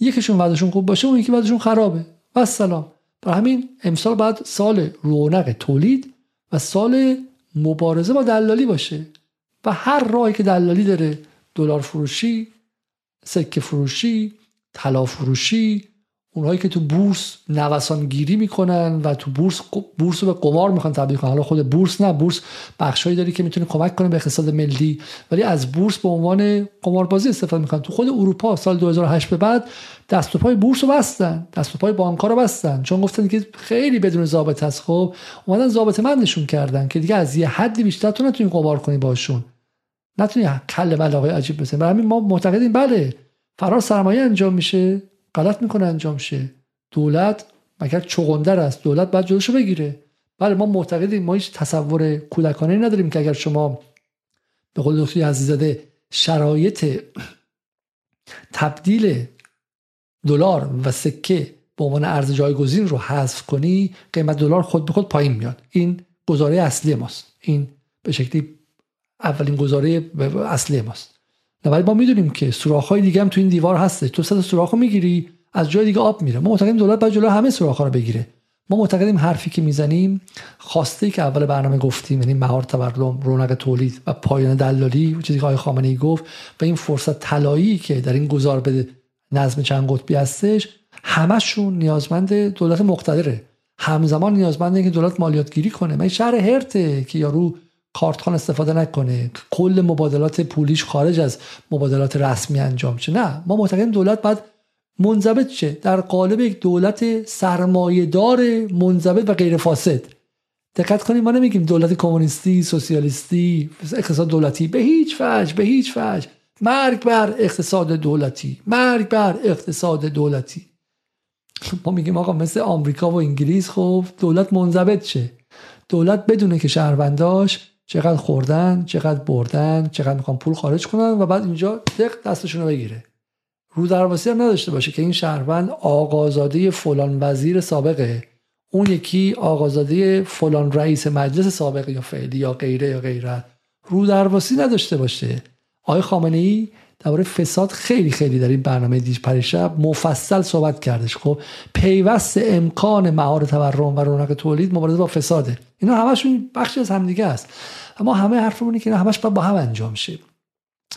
یکیشون وضعشون خوب باشه اون یکی وضعشون خرابه. و سلام برای همین امسال بعد سال رونق تولید و سال مبارزه با دلالی باشه و هر راهی که دلالی داره دلار فروشی سکه فروشی طلا فروشی اونهایی که تو بورس نوسان گیری می‌کنن و تو بورس بورس رو به قمار می‌خوان تبدیل کنن. حالا خود بورس نه بورس بخشایی داری که می‌تونه کمک کنه به اقتصاد ملی. ولی از بورس به عنوان قماربازی استفاده می‌کنن. تو خود اروپا سال 2008 به بعد دست و پای بورس رو بستن. دست و پای بانک رو بستن. چون گفتن که خیلی بدون ضابط هست خب اومدن ضابط مندشون کردن که دیگه از یه حدی بیشتر تو نتونی قمار کنی باشون. نتونی کله بلاغه عجیب بزنی. برای همین ما معتقدیم بله فرار سرمایه انجام میشه. غلط می‌کنه انجام شه. دولت مگر چغندر است؟ دولت باید جلوشو بگیره. بله ما معتقدیم ما هیچ تصور کودکانه نداریم که اگر شما به قول دکتر عزیزاده شرایط تبدیل دلار و سکه به عنوان ارز جایگزین رو حذف کنی قیمت دلار خود به خود پایین میاد. این گزاره اصلی ماست. این به شکلی اولین گزاره اصلی ماست. ولی ما می‌دونیم که سوراخ های دیگه هم تو این دیوار هسته. تو صد سوراخ رو می‌گیری از جای دیگه آب میره. ما معتقدیم دولت باید جلو همه سوراخ ها رو بگیره. ما معتقدیم حرفی که می‌زنیم خواسته که اول برنامه گفتیم یعنی مهار تورم رونق تولید و پایان دلالی چیزی که آقای خامنه ای گفت و این فرصت طلایی که در این گذار به نظم چند قطبی هستش همشون نیازمند دولت مقتدره. همزمان نیازمنده که دولت مالیات گیری کنه. من شهر هرته که یارو کارتخان استفاده نکنه. کل مبادلات پولیش خارج از مبادلات رسمی انجام شه. نه ما معتقدیم دولت باید منضبط شه. در قالب یک دولت سرمایهدار منضبط و غیر فاسد دقت کنیم ما نمیگیم دولت کمونیستی سوسیالیستی اقتصاد دولتی. به هیچ وجه به هیچ وجه. مرگ بر اقتصاد دولتی. مرگ بر اقتصاد دولتی. ما میگیم آقا مثل آمریکا و انگلیس خب دولت منضبط شه. دولت بدونه که شهرونداش چقدر خوردن چقدر بردن چقدر می‌خوان پول خارج کنن و بعد اینجا دق دستشون رو بگیره. رو درواسی هم نداشته باشه که این شهروند آقازاده فلان وزیر سابقه. اون یکی آقازاده فلان رئیس مجلس سابق یا فعلی یا غیره یا غیره. رو درواسی نداشته باشه. آقای خامنه ای درباره فساد خیلی خیلی در این برنامه دیش پریشب مفصل صحبت کردش. خب پیوست امکان مهار تورم و رونق تولید مبارزه با فساده. اینا همشون بخشی از همدیگه است. اما همه حرفمونه که همش باید با هم انجام شه.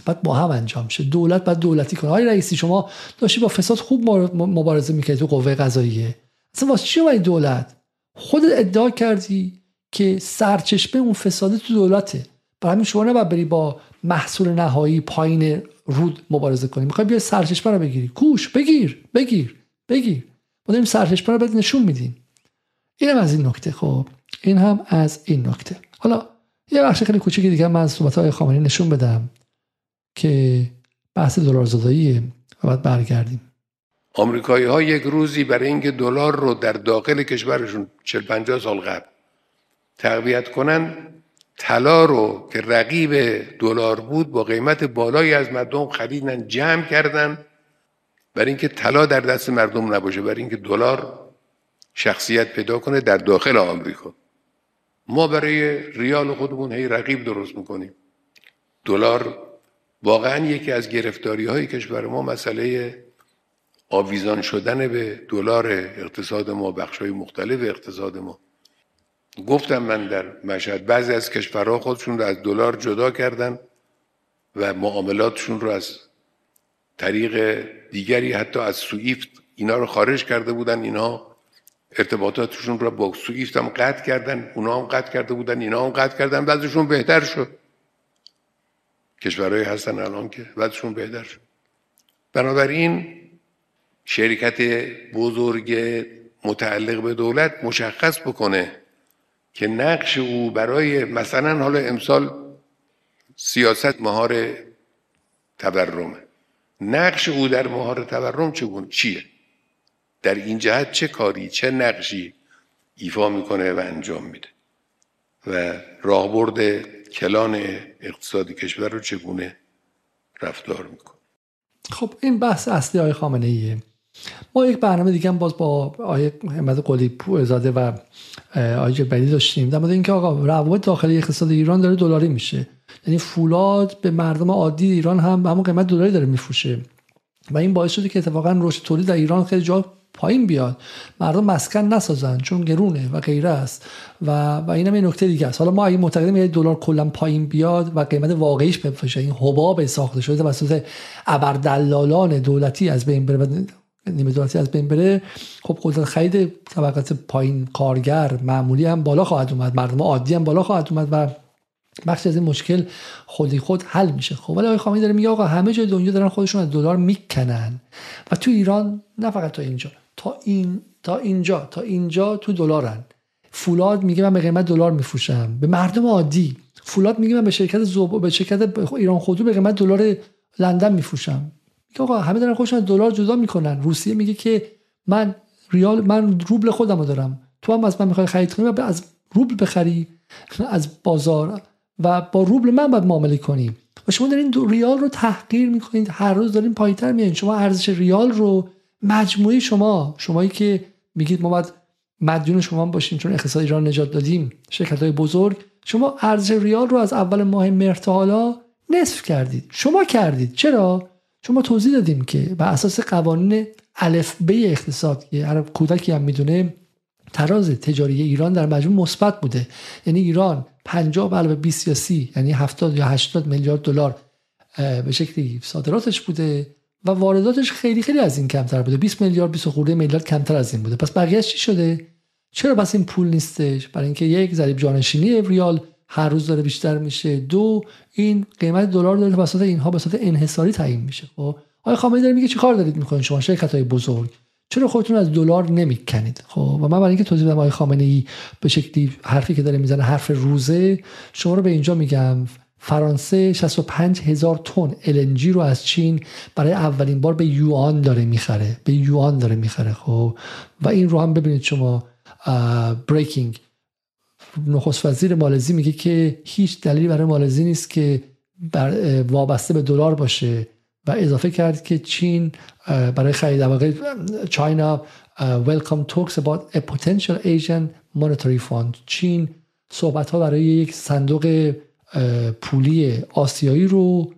باید با هم انجام شه. دولت باید دولتی کنه. آقای رئیسی شما داشتی با فساد خوب مبارزه می‌کردی تو قوه قضاییه. اصلا واسه چی باید دولت؟ خودت ادعا کردی که سرچشمه اون فساد تو دولته. برای همین شما نباید بری با محصول نهایی پایین رود مبارزه کنی. می‌خوای بیا سرچشمه رو بگیری. کوش بگیر بگیر بگیر. ما داریم سرچشمه رو بهت نشون میدیم. اینم از این نکته خب. این هم از این نکته. حالا یه بخش خیلی کوچیکی دیگه من صحبت های خامنه‌ای نشون بدم که بحث دلار زداییه و بعد برگردیم. آمریکایی ها یک روزی برای اینکه دلار رو در داخل کشورشون 40 50 سال قبل تقویت کنن طلا رو که رقیب دلار بود با قیمت بالایی از مردم خریدن جمع کردن. برای اینکه طلا در دست مردم نباشه برای اینکه دلار شخصیت پیدا کنه در داخل آمریکا. ما برای ریال خودمون هی رقیب درست می‌کنیم. دلار واقعا یکی از گرفتاری های کشور ما مسئله آویزان شدن به دلار اقتصاد ما بخش های مختلف اقتصاد ما. گفتم من در مشهد بعضی از کشورها خودشون رو از دلار جدا کردن و معاملاتشون رو از طریق دیگری حتی از سویفت اینا رو خارج کرده بودن اینها ارتباطاتشون رو با سویفت هم قطع کردن اونا هم قطع کرده بودن اینا هم قطع کردن بعضشون بهتر شد. کشورهای هستن الان که بعضشون بهتر شد. بنابراین شرکت بزرگ متعلق به دولت مشخص بکنه که نقش او برای مثلا حالا امسال سیاست مهار تورمه. نقش او در مهار تورم چگونه چیه؟ در این جهت چه کاری چه نقشی ایفا می‌کنه و انجام میده؟ و راهبرد کلان اقتصادی کشور رو چگونه رفتار می‌کنه؟ خب این بحث اصلی های خامنه ایه ما یک برنامه دیگه هم باز با آیه احمد قلی زاده و آیه جبری داشتیم. در مورد اینکه آقا روابط داخلی اقتصاد ایران داره دلاری میشه. یعنی فولاد به مردم عادی ایران هم به همون قیمت دلاری داره میفروشه. و این باعث شده که اتفاقا رشد تولید در ایران خیلی جا پایین بیاد. مردم مسکن نسازن چون گرونه و غیره است. و و اینم یه نکته دیگه است. حالا ما اگه معتقدیم یه دلار کلا پایین بیاد و قیمت واقعیش بفروشه این حباب ساخته شده توسط ابردلالان دولتی از بین بره نیمه از بین بره. خب قدرت خرید طبقات پایین کارگر معمولی هم بالا خواهد اومد. مردم عادی هم بالا خواهد اومد و بخش از این مشکل خودی خود حل میشه. خب ولی آقای خامنه‌ای داره میگه آقا همه جای دنیا دارن خودشون از دلار می‌کنن و تو ایران نه فقط تا اینجا. تا این تا اینجا. تا اینجا تو دلارن. فولاد میگه من به قیمت دلار میفروشم. به مردم عادی. فولاد میگه من به شرکت زوب به شرکت ایران خودرو به قیمت دلار لندن میفروشم. آقا همه دارن خودشون دلار جدا می‌کنن. روسیه میگه که من ریال من روبل خودم رو دارم. تو هم از من می‌خوای خرید کنی از روبل بخری از بازار و با روبل من باید معامله کنیم و شما دارین ریال رو تحقیر می‌کنید. هر روز دارین پایتر میایین شما ارزش ریال رو مجموعه شما شمایی که میگید ما باید مدیون شما باشیم چون اقتصاد ایران نجات دادیم شرکت های بزرگ شما ارزش ریال رو از اول ماه مهر نصف کردید. شما کردید. چرا؟ شما توضیح دادیم که بر اساس قوانین الف ب اقتصاد که هر کودکی هم می‌دونه تراز تجاری ایران در مجموع مثبت بوده. یعنی ایران 50 علاوه 20 یا 30 یعنی 70 یا 80 میلیارد دلار به شکلی صادراتش بوده و وارداتش خیلی خیلی از این کمتر بوده. 20 میلیارد 20 خورده میلیارد کمتر از این بوده. پس بقیهش چی شده؟ چرا بس این پول نیستش؟ برای اینکه یک ضریب جانشینی ریال هر روز داره بیشتر میشه. دو این قیمت دلار داره وسط اینها به صورت انحصاری تعیین میشه. خب؟ آقای خامنه‌ای داره میگه چیکار دارید می‌کنید شما؟ شرکت های بزرگ. چرا خودتون از دلار نمی‌کنید؟ خب؟ و من برای اینکه توضیح بدم آقای خامنه ای به شکلی حرفی که داره می‌زنه حرف روزه شما رو به اینجا میگم. فرانسه 65 هزار تن LNG رو از چین برای اولین بار به یوان داره می‌خره. به یوان داره می‌خره. خب؟ و این رو هم ببینید شما بریکینگ نخست وزیر مالزی میگه که هیچ دلیلی برای مالزی نیست که وابسته به دلار باشه و اضافه کرد که چین برای خرید واقع چاینا welcome talks about a potential Asian monetary fund. چین صحبت ها برای یک صندوق پولی آسیایی رو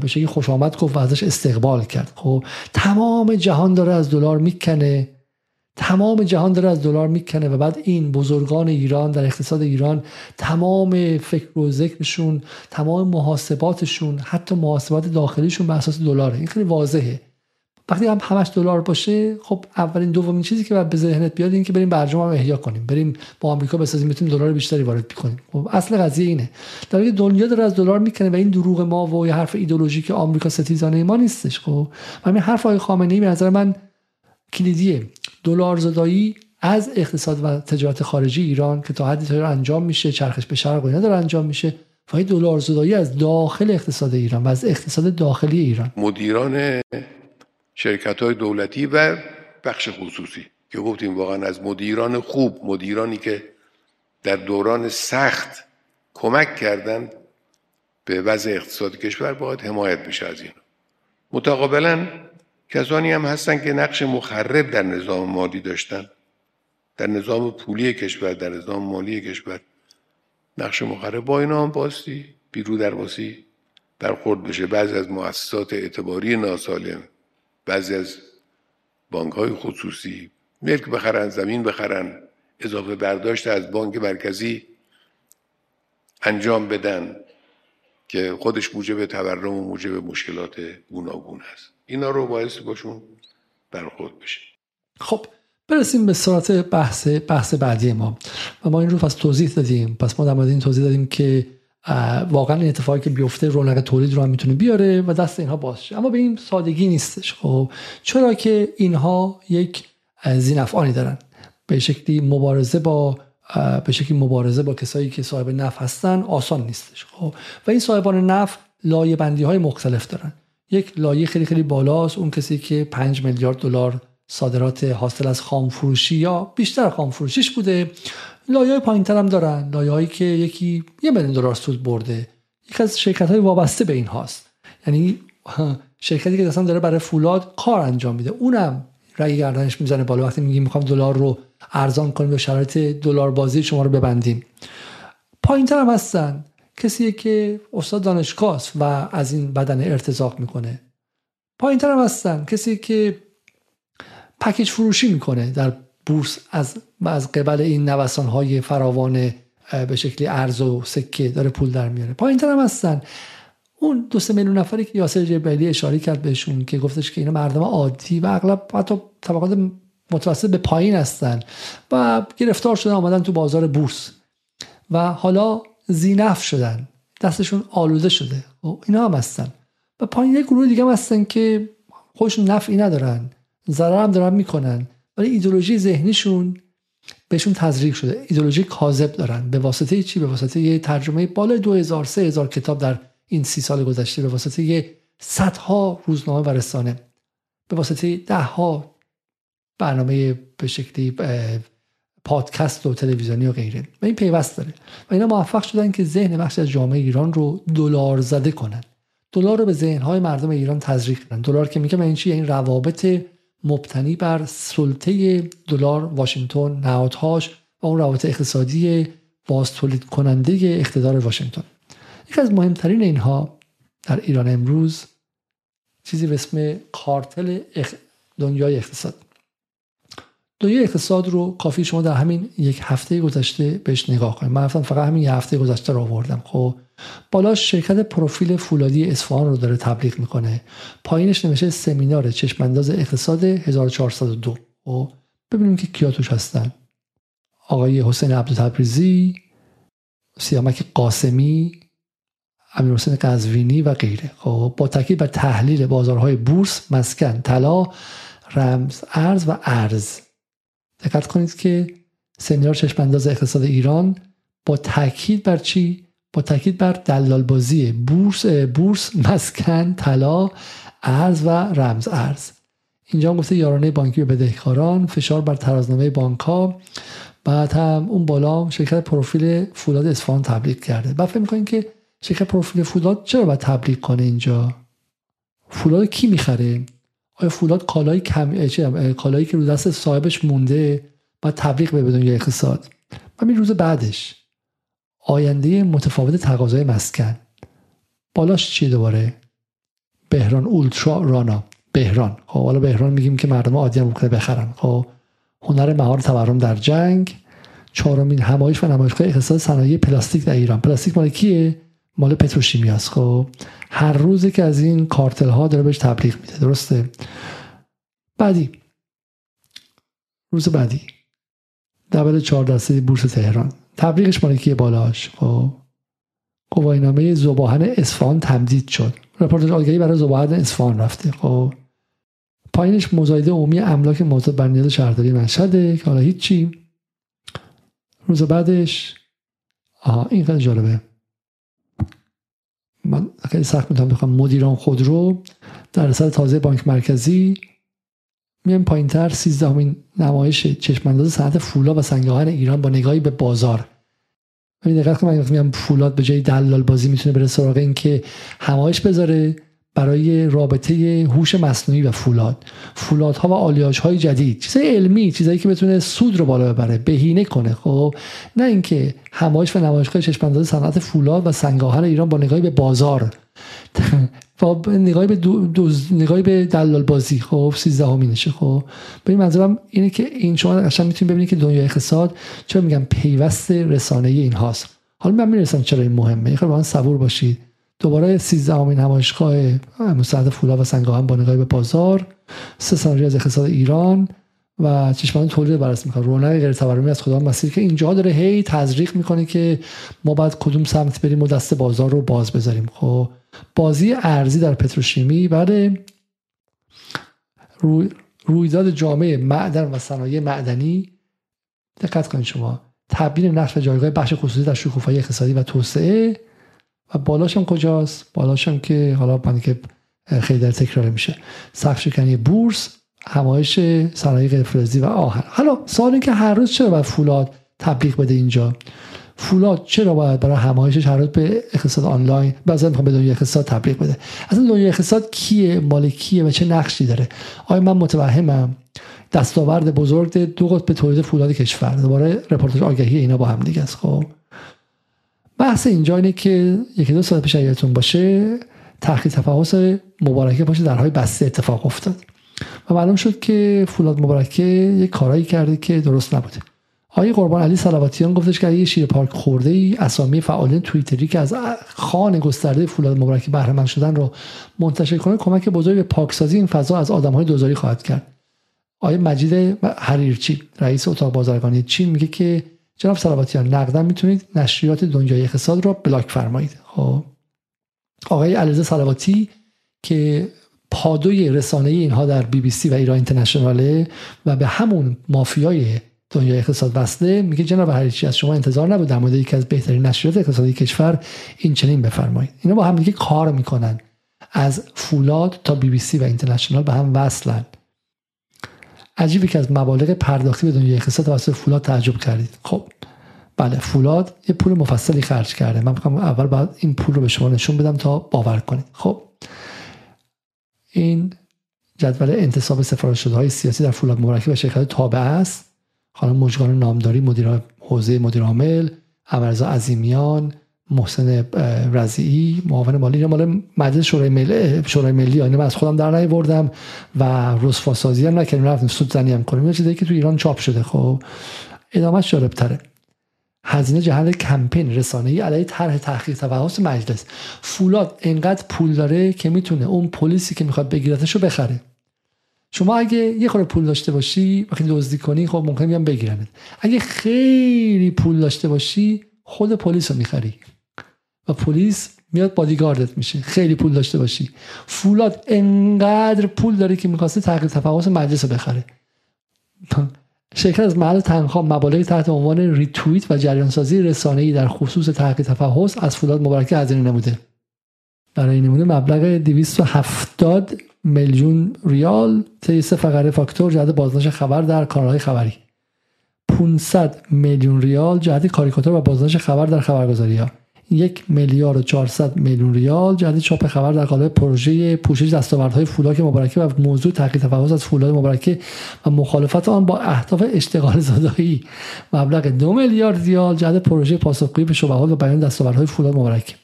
به شکلی خوش آمد گفت و ازش استقبال کرد. خب تمام جهان داره از دلار می‌کنه. تمام جهان داره از دلار می‌کنه و بعد این بزرگان ایران در اقتصاد ایران تمام فکر و ذکرشون تمام محاسباتشون حتی محاسبات داخلیشون بر اساس دلاره. این خیلی واضحه. وقتی هم همش دلار باشه خب اولین دومین چیزی که بعد به ذهنت بیاد این که بریم برجام هم احیا کنیم. بریم با آمریکا بسازیم بتونیم دلار بیشتری وارد کنیم. خب اصل قضیه اینه. در دنیا داره از دلار می‌کنه و این دروغ ما و یه حرف ایدولوژیک آمریکا ستیزانه ما نیستش. خب همین حرف آقای خامنه ای به نظر من کلیدیه. دلار زدایی از اقتصاد و تجارت خارجی ایران که تا حدی داره انجام میشه چرخش به شرق و داره انجام میشه و دلار زدایی از داخل اقتصاد ایران و از اقتصاد داخلی ایران. مدیران شرکت های دولتی و بخش خصوصی که گفتیم واقعا از مدیران خوب مدیرانی که در دوران سخت کمک کردن به وضع اقتصاد کشور باید حمایت بشه از این متقابلا کسانی هم هستن که نقش مخرب در نظام مالی داشتن. در نظام پولی کشور در نظام مالی کشور. نقش مخرب با اینا هم باستی بیرو در باسی برخورد بشه. بعضی از مؤسسات اعتباری ناسالم بعضی از بانک های خصوصی ملک بخرن زمین بخرن اضافه برداشت از بانک مرکزی انجام بدن که خودش موجب تورم و موجب مشکلات گوناگون هست اینا رو باعث باشون برخورد بشه. خب برسیم به سرعت بحث بحث بعدی ما. و ما این رو پس توضیح دادیم. پس ما در مورد این توضیح دادیم که واقعا این اتفاقی که بیفته رونق تولید رو هم می‌تونه بیاره و دست اینها باشه اما به این سادگی نیستش. خب چرا که اینها یک زینفعانی دارن. به شکلی مبارزه با به شکلی مبارزه با کسایی که صاحب نف هستن آسان نیستش. خب و این صاحبان نف لایه بندی های مختلف دارن. یک لایه خیلی خیلی بالاست. اون کسی که 5 میلیارد دلار صادرات حاصل از خام فروشی یا بیشتر خام فروشیش بوده. لایه پایین هم دارن. لایه هایی که یکی یه میلیون دلار سود برده. یک از شرکت های وابسته به این هاست. یعنی شرکتی که اصلا داره برای فولاد کار انجام میده. اونم رأی گردنش می‌زنه بالا. وقتی میگیم می‌خوام دلار رو ارزان کنیم به شرایط دلار بازی شما رو ببندیم. پایین هم هستن. کسی که استاد دانشگاه و از این بدن ارتزاق می‌کنه. پایین هم هستن کسی که پکیج فروشی می‌کنه در بورس از از قبل این نوسان های فراوان به شکلی ارز و سکه داره پول در میاره. پایین هم هستن اون دو سه میلیون نفری که یاسر جبلی اشاره کرد بهشون که گفتش که اینا مردم عادی و اغلب حتی طبقات متوسط به پایین هستن و گرفتار شدن آمدن تو بازار بورس. و حالا زینف شدن. دستشون آلوده شده. و خب، اینا هم هستن. و پایین یک گروه دیگه هم هستن که خودشون نفعی ندارن. ضرر هم دارن می‌کنن. ولی ایدولوژی ذهنیشون بهشون تزریق شده. ایدولوژی کاذب دارن. به واسطه چی؟ به واسطه یه ترجمه بالای 2000 3000 کتاب در این سی سال گذشته. به واسطه یه صدها روزنامه و رسانه. به واسطه ده ها برنامه به شکلی پادکست و تلویزیونی و غیره. و این پیوست داره. و اینا موفق شدن که ذهن بخش از جامعه ایران رو دلار زده کنن. دلار رو به ذهنهای مردم ایران تزریق کنن. دلار که میگه این چی؟ این روابط مبتنی بر سلطه دلار واشنگتن نهادهاش و اون روابط اقتصادی باز تولید کننده اقتدار واشنگتن. یکی از مهمترین اینها در ایران امروز چیزی به اسم کارتل دنیای اقتصاد. دنیای اقتصاد رو کافی شما در همین یک هفته گذشته بهش نگاه کنید. من فقط همین یه هفته گذشته رو آوردم خب؟ بالاش شرکت پروفیل فولادی اصفهان رو داره تبلیغ می‌کنه. پایینش نوشته سمینار چشمانداز اقتصاد 1402 و خب، ببینیم که کیا توش هستن. آقای حسین عبدالتبریزی سیامک قاسمی امیر حسین قزوینی و غیره. خب؟ با تاکید بر تحلیل بازارهای بورس مسکن طلا رمز ارز و ارز. دقت کنید که سنیار چشمانداز اقتصاد ایران با تاکید بر چی؟ با تاکید بر دلال بازی بورس بورس مسکن طلا ارز و رمز ارز. اینجا هم گفته یارانه بانکی به بدهکاران فشار بر ترازنامه بانک ها بعد هم اون بالا شرکت پروفیل فولاد اصفهان تبلیغ کرده. بعد فکر می‌کنین که شرکت پروفیل فولاد چرا باید تبلیغ کنه اینجا؟ فولاد کی می‌خره؟ آیا فولاد کالای کم کالایی که رو دست صاحبش مونده باید تبلیغ به دنیای اقتصاد. و می روز بعدش آینده متفاوت تقاضای مسکن. بالاش چیه دوباره؟ بهران اولترا رانا. بهران. خب حالا بهران میگیم که مردم عادی هم ممکنه بخرن. خب هنر مهار تورم در جنگ. چهارمین همایش و نمایشگاه اقتصاد صنایع پلاستیک در ایران. پلاستیک مال کیه؟ مال پتروشیمی است خب هر روزی که از این کارتل ها داره بهش تبلیغ میده درسته؟ بعدی. روز بعدی. دبل چهار دسته بورس تهران. تبلیغش مال کیه بالاش. خب. گواهینامه ذوب آهن اصفهان تمدید شد. رپورتاج آگهی برای ذوب آهن اصفهان رفته. خب. پایینش مزایده عمومی املاک موضوع بر نیاز شهرداری مشهده که حالا هیچی. روز بعدش. آها این خیلی جالبه. من خیلی سخت می‌تونم بخوام مدیران خودرو در رسالت تازه بانک مرکزی میایم پایین تر سیزدهمین نمایش چشمانداز صنعت فولاد و سنگاهن ایران با نگاهی به بازار. ببین دقت کنم میگم فولاد به جای دلال بازی می‌تونه بره سراغ این که همایش بذاره برای رابطه هوش مصنوعی و فولاد. فولادها و آلیاژ های جدید. چیزای علمی چیزایی که بتونه سود رو بالا ببره بهینه کنه خب؟ نه اینکه همایش و نمایشگاه چشمانداز صنعت فولاد و سنگاهن ایران با نگاهی به بازار. با نگاهی به دوز نگاهی به دلال بازی خب؟ 13 همینشه خب؟ به این منظورم اینه که این شما قشنگ می‌تونید ببینید که دنیای اقتصاد چرا میگم پیوست رسانه این هاست حالا من می‌رسم چرا این مهمه. من صبور باشید. دوباره 13 همین نمایشگاه مستعد فولا و سنگاهن با نگاهی به بازار سه سناریو از اقتصاد ایران و چشمان تولید بررسی می‌کنه. رونق غیر تورمی از خدا مسیر که اینجا داره هی تزریق می‌کنه که ما باید کدوم سمت بریم و دست بازار رو باز بذاریم. خب بازی ارزی در پتروشیمی بعد روی رویداد جامعه معدن و صنایع معدنی. دقت کنید شما. تبیین نقش جایگاه بخش خصوصی در شکوفایی اقتصادی و توسعه. و بالاشم کجاست؟ بالاشم که حالا من که خیلی در تکرار میشه. سقف شکنی بورس همایش صنایع فلزی و آهن. حالا سوال که هر روز چرا باید فولاد تبلیغ بده اینجا؟ فولاد چرا باید برای همایشش هر روز به اقتصاد آنلاین بعضی می‌خوام به دنیای اقتصاد تبلیغ بده؟ اصلا دنیای اقتصاد کیه؟ مال کیه و چه نقشی داره؟ آیا من متوهمم؟ دستاورد بزرگ دو قطب تولید فولاد کشور. دوباره رپورتاج آگهی اینا با هم دیگه است. خب بحث اینجا اینه که یکی دو سال پیش یادتون باشه تحقیق تفحص مبارکه باشه درهای بسته اتفاق افتاد. و معلوم شد که فولاد مبارکه یک کارایی کرده که درست نبوده. آقای قربان علی صلواتیان گفتش که یه شیر پارک خورده ای اسامی فعالین توییتری که از خان گسترده فولاد مبارکه بهره شدن رو منتشر کنه کمک بزرگ به پاکسازی این فضا از آدمهای دوزاری خواهد کرد. آقای مجید حریرچی رئیس اتاق بازرگانی چین میگه که جناب صلواتیان نقدن می‌تونید نشریات دنیای اقتصاد را بلاک فرمایید. خب. آقای علیزه صلواتی که پادوی رسانه اینها در بی بی سی و ایران اینترنشناله و به همون مافیای دنیای اقتصاد وصله میگه جناب هریچی از شما انتظار نبود در مورد یکی از بهترین نشریات اقتصادی کشور این چنین بفرمایید. اینا با هم دیگه کار می‌کنن. از فولاد تا بی بی سی و اینترنشنال به هم وصلن. عجیبه که از مبالغ پرداختی به دنیای اقتصاد توسط فولاد تعجب کردید. خب بله فولاد یه پول مفصلی خرج کرده. من می‌خوام اول باید این پول رو به شما نشون بدم تا باور کنید. خب این جدول انتصاب سفارش های سیاسی در فولاد مبارکی و شرکت تابع است. خانم مجگان نامداری مدیر حوزه مدیر عامل امرزا عظیمیان محسن رضیعی معاون مالی. مال مجلس شورای ملی شورای ملی. یعنی من از خودم در نیاوردم و رسوا سازی هم نکردیم. رفتیم سود زنی هم کنیم. چیزی که تو ایران چاپ شده خب. ادامهش جالب تره هزینه جهت کمپین رسانه‌ای علیه طرح تحقیق توسط مجلس. فولاد انقدر پول داره که می‌تونه اون پلیسی که می‌خواد بگیرتش رو بخره. شما اگه یه خورده پول داشته باشی وقتی دزدی کنی خب ممکنه بیان بگیرنت. اگه خیلی پول داشته باشی خود پلیس رو می‌خری. و پلیس میاد بادیگاردت میشه. خیلی پول داشته باشی. فولاد انقدر پول داره که می‌خواسته تحقیق تفحص مجلس رو بخره. شرکت از محل تنخواه مبالغ تحت عنوان ریتویت و جریانسازی رسانه‌ای در خصوص تحقیق تفحص از فولاد مبارکه هزینه نموده. برای نمونه مبلغ 270 میلیون ریال طی سه فقره فاکتور جهت بازداشت خبر در کانالهای خبری. 500 میلیون ریال جهت کاریکاتور و بازداشت خبر در خبرگزاری ها یک میلیارد و 400 میلیون ریال. جهت چاپ خبر در قالب پروژه پوشش دستاوردهای فولاک مبارکه و موضوع تحقیق تفحص از فولاد مبارکه و مخالفت آن با اهداف اشتغال زدایی. مبلغ دو میلیارد ریال. جهت پروژه پاسخگویی به شبهات و بیان دستاوردهای فولاد مبارکه.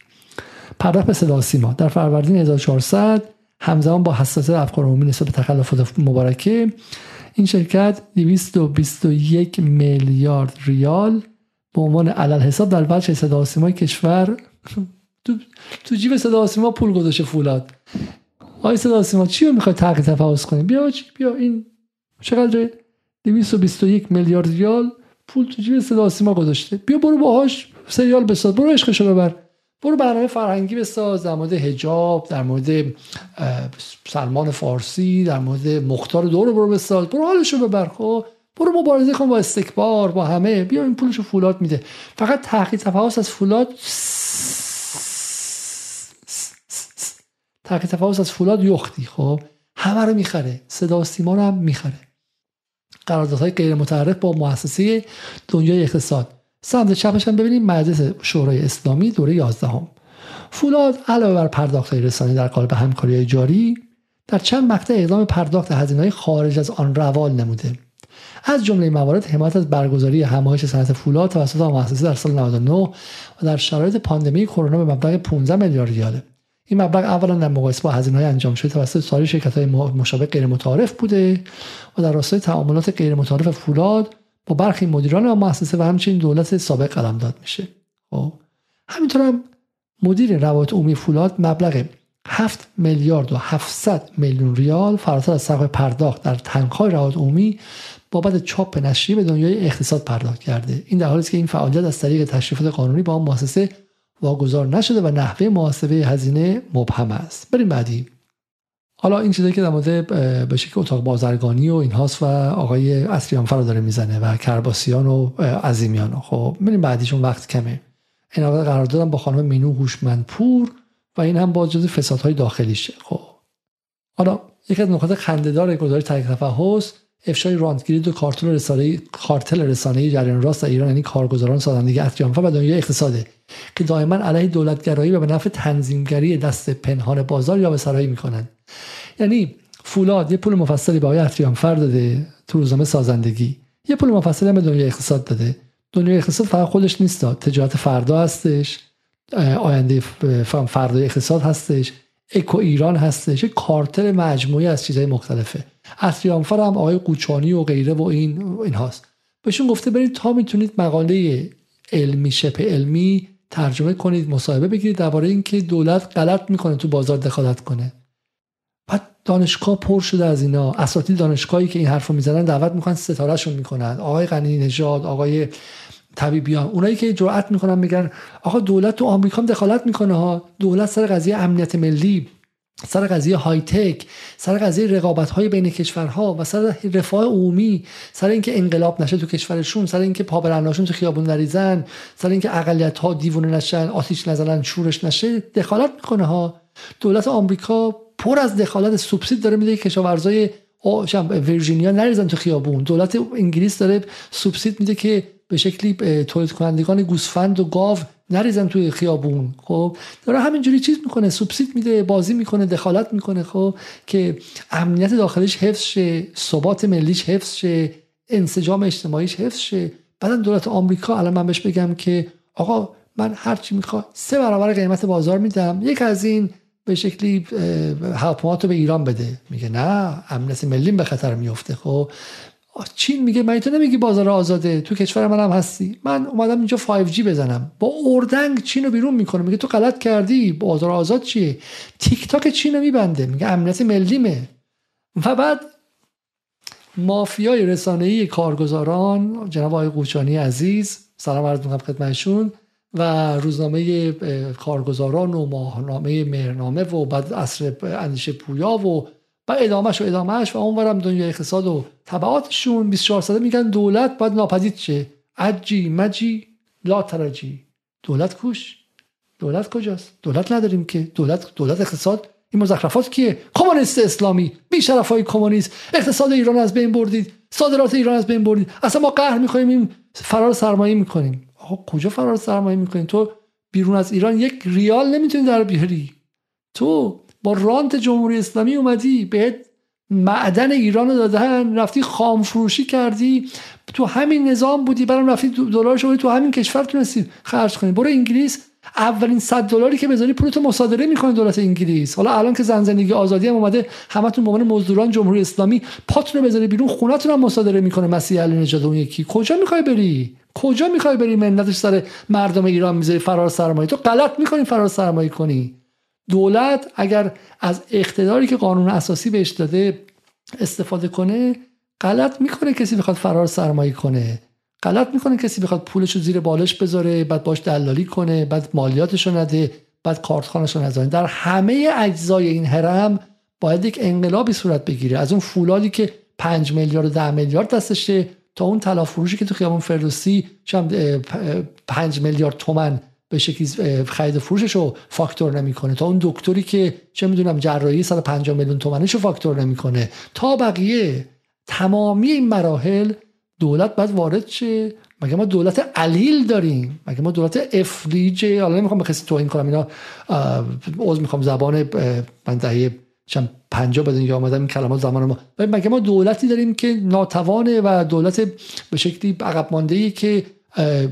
پرداخت به صدا سیما. در فروردین 1400 همزمان با حساسیت افکار عمومی نسبت به تخلفات مبارکه این شرکت 221 میلیارد ریال به عنوان علل حساب در وجه صدا کشور تو, تو جیب صدا پول گذاشته فولاد. آی صدا سیما چی رو می‌خوای تحقیق تفحص کنی؟ بیا بیا این چقدر 221 میلیارد ریال پول تو جیب صدا گذاشته. بیا برو باهاش سریال بساز برو عشقشو ببر برو برنامه فرهنگی بساز در مورد حجاب در مورد سلمان فارسی در مورد مختار دور برو بساز. برو حالشو ببر خب؟ برو مبارزه کن با استکبار با همه. بیا این پولشو فولاد میده. فقط تحقیق تفاوت از فولاد تحقیق تفاوت از فولاد یختی خب؟ همه رو می‌خره. صدا سیما رو هم می‌خره. قراردادهای غیر متعرف با مؤسسه دنیای اقتصاد. سمت چپش هم ببینیم مجلس شورای اسلامی دوره 11 هم. فولاد علاوه بر پرداخت رسانه در قالب همکاری جاری در چند مقطع اقدام پرداخت هزینه‌های خارج از آن روال نموده. از جمله موارد حمایت از برگزاری همایش صنعت فولاد توسط مؤسسه در سال 99 و در شرایط پاندمی کرونا به مبلغ 15 میلیارد ریاله این مبلغ اولا در مقایسه با هزینه های انجام شده توسط سایر شرکت های مشابه غیر متعارف بوده و در راستای تعاملات غیر متعارف فولاد با برخی مدیران و مؤسسه و همچنین دولت سابق قلم داد میشه. خب همینطور هم مدیر روابط عمومی فولاد مبلغ 7 میلیارد و 700 میلیون ریال فراتر از سقف پرداخت در تنخواه روابط عمومی بابت چاپ نشری به دنیای اقتصاد پرداخت کرده. این در حالی است که این فعالیت از طریق تشریفات قانونی با آن مؤسسه واگذار نشده و نحوه محاسبه هزینه مبهم است. بریم بعدی. حالا این چیزایی که در مورد به شکل اتاق بازرگانی و اینهاست و آقای اصریانفر رو داره می‌زنه و کرباسیان و عظیمیان. خب بریم بعدیشون وقت کمه. این قرار دادم با خانم مینو هوشمندپور و این هم با جز فسادهای داخلیشه. خب حالا یکی از نکات خندهدار گزارش تحقیق تفحص افشای راندگیری دو کارتل رسانه کارتل رسانه جریان راست در ایران یعنی کارگزاران سازندگی اطریانفر و دنیای اقتصاده که دائما علیه دولتگرایی و به نفع تنظیمگری دست پنهان بازار یا به سرایی می‌کنند. یعنی فولاد یه پول مفصلی به آقای اطریانفر داده تو روزنامه سازندگی. یه پول مفصلی هم به دنیای اقتصاد داده. دنیای اقتصاد فقط خودش نیست تجارت فردا هستش آینده فردای اقتصاد هستش اکو ایران هستش. کارتل مجموعی از چیزهای مختلفه. اصلیانفر هم آقای قوچانی و غیره و این این هاست بهشون گفته برید تا می‌تونید مقاله علمی شبه علمی ترجمه کنید مصاحبه بگیرید درباره اینکه دولت غلط می‌کنه تو بازار دخالت کنه. بعد دانشگاه پر شده از اینا. اساتید دانشگاهی که این حرفو می‌زنن دعوت می‌کنن ستارهشون می‌کنن. آقای غنی نژاد آقای طبیبیان اونایی که جرأت می‌کنن میگن آقا دولت تو آمریکا دخالت می‌کنه ها. دولت سر قضیه امنیت ملی سر قضیه های تک سر قضیه رقابت های بین کشورها و سر رفاه عمومی سر اینکه انقلاب نشه تو کشورشون سر اینکه پابرناشون تو خیابون نریزن سر اینکه اقلیت ها دیوونه نشن آتیش نزنن شورش نشه دخالت می‌کنه ها. دولت آمریکا پر از دخالت سوبسید داره میده کشاورزای ویرجینیا نریزن تو خیابون. دولت انگلیس داره سوبسید میده که به شکلی تولید کنندگان گوسفند و گاو نریزن توی خیابون. خب داره همینجوری چیز می‌کنه سوبسید میده بازی می‌کنه دخالت می‌کنه خب که امنیت داخلیش حفظ شه ثبات ملیش حفظ شه انسجام اجتماعیش حفظ شه. بعدا دولت آمریکا الان من بهش بگم که آقا من هر چی می‌خوام سه برابر قیمت بازار میدم. یک از این به شکلی هواپیمات به ایران بده. میگه نه امنیت ملی به خطر میفته خب چین میگه من تو نمیگی بازار آزاده تو کشور منم هستی. من اومدم اینجا 5G بزنم. با اردنگ چین رو بیرون می‌کنه. میگه تو غلط کردی. بازار آزاد چیه؟ تیک تاک چین رو میبنده. میگه امنیت ملیمه. و بعد مافیای رسانه‌ای کارگزاران جناب آقای قوچانی عزیز سلام عرض می‌کنم خدمتشون و روزنامه کارگزاران و ماهنامه مهرنامه و بعد اصر اندیشه پویا و و ادامهش و ادامهش و اونورم دنیای اقتصاد و تبعاتشون 24 ساله میگن دولت باید ناپدید شه. عجی مجی لا ترجی. دولت کوش؟ دولت کجاست؟ دولت نداریم که. دولت دولت اقتصاد. این مزخرفات کیه؟ کمونیست اسلامی. بی های کمونیست. اقتصاد ایران از بین بردید. صادرات ایران از بین بردید. اصلا ما قهر می‌کنیم این فرار سرمایه می‌کنیم. آقا کجا فرار سرمایه می‌کنیم تو بیرون از ایران یک ریال نمی‌تونی در بیاری. تو با رانت جمهوری اسلامی اومدی بهت معدن ایران رو دادن رفتی خام فروشی کردی تو همین نظام بودی برام رفتی دلار شدی تو همین کشور تونستی خرج کنی. برو انگلیس اولین 100 دلاری که بذاری پولتو مصادره می‌کنه دولت انگلیس. حالا الان که زن زندگی آزادی هم اومده همتون به عنوان مزدوران جمهوری اسلامی پاتون رو بذاری بیرون خونتون هم مصادره می‌کنه مسیح علی نژاد اون یکی. کجا می‌خوای بری؟ کجا می‌خوای بری منتش سر مردم ایران می‌ذاری فرار سرمایه؟ تو غلط می‌کنی فرار سرمایه کنی. دولت اگر از اقتداری که قانون اساسی بهش داده استفاده کنه غلط می‌کنه کسی بخواد فرار سرمایه کنه. غلط می‌کنه کسی بخواد پولش رو زیر بالش بذاره بعد باش دلالی کنه بعد مالیاتش رو نده بعد کارتخانش رو نذاره. در همه اجزای این هرم باید یک انقلابی صورت بگیره. از اون فولادی که 5 میلیارد و 10 میلیارد دستشه تا اون طلا فروشی که تو خیابون فردوسی چم 5 میلیارد تومن به شکلی خرید فروشش رو فاکتور نمی‌کنه. تا اون دکتری که چه می‌دونم جراحی 150 میلیون تومنش رو فاکتور نمی‌کنه. تا بقیه تمامی این مراحل دولت باید وارد شه. مگه ما دولت علیل داریم؟ مگه ما دولت افریج حالا نمی‌خوام به کسی توهین کنم. اینا عذر می‌خوام زبان من دهه چند پنجا بدن یا آمدم این کلمات زمان ما. مگه ما دولتی داریم که ناتوانه و دولت به شکلی عقب مانده که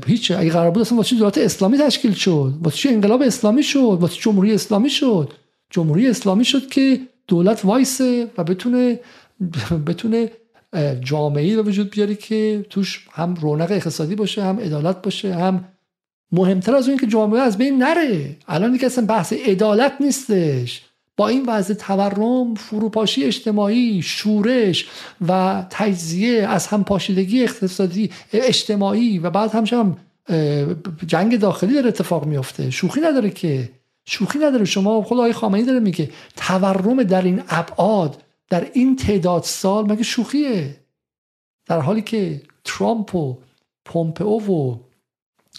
هیچ اگه قرار بود اصلا واسه دولت اسلامی تشکیل شد؟ واسه انقلاب اسلامی شد؟ واسه جمهوری اسلامی شد؟ جمهوری اسلامی شد که دولت وایسه و بتونه بتونه جامعه به وجود بیاری که توش هم رونق اقتصادی باشه هم عدالت باشه هم مهمتر از اون که جامعه از بین نره. الان دیگه اصلا بحث عدالت نیستش. با این وضع تورم فروپاشی اجتماعی شورش و تجزیه از هم پاشیدگی اقتصادی اجتماعی و بعد همش هم جنگ داخلی داره اتفاق میفته شوخی نداره که. شوخی نداره. شما خود آقای خامنه‌ای داره میگه تورم در این ابعاد در این تعداد سال مگه شوخیه؟ در حالی که ترامپ و پومپئو و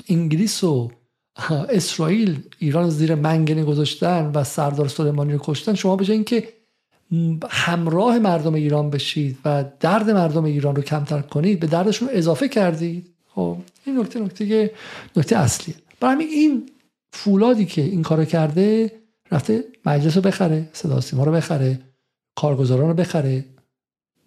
انگلیس و اسرائیل ایران زیر منگنه گذاشتن و سردار سلیمانی رو کشتن شما به اینکه همراه مردم ایران بشید و درد مردم ایران رو کمتر کنید به دردشون اضافه کردید. خب این نکته نکته نکته اصلیه. برای این فولادی که این کارو کرده رفته مجلس رو بخره صدا سیما رو بخره کارگزاران رو بخره.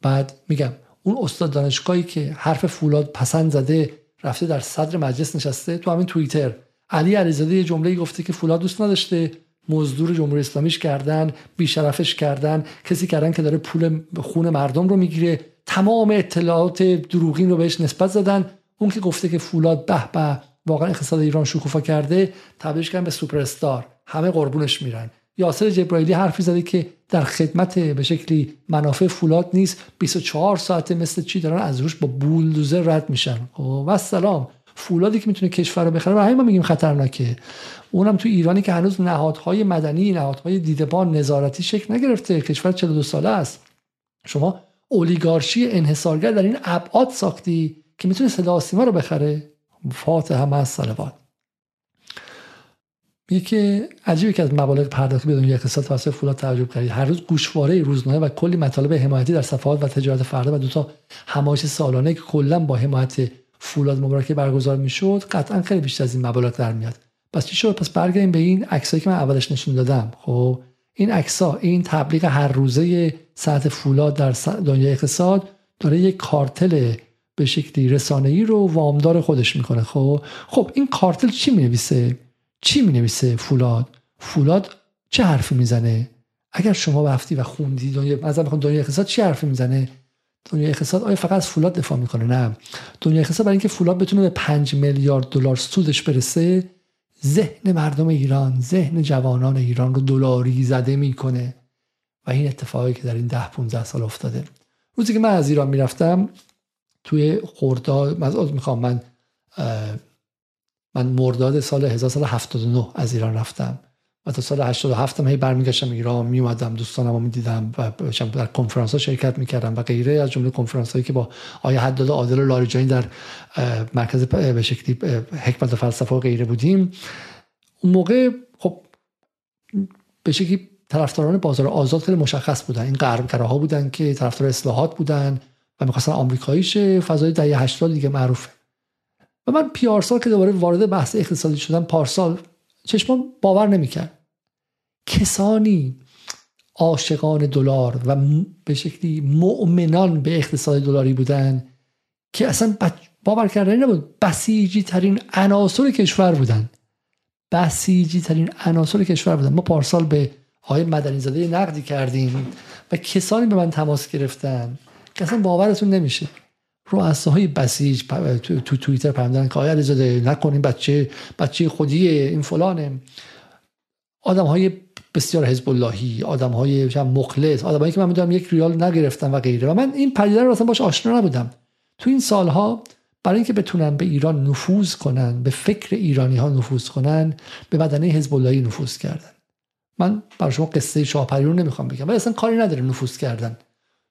بعد میگم اون استاد دانشگاهی که حرف فولاد پسند زده رفته در صدر مجلس نشسته تو همین توییتر. علی علیزاده یه جمله گفته که فولاد دوست نداشته. مزدور جمهوری اسلامیش کردن بیشرفش کردن. کسی کردن که داره پول خون مردم رو می‌گیره. تمام اطلاعات دروغین رو بهش نسبت زدن. اون که گفته که فولاد به به واقعا اقتصاد ایران شکوفا کرده تبدیلش کردن به سوپر استار همه قربونش میرن. یاسر جبرائیلی حرفی زده که در خدمت به شکلی منافع فولاد نیست. 24 ساعته مثل چی دارن از روش با بولدوزر رد میشن. خب، و سلام. فولادی که می‌تونه کشور رو بخره. و همین ما میگیم خطرناکه. اونم تو ایرانی که هنوز نهادهای مدنی نهادهای دیدبان نظارتی شکل نگرفته. کشور 42 ساله است. شما اولیگارشی انحصارگر در این ابعاد ساختی که می‌تونه صدا سیما رو بخره. فاتحه مع الصلوات میگه که عجیبه که از مبالغ پرداختی بدون یک اقتصاد توسط فولاد تعجب کردید هر روز گوشواره روزنامه و کلی مطالب حمایتی در صفحات و تجارت فردا و دو تا همایش سالانه که کلا با حمایت فولاد مبارکه برگزار می‌شد قطعا خیلی بیشتر از این مبالغ در میاد پس چی شد؟ پس برگردیم به این عکسایی که من اولش نشون دادم. خب این عکسا این تبلیغ هر روزه ساعت فولاد در دنیای اقتصاد داره یک کارتل به شکلی رسانه‌ای رو وامدار خودش می‌کنه. خب خب این کارتل چی می‌نویسه؟ چی می نویسه فولاد؟ فولاد چه حرفی می‌زنه؟ اگر شما رفتی و خوندی دنیا مثلا بخوام دنیا اقتصاد چه حرفی می‌زنه؟ دنیا اقتصاد. آیا فقط از فولاد دفاع می‌کنه؟ نه. دنیا اقتصاد برای اینکه فولاد بتونه به 5 میلیارد دلار سودش برسه ذهن مردم ایران ذهن جوانان ایران رو دلاری زده می‌کنه. و این اتفاقی که در این ده 15 سال افتاده. روزی که من از ایران می‌رفتم توی خرداد من می‌خوام من من مرداد سال 1979 از ایران رفتم. و تا سال 87 هم هی برمیگشتم ایران میومدم دوستانم رو می‌دیدم و در کنفرانس ها شرکت می‌کردم و غیره از جمله کنفرانس هایی که با آیا حداد عادل و لاریجانی در مرکز به شکلی حکمت و فلسفه و غیره بودیم. اون موقع خب به شکلی طرفداران بازار آزاد خیلی مشخص بودن. این غربگراها بودن که طرفدار اصلاحات بودن و می‌خواستن آمریکایی شه. فضای دهه 80 دیگه معروفه. و من پیارسال که دوباره وارد بحث اقتصادی شدم پارسال چشمان باور نمی‌کرد. کسانی عاشقان دلار و به شکلی مؤمنان به اقتصاد دلاری بودن که اصلا باور کردنی نبود. بسیجی ترین عناصر کشور بودن. بسیجی ترین عناصر کشور بودن. ما پارسال به آقای مدنی زاده نقدی کردیم و کسانی به من تماس گرفتن که اصلا باورتون نمیشه. های بسیج تو, تو توییتر پرندن که آیا علیزاده نکنیم بچه بچه خودیه این فلانه. آدم های بسیار حزب اللهی آدم های مخلص آدم هایی که من می‌دونم یک ریال نگرفتن و غیره. و من این پدیده رو اصلا باش آشنا نبودم. تو این سالها برای اینکه بتونن به ایران نفوذ کنن به فکر ایرانی ها نفوذ کنن به بدنه حزب نفوذ کردن. من برای شما قصه شاپریون نمی‌خوام بگم ولی اصلا کاری نداره نفوذ کردن.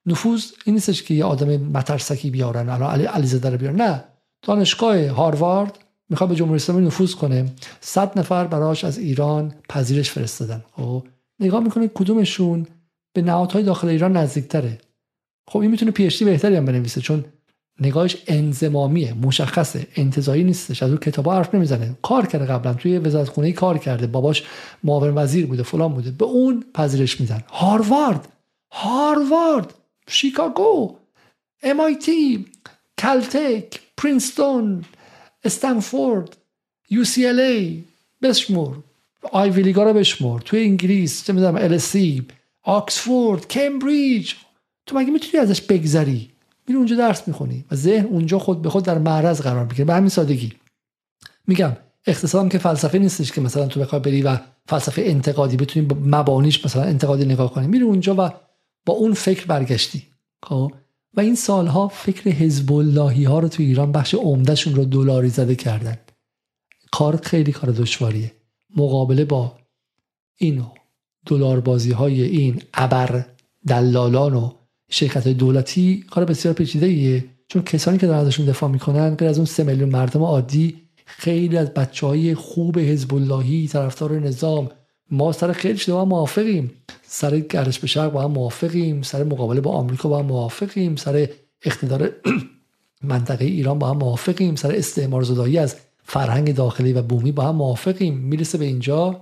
نفوذ این نیستش که یه آدم مترسکی بیارن الان علی علیزاده رو بیارن. نه. دانشگاه هاروارد می‌خواد به جمهوری اسلامی نفوذ کنه. صد نفر براش از ایران پذیرش فرستادن. خب نگاه می‌کنه کدومشون به نهادهای داخل ایران نزدیکتره؟ خب این می‌تونه پیشتی بهتری هم بنویسه چون نگاهش انزمامیه مشخصه انتظایی نیستش از اون کتابا حرف نمی‌زنه. کار کرده قبلا توی وزارت خونه کار کرده. باباش معاون وزیر بوده فلان بوده. به اون پذیرش میدن. هاروارد! هاروارد! شیکاگو MIT کلتک پرینستون استنفورد UCLA بشمور آیوی لیگا رو بشمور توی انگلیس چه می‌دونم LSE آکسفورد کمبریج تو مگه می‌تونی ازش بگذری؟ میری اونجا درس می‌خونی و ذهن اونجا خود به خود در معرض قرار می‌گیره. به همین سادگی. میگم اقتصادم که فلسفه نیستش که مثلا تو بخوای بری و فلسفه انتقادی بتونی با مبانیش مثلا انتقادی نگاه کنی. میری اونجا و با اون فکر برگشتی. خب؟ و این سالها فکر حزب اللهی ها رو تو ایران بخش عمدهشون رو دلاری زده کردن. کار خیلی کار دشواریه. مقابله با این دلار بازی های این ابر دلالان و شرکت دولتی کار بسیار پیچیده ایه چون کسانی که دارن ازشون دفاع می‌کنن غیر از اون سه میلیون مردم عادی خیلی از بچه های خوب حزب اللهی طرفدار نظام ما سر خیلی هم موافقیم. سر گردش به شرق با هم موافقیم. سر مقابله با آمریکا با هم موافقیم. سر اقتدار منطقه ایران با هم موافقیم. سر استعمار زدایی از فرهنگ داخلی و بومی با هم موافقیم. می‌رسه به اینجا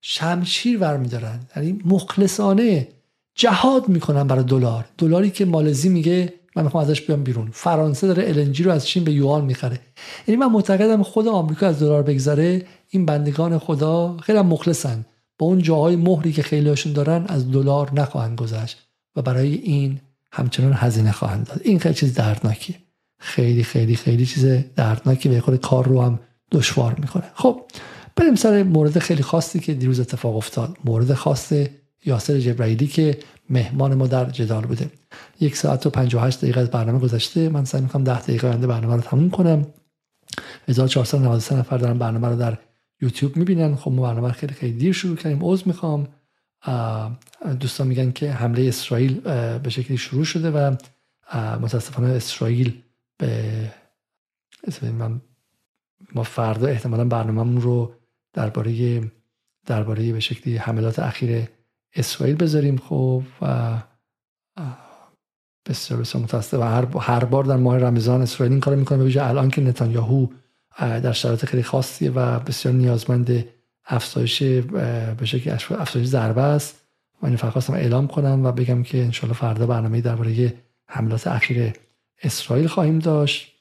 شمشیر برمیدارن. یعنی مخلصانه جهاد می‌کنن برای دلار. دلاری که مالزی میگه من می‌خوام ازش بیام بیرون. فرانسه داره النجی رو از چین به یوان می‌خره. یعنی من معتقدم خود آمریکا از دلار بگذره. این بندگان خدا خیلی مخلصن. با اون جاهای مهری که خیلی هاشون دارن از دلار نخواهند گذشت و برای این همچنان هزینه خواهند داد. این خیلی چیز دردناکیه. خیلی خیلی خیلی چیز دردناکی به خود کار رو هم دشوار می‌کنه. خب بریم سر مورد خیلی خاصی که دیروز اتفاق افتاد. مورد خاص یاسر جبرائیلی که مهمان ما در جدال بوده. یک ساعت و 58 دقیقه از برنامه گذشته. من سعی می‌کنم 10 دقیقه آینده برنامه رو تموم کنم. 1493 نفر دارن برنامه رو در یوتیوب می‌بینن. خب ما برنامه خیلی خیلی دیر شروع کردیم. عذر می‌خوام. دوستان میگن که حمله اسرائیل به شکلی شروع شده و متاسفانه اسرائیل به من ما فردا احتمالا برنامه رو درباره درباره به شکلی حملات اخیر اسرائیل بذاریم. خب و بسیار بسیار متاسف و هر, بار در ماه رمضان اسرائیل این کار می‌کنه به الان که نتانیاهو در شرایط خیلی خاصی و بسیار نیازمند افزایش به شکل افزایش ضربه است. و این فقط اعلام کنم و بگم که انشالله فردا برنامه درباره حملات اخیر اسرائیل خواهیم داشت.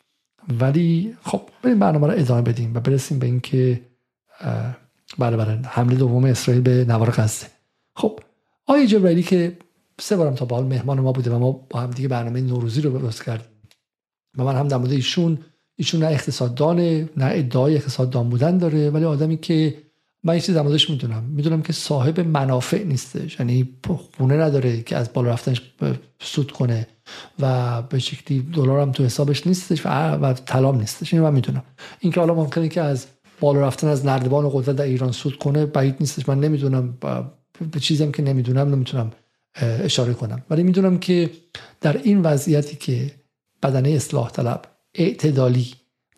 ولی خب بریم برنامه رو ادامه بدیم و برسیم به اینکه بله بله حمله دوم اسرائیل به نوار غزه. خب آقای جبرائیلی که سه بارم تا به مهمان ما بوده و ما با هم دیگه برنامه نوروزی رو درست کردیم و من هم در مورد ایشون ایشون نه اقتصاددانه نه ادعای اقتصاددان بودن داره. ولی آدمی که من این چیز می‌دونم. می‌دونم که صاحب منافع نیستش. یعنی خونه نداره که از بالا رفتنش سود کنه و به شکلی دلار هم تو حسابش نیستش و, و طلام نیستش. اینو من می‌دونم. اینکه حالا ممکنه که از بالا رفتن از نردبان و قدرت در ایران سود کنه بعید نیستش. من نمی‌دونم. به چیزی که نمی‌دونم نمی‌تونم اشاره کنم. ولی می‌دونم که در این وضعیتی که بدنه اصلاح طلب اعتدالی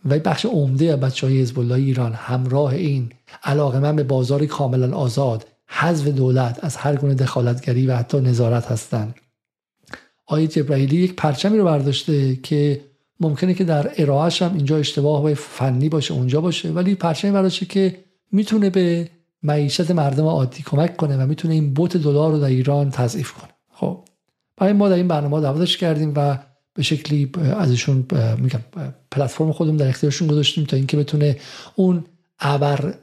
و بخش عمده بچه های حزب الله ایران همراه این علاقه من به بازار کاملا آزاد حذف دولت از هر گونه دخالتگری و حتی نظارت هستند. آیه جبرائیلی یک پرچمی رو برداشته که ممکنه که در ارائهش هم اینجا اشتباه و فنی باشه اونجا باشه ولی پرچمی برداشته که می‌تونه به معیشت مردم عادی کمک کنه و می‌تونه این بوت دلار رو در ایران تضعیف کنه. خب برای ما در این برنامه دعوتش کردیم و به شکلی ازشون میگم پلتفرم خودم در اختیارشون گذاشتیم تا اینکه بتونه اون ابر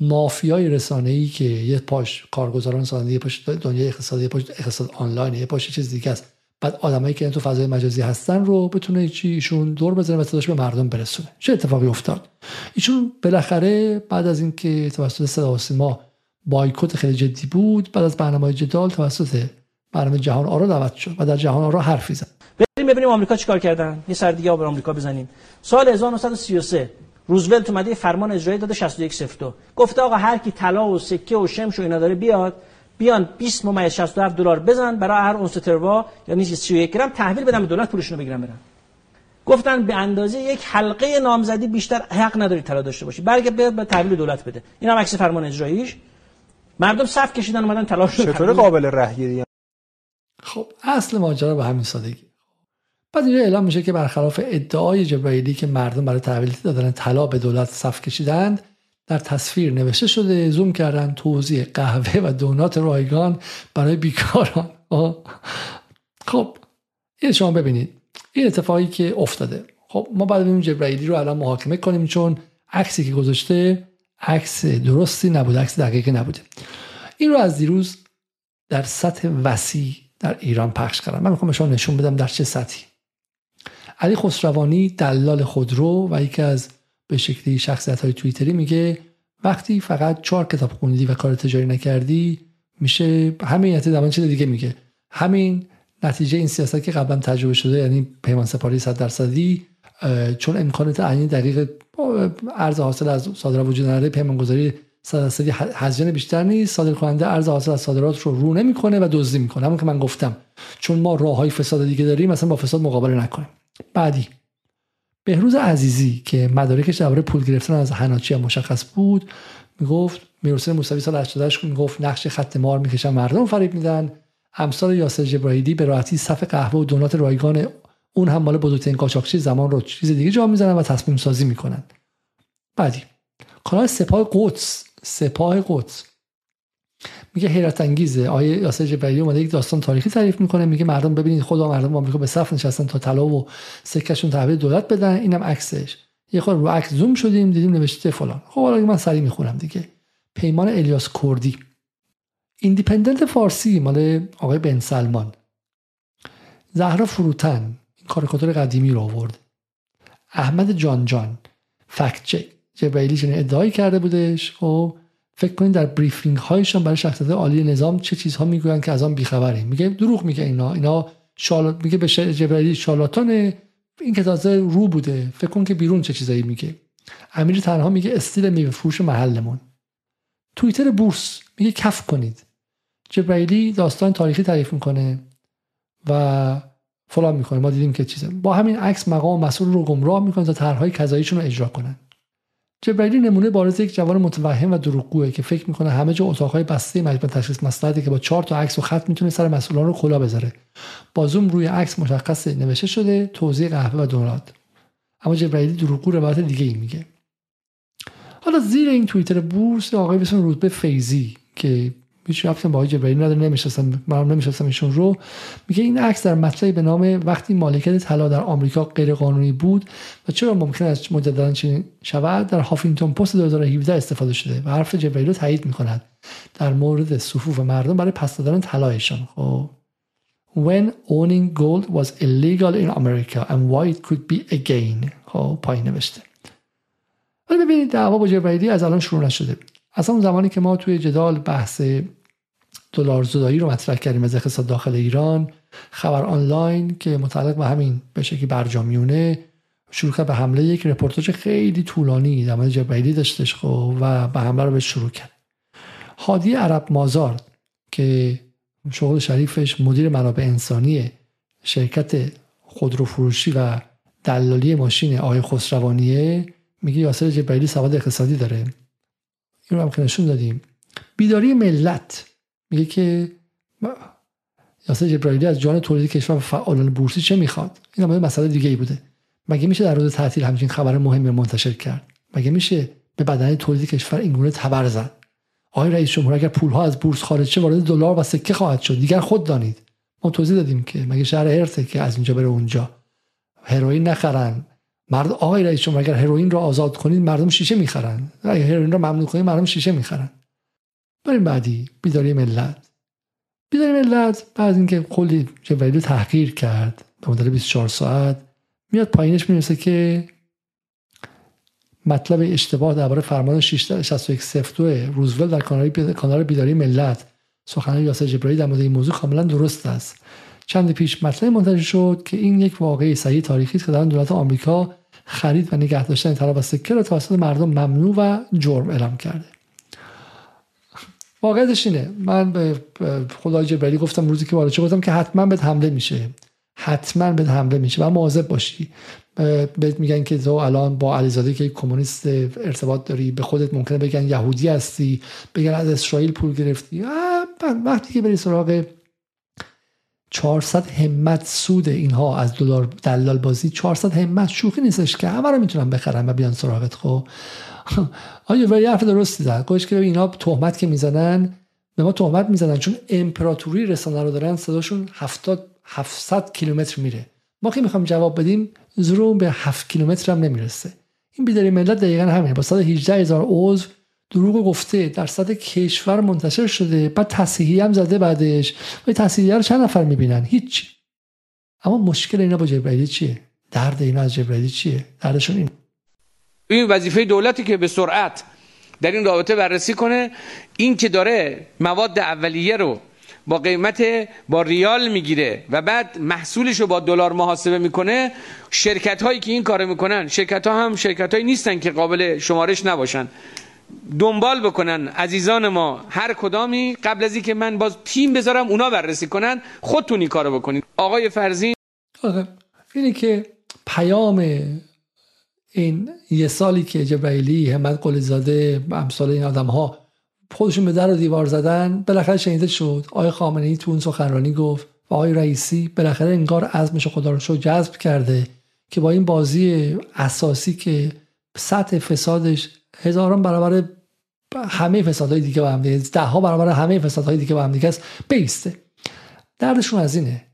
مافیای رسانه ای که یه پاش کارگزاران سازنده یه پاش دنیای اقتصادی یه پاش اقتصاد آنلاین یه پاش چیز دیگه است. بعد آدمایی که تو فضای مجازی هستن رو بتونه چی ایشون دور بزنه و صداش به مردم برسونه. چه اتفاقی افتاد؟ ایشون بالاخره بعد از اینکه توسط صدا سیما بایکوت خیلی جدی بود بعد از برنامه جدال توسط برنامه جهان آرا دعوت شد و در جهان آرا حرفی زد. بریم ببینیم آمریکا چیکار کردن. یه سر دیگه به آمریکا بزنیم. سال 1933 روزولت اومده فرمان اجرایی داده 61 02 گفته آقا هر کی طلا و سکه و شمش و اینا داره بیاد بیان 20 ممیز 67 دلار بزن برای هر اونس تروا یعنی 31 گرم تحویل بدم به دولت پولشونو بگیرم برن. گفتن به اندازه یک حلقه نامزدی بیشتر حق نداری طلا داشته باشی. برگه بیاد به تحویل دولت بده. این هم عکس فرمان اجراییش. مردم صف کشیدن اومدن طلا چطور قابل رهگیری؟ خب اصل ماجرا به همین سادگی. بعد اینجا اعلام میشه که برخلاف ادعای جبرائیلی که مردم برای تحویل دادن طلا به دولت صف کشیدند در تصویر نوشته شده زوم کردن توضیح قهوه و دونات رایگان برای بیکاران. خب این شما ببینید. این اتفاقی که افتاده. خب ما بعد ببینیم جبرائیلی رو الان محاکمه کنیم چون عکسی که گذاشته عکس درستی نبوده عکس دقیقی نبوده. این رو از دیروز در سطح وسیع در ایران پخش کردم من می‌خوام شما نشون بدم در چه سطحی. علی خسروانی دلال خودرو و یکی از به شکلی شخصیت های تویتری میگه وقتی فقط چهار کتاب خوندی و کار تجاری نکردی میشه همین نتیجه چیز دیگه میگه. همین نتیجه این سیاست که قبلا تجربه شده یعنی پیمان سپاری 100 درصدی چون امکانات عینی دقیق ارز حاصل از صادرات وجود نداره پیمان گذاری 100 درصدی هزینه بیشتر نیست صادر کننده ارز حاصل از صادرات رو رو نمی‌کنه و دزدی می‌کنه. همون که من گفتم چون ما راه های فساد دیگه داریم مثلا با فساد مقابله نکنیم. بعدی. بهروز عزیزی که مدارکش درباره پول گرفتن از هناچی مشخص بود می‌گفت میرسل موسوی سال 88 می‌گفت نقش خط مار می‌کشن مردم فریب میدن. امثال یاسر جبرائیلی به راحتی صف قهوه و دونات رایگان اون هم مال بزرگترین قاچاقچی زمان رو چیز دیگه جا می‌زنن و تصمیم سازی می‌کنن. بعدی. کانال سپاه قدس. سپاه قدس. میگه حیرت انگیزه. آیه یاسر جبرئیلی اومده یک داستان تاریخی تعریف می‌کنه میگه مردم ببینید خدا مردم آمریکا به صف نشستن تا طلا و سکهشون تحویل دولت بدن. اینم عکسش. یه خورده رو عکس زوم شدیم دیدیم نوشته فلان. خب حالا من سری می‌خونم دیگه. پیمان الیاس کردی. ایندیپندنت فارسی مال آقای بن سلمان. زهرا فروتن. این کاریکاتور قدیمی رو آورد. احمد جان جان. fact check. جبرئیلی چنین ادعایی کرده بودش. خب فکر کنید در briefing هایشان برای شخصیت عالی نظام چه چیزها می‌گویند که از آن بیخبریم میگه دروغ میگه اینا. اینا شال... میگه به جبرئیلی شالاتان این که تازه رو بوده. فکر کن که بیرون چه چیزایی میگه. امیر تنها میگه استیل میوه فروش محلمون. توییتر بورس میگه کف کنید. جبرئیلی داستان تاریخی تعریف می‌کنه و فلان می‌کنه. ما دیدیم که چیزه با همین عکس مقام مسئول رو گمراه می‌کنه تا طرحهای کذاییشون رو اجرا کنن. جبرئیلی نمونه بارز یک جوان متوهم و دروغگوئه که فکر می‌کنه همه جا اتاقهای بسته مجمع تشخیص مسئله که با چهار تا عکس و خط می‌تونه سر مسئولان رو کلا بذاره. با زوم روی عکس مشخص نوشته شده توضیح قهوه و دونات اما جبرئیلی دروغگو روایت دیگه ای میگه. حالا زیر این توییتر بورس آقای بسم رودبه فیزی که هیچ رفتم با جبرئیل نداره نمی‌شناسم من نمی‌شناسم ایشون رو. میگه این عکس در مطلعی به نام وقتی مالکیت طلا در آمریکا غیر قانونی بود و چرا ممکن است مجددا چنین شود در هافینگتون پست 2017 استفاده شده و حرف جبرئیل رو تایید می‌کند در مورد صفوف مردم برای پس دادن طلایشان خب. When owning gold was illegal in America and why it could be again خب پایین نوشته. ولی ببینید دعوا با جبرئیلی از الان شروع نشده. از اون زمانی که ما توی جدال بحث دلار زدایی رو مطرح کردیم از اقتصاد داخل ایران خبر آنلاین که متعلق به همین به شکلی برجامیونه شروع کرد به حمله یک رپورتاج خیلی طولانی در مورد جبرئیلی داشتش خب و به حمله رو به شروع کرد. هادی عرب مازار که شغل شریفش مدیر منابع انسانی شرکت خودروفروشی و دلالی ماشین آقای خسروانیه میگه یاسر جبرئیلی سواد اقتصادی داره. این رو هم نشون دادیم. بیداری ملت. میگه که یاسر جبرائیلی از جان تولید کشور و فعالان بورسی چه می‌خواد؟ این هم مسئله دیگه ای بوده. مگه میشه در روز تعطیل همچین خبر مهمی منتشر کرد؟ مگه میشه به بدن تولید کشور اینگونه تبر زد؟ آقای رئیس جمهور اگر پولها از بورس خارج شه وارد دلار و سکه خواهد شد. دیگر خود دانید. ما توضیح دادیم که مگه شهر هرته که از اینجا بره اونجا. هروئین نخرن. مرد آقای رئیس جمهور اگر هروئین رو آزاد کنید مردم شیشه می‌خرن. اگر هروئین رو ممنوع کنید مردم شیشه می‌خرن. بریم بعدی بیداری ملت. بیداری ملت بعد اینکه کلی جبرئیل تحقیر کرد به مدت 24 ساعت میاد پایینش می‌رسه که مطلب اشتباه درباره فرمان 6102 روزولت در کانال بیداری ملت. سخنان یاسر جبرئیل در مورد این موضوع کاملا درست است. چند پیش مطلب منتشر شد که این یک واقعی صحیح تاریخی است که در دولت آمریکا خرید و نگه داشتن طلا و سکه را توسط مردم ممنوع و جرم اعلام کرده. واقعیتش اینه. من به خدای جبرئیلی گفتم روزی که وارد گفتم که حتما به حمله میشه. حتما به حمله میشه. و مواظب باشی. بهت میگن که تو الان با علیزاده که کمونیست ارتباط داری به خودت ممکنه بگن یهودی هستی بگن از اسرائیل پول گرفتی. وقتی که بری سراغ 400 همت سود اینها از دلار دلال بازی 400 همت شوخی نیستش که همه رو می‌تونن بخرن و بیان سراغت خب؟ آیا ولی حرف درستی زد؟ گوش که اینا تهمت که می‌زنن به ما تهمت می‌زنن چون امپراتوری رسانه رو دارن صداشون 70 700 کیلومتر میره. ما که می‌خوام جواب بدیم زرو به 7 کیلومتر هم نمی‌رسه. این بیداری ملت دقیقا همینه. با 118 هزار عضو دروغ گفته در سطح کشور منتشر شده بعد تصحیحی هم زده بعدش. و تصحیحی رو چند نفر می‌بینن؟ هیچ. اما مشکل اینا با جبرائیلی چیه؟ درد اینا از جبرائیلی چیه؟ دردشون این. این وظیفه دولتی که به سرعت در این رابطه بررسی کنه این که داره مواد اولیه رو با قیمت با ریال می‌گیره و بعد محصولش رو با دلار محاسبه می‌کنه شرکت هایی که این کار می‌کنن شرکت ها هم شرکت هایی نیستن که قابل شمارش نباشن. دنبال بکنن عزیزان ما. هر کدامی قبل از اینکه من باز تیم بذارم اونا بررسی کنن. خودتون این کارو بکنید آقای فرزین. اینه که پیام این یه سالی که جبرائیلی همت قلیزاده امثال این آدم ها خودشون به در و دیوار زدن بالاخره شنیده شد. آقای خامنه ای تو اون سخنرانی گفت و آقای رئیسی بالاخره انگار عزمش خدا رو شد جذب کرده که با این بازی اساسی که سطح فسادش هزاران برابر همه فسادهای دیگه با هم دیگه ده ها برابر همه فسادهای دیگه با هم دیگه است. بیسته. دردشون از اینه.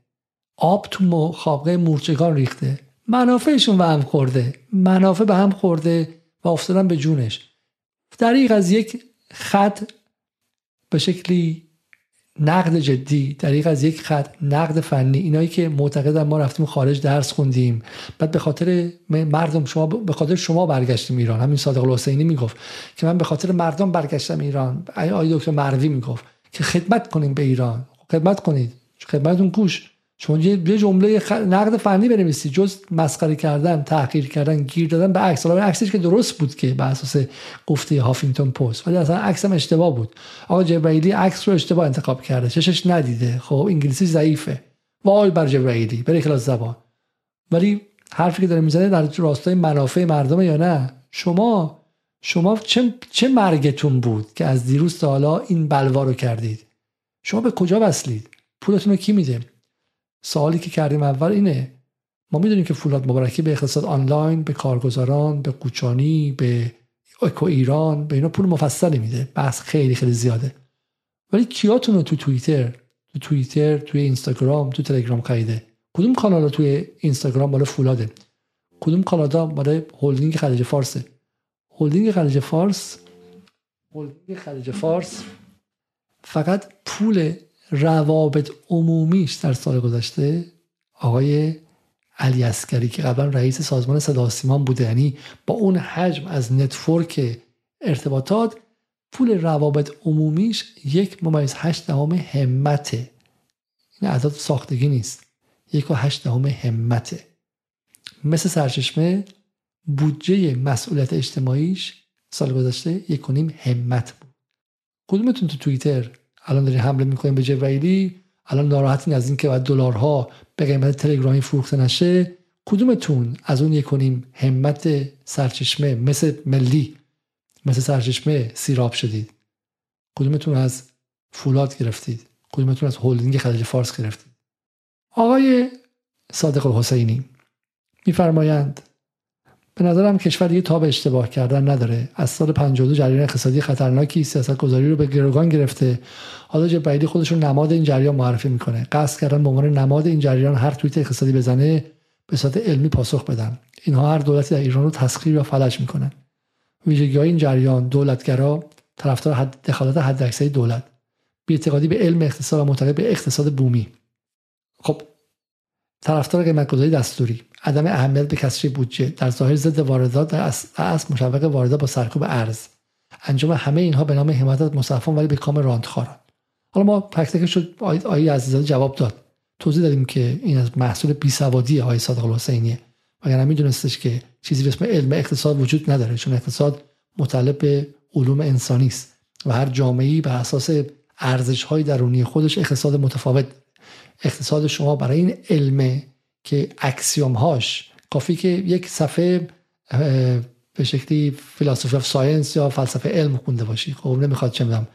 آب تو خوابگاه مورچگان ریخته. منافعشون به هم خورده. منافع به هم خورده و افتادن به جونش. دریق از یک خط به شکلی نقد جدی دریق از یک خط نقد فنی اینایی که معتقدن ما رفتیم خارج درس خوندیم. بعد به خاطر مردم شما به خاطر شما برگشتیم ایران. همین صادق الحسینی می‌گفت که من به خاطر مردم برگشتم ایران. آی دکتر مروی می‌گفت که خدمت کنیم به ایران. خدمت کنید. خدمتون گوش شما یه جمله. نقد فنی بنویسی جز مسخره کردن تحقیر کردن گیر دادن به عکس. حالا عکسش که درست بود که بر اساس گفته هافینگتون پست ولی اصلا عکسم اشتباه بود. آقا جبرائیلی عکس رو اشتباه انتخاب کرده چشش ندیده. خب انگلیسی ضعیفه. وای بر جبرائیلی بره کلاس زبان. ولی حرفی که داره می‌زنه در راستای منافع مردم یا نه؟ شما شما چه چه مرگتون بود که از دیروز تا حالا این بلوا رو کردید؟ شما به کجا وصلید؟ پولتون رو کی میده؟ سوالی که کردیم اول اینه ما می‌دونیم که فولاد مبارکی به اقتصاد آنلاین به کارگزاران به کوچانی به اکو ایران به اینا پول مفصلی میده. بحث خیلی خیلی زیاده. ولی کیاتون رو تو توییتر تو توییتر توی اینستاگرام تو تلگرام خریده؟ کدوم کانال توی اینستاگرام مال فولاده؟ کدوم کانال مال هلدینگ خلیج فارسه؟ هلدینگ خلیج فارس هلدینگ خلیج فارس فقط پول روابط عمومیش در سال گذشته آقای علی عسکری که قبلا رئیس سازمان صدا سیما بوده یعنی با اون حجم از network ارتباطات پول روابط عمومیش یک ممیز هشت دهم همته. این عدد ساختگی نیست. یک و هشت دهم همته. مثل سرچشمه بودجه مسئولیت اجتماعیش سال گذشته یک کنیم همت بود. کدومتون تو توییتر الان داریم حمله می‌کنیم به جبرائیلی الان ناراحتین از اینکه باید دلارها به قیمت تلگرامی فروخته نشه. کدومتون از اون یکنیم همت سرچشمه مثل ملی مثل سرچشمه سیراب شدید؟ کدومتون از فولاد گرفتید؟ کدومتون از هولدینگ خلیج فارس گرفتید؟ آقای صادق الحسینی میفرمایند به نظرم کشور دیگه تاب اشتباه کردن نداره. از سال 52 جریان اقتصادی خطرناکی سیاست گذاری رو به گروگان گرفته. حالا جبرائیلی خودش رو نماد این جریان معرفی می‌کنه. قصد کردن به عنوان نماد این جریان هر توییت اقتصادی بزنه به صورت علمی پاسخ بدن. اینها هر دولتی در ایران رو تسخیر یا فلج می‌کنن. ویژگی این جریان دولتگرا طرفدار حد دخالت حداکثری دولت. بی‌اعتقادی به علم اقتصاد و معتقد به اقتصاد بومی. خب طرفدار قیمتگذاری دستوری عدم اهمیت به کسری بودجه در ظاهر ضد واردات در اصل مشوق واردات با سرکوب ارز. انجام همه اینها به نام حمایت از مصرفان ولی به کام راندخاران حالا ما تک شد آیه عزیزاده جواب داد. توضیح دادیم که این از محصول بیسوادی آقای صادق الحسینیه. وگرنه میدونستش که چیزی به اسم علم اقتصاد وجود نداره چون اقتصاد متعلق به علوم انسانی است و هر جامعه‌ای بر اساس ارزش های درونی خودش اقتصاد متفاوت اقتصاد شما برای این علمه که axiom هاش کافی که یک صفحه به شکلی philosophy of science یا فلسفه علم خونده باشی. خب نمی‌خواد چه می‌دونم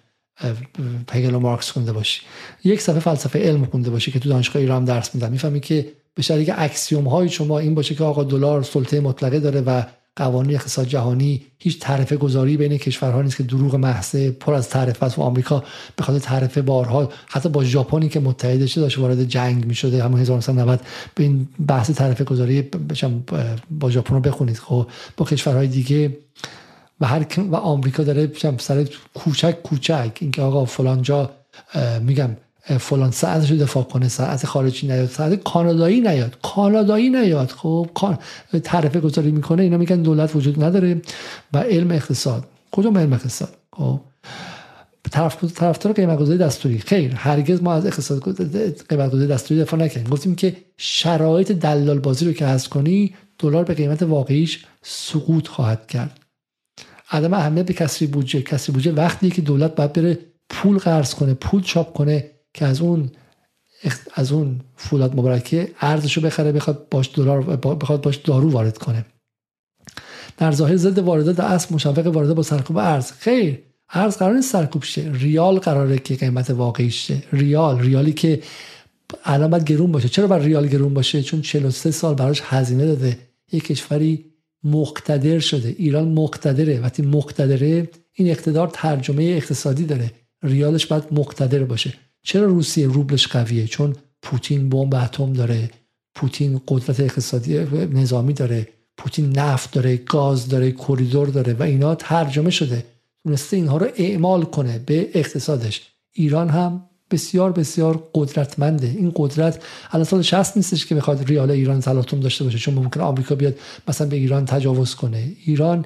هگل و مارکس خونده باشی. یک صفحه فلسفه علم خونده باشی که تو دانشگاه ایران درس میدم. می‌فهمی که به شرطی که axiom های شما این باشه که آقا دلار سلطه مطلقه داره و قوانین اقتصاد جهانی هیچ تعرفه گذاری بین کشورها نیست که دروغ محض پر از تعرفه است. و آمریکا به خاطر تعرفه بارها حتی با ژاپنی که متحدش داشت وارد جنگ می شده همون 1990 به این بحث تعرفه گذاری با ژاپن رو بخونید. خب با کشورهای دیگه و هر و آمریکا داره سر کوچک کوچک اینکه آقا فلان جا میگم فلان ساعتش رو دفاع کنه ساعت خارجی نیاد ساعت کانادایی نیاد. کانادایی نیاد. خب تعرفه گذاری می‌کنه اینا میگن دولت وجود نداره و علم اقتصاد. کجا علم اقتصاد؟ خب. طرف طرفدار قیمت گذاری دستوری. خیر هرگز ما از اقتصاد قیمت گذاری دستوری دفاع نکردیم. گفتیم که شرایط دلال بازی رو که هست کنی دلار به قیمت واقعیش سقوط خواهد کرد. عدم اهمیت به کسری بودجه. کسری بودجه وقتی که دولت باید بره پول قرض کنه پول چاپ کنه که از اون از اون فولاد مبارکه ارزشو بخره بخواد باش دلار بخواد باش دارو وارد کنه. در ظاهر ضد واردات اصل مشوق وارده با سرکوب ارز. خیر ارز قرار نیست سرکوب شه. ریال قراره که قیمت واقعی شه. ریال ریالی که الان باید گرون باشه. چرا بر ریال گرون باشه؟ چون 43 سال براش هزینه داده. یک کشوری مقتدر شده. ایران مقتدره. وقتی مقتدره این اقتدار ترجمه اقتصادی داره. ریالش باید مقتدر باشه. چرا روسیه روبلش قویه؟ چون پوتین بمب اتم داره پوتین قدرت اقتصادی نظامی داره پوتین نفت داره گاز داره کریدور داره و اینا ترجمه شده. تونسته اینها رو اعمال کنه به اقتصادش. ایران هم بسیار بسیار قدرتمنده. این قدرت الان سال 60 نیستش که بخواد ریال ایران تلاطم داشته باشه چون ممکن آمریکا بیاد مثلا به ایران تجاوز کنه. ایران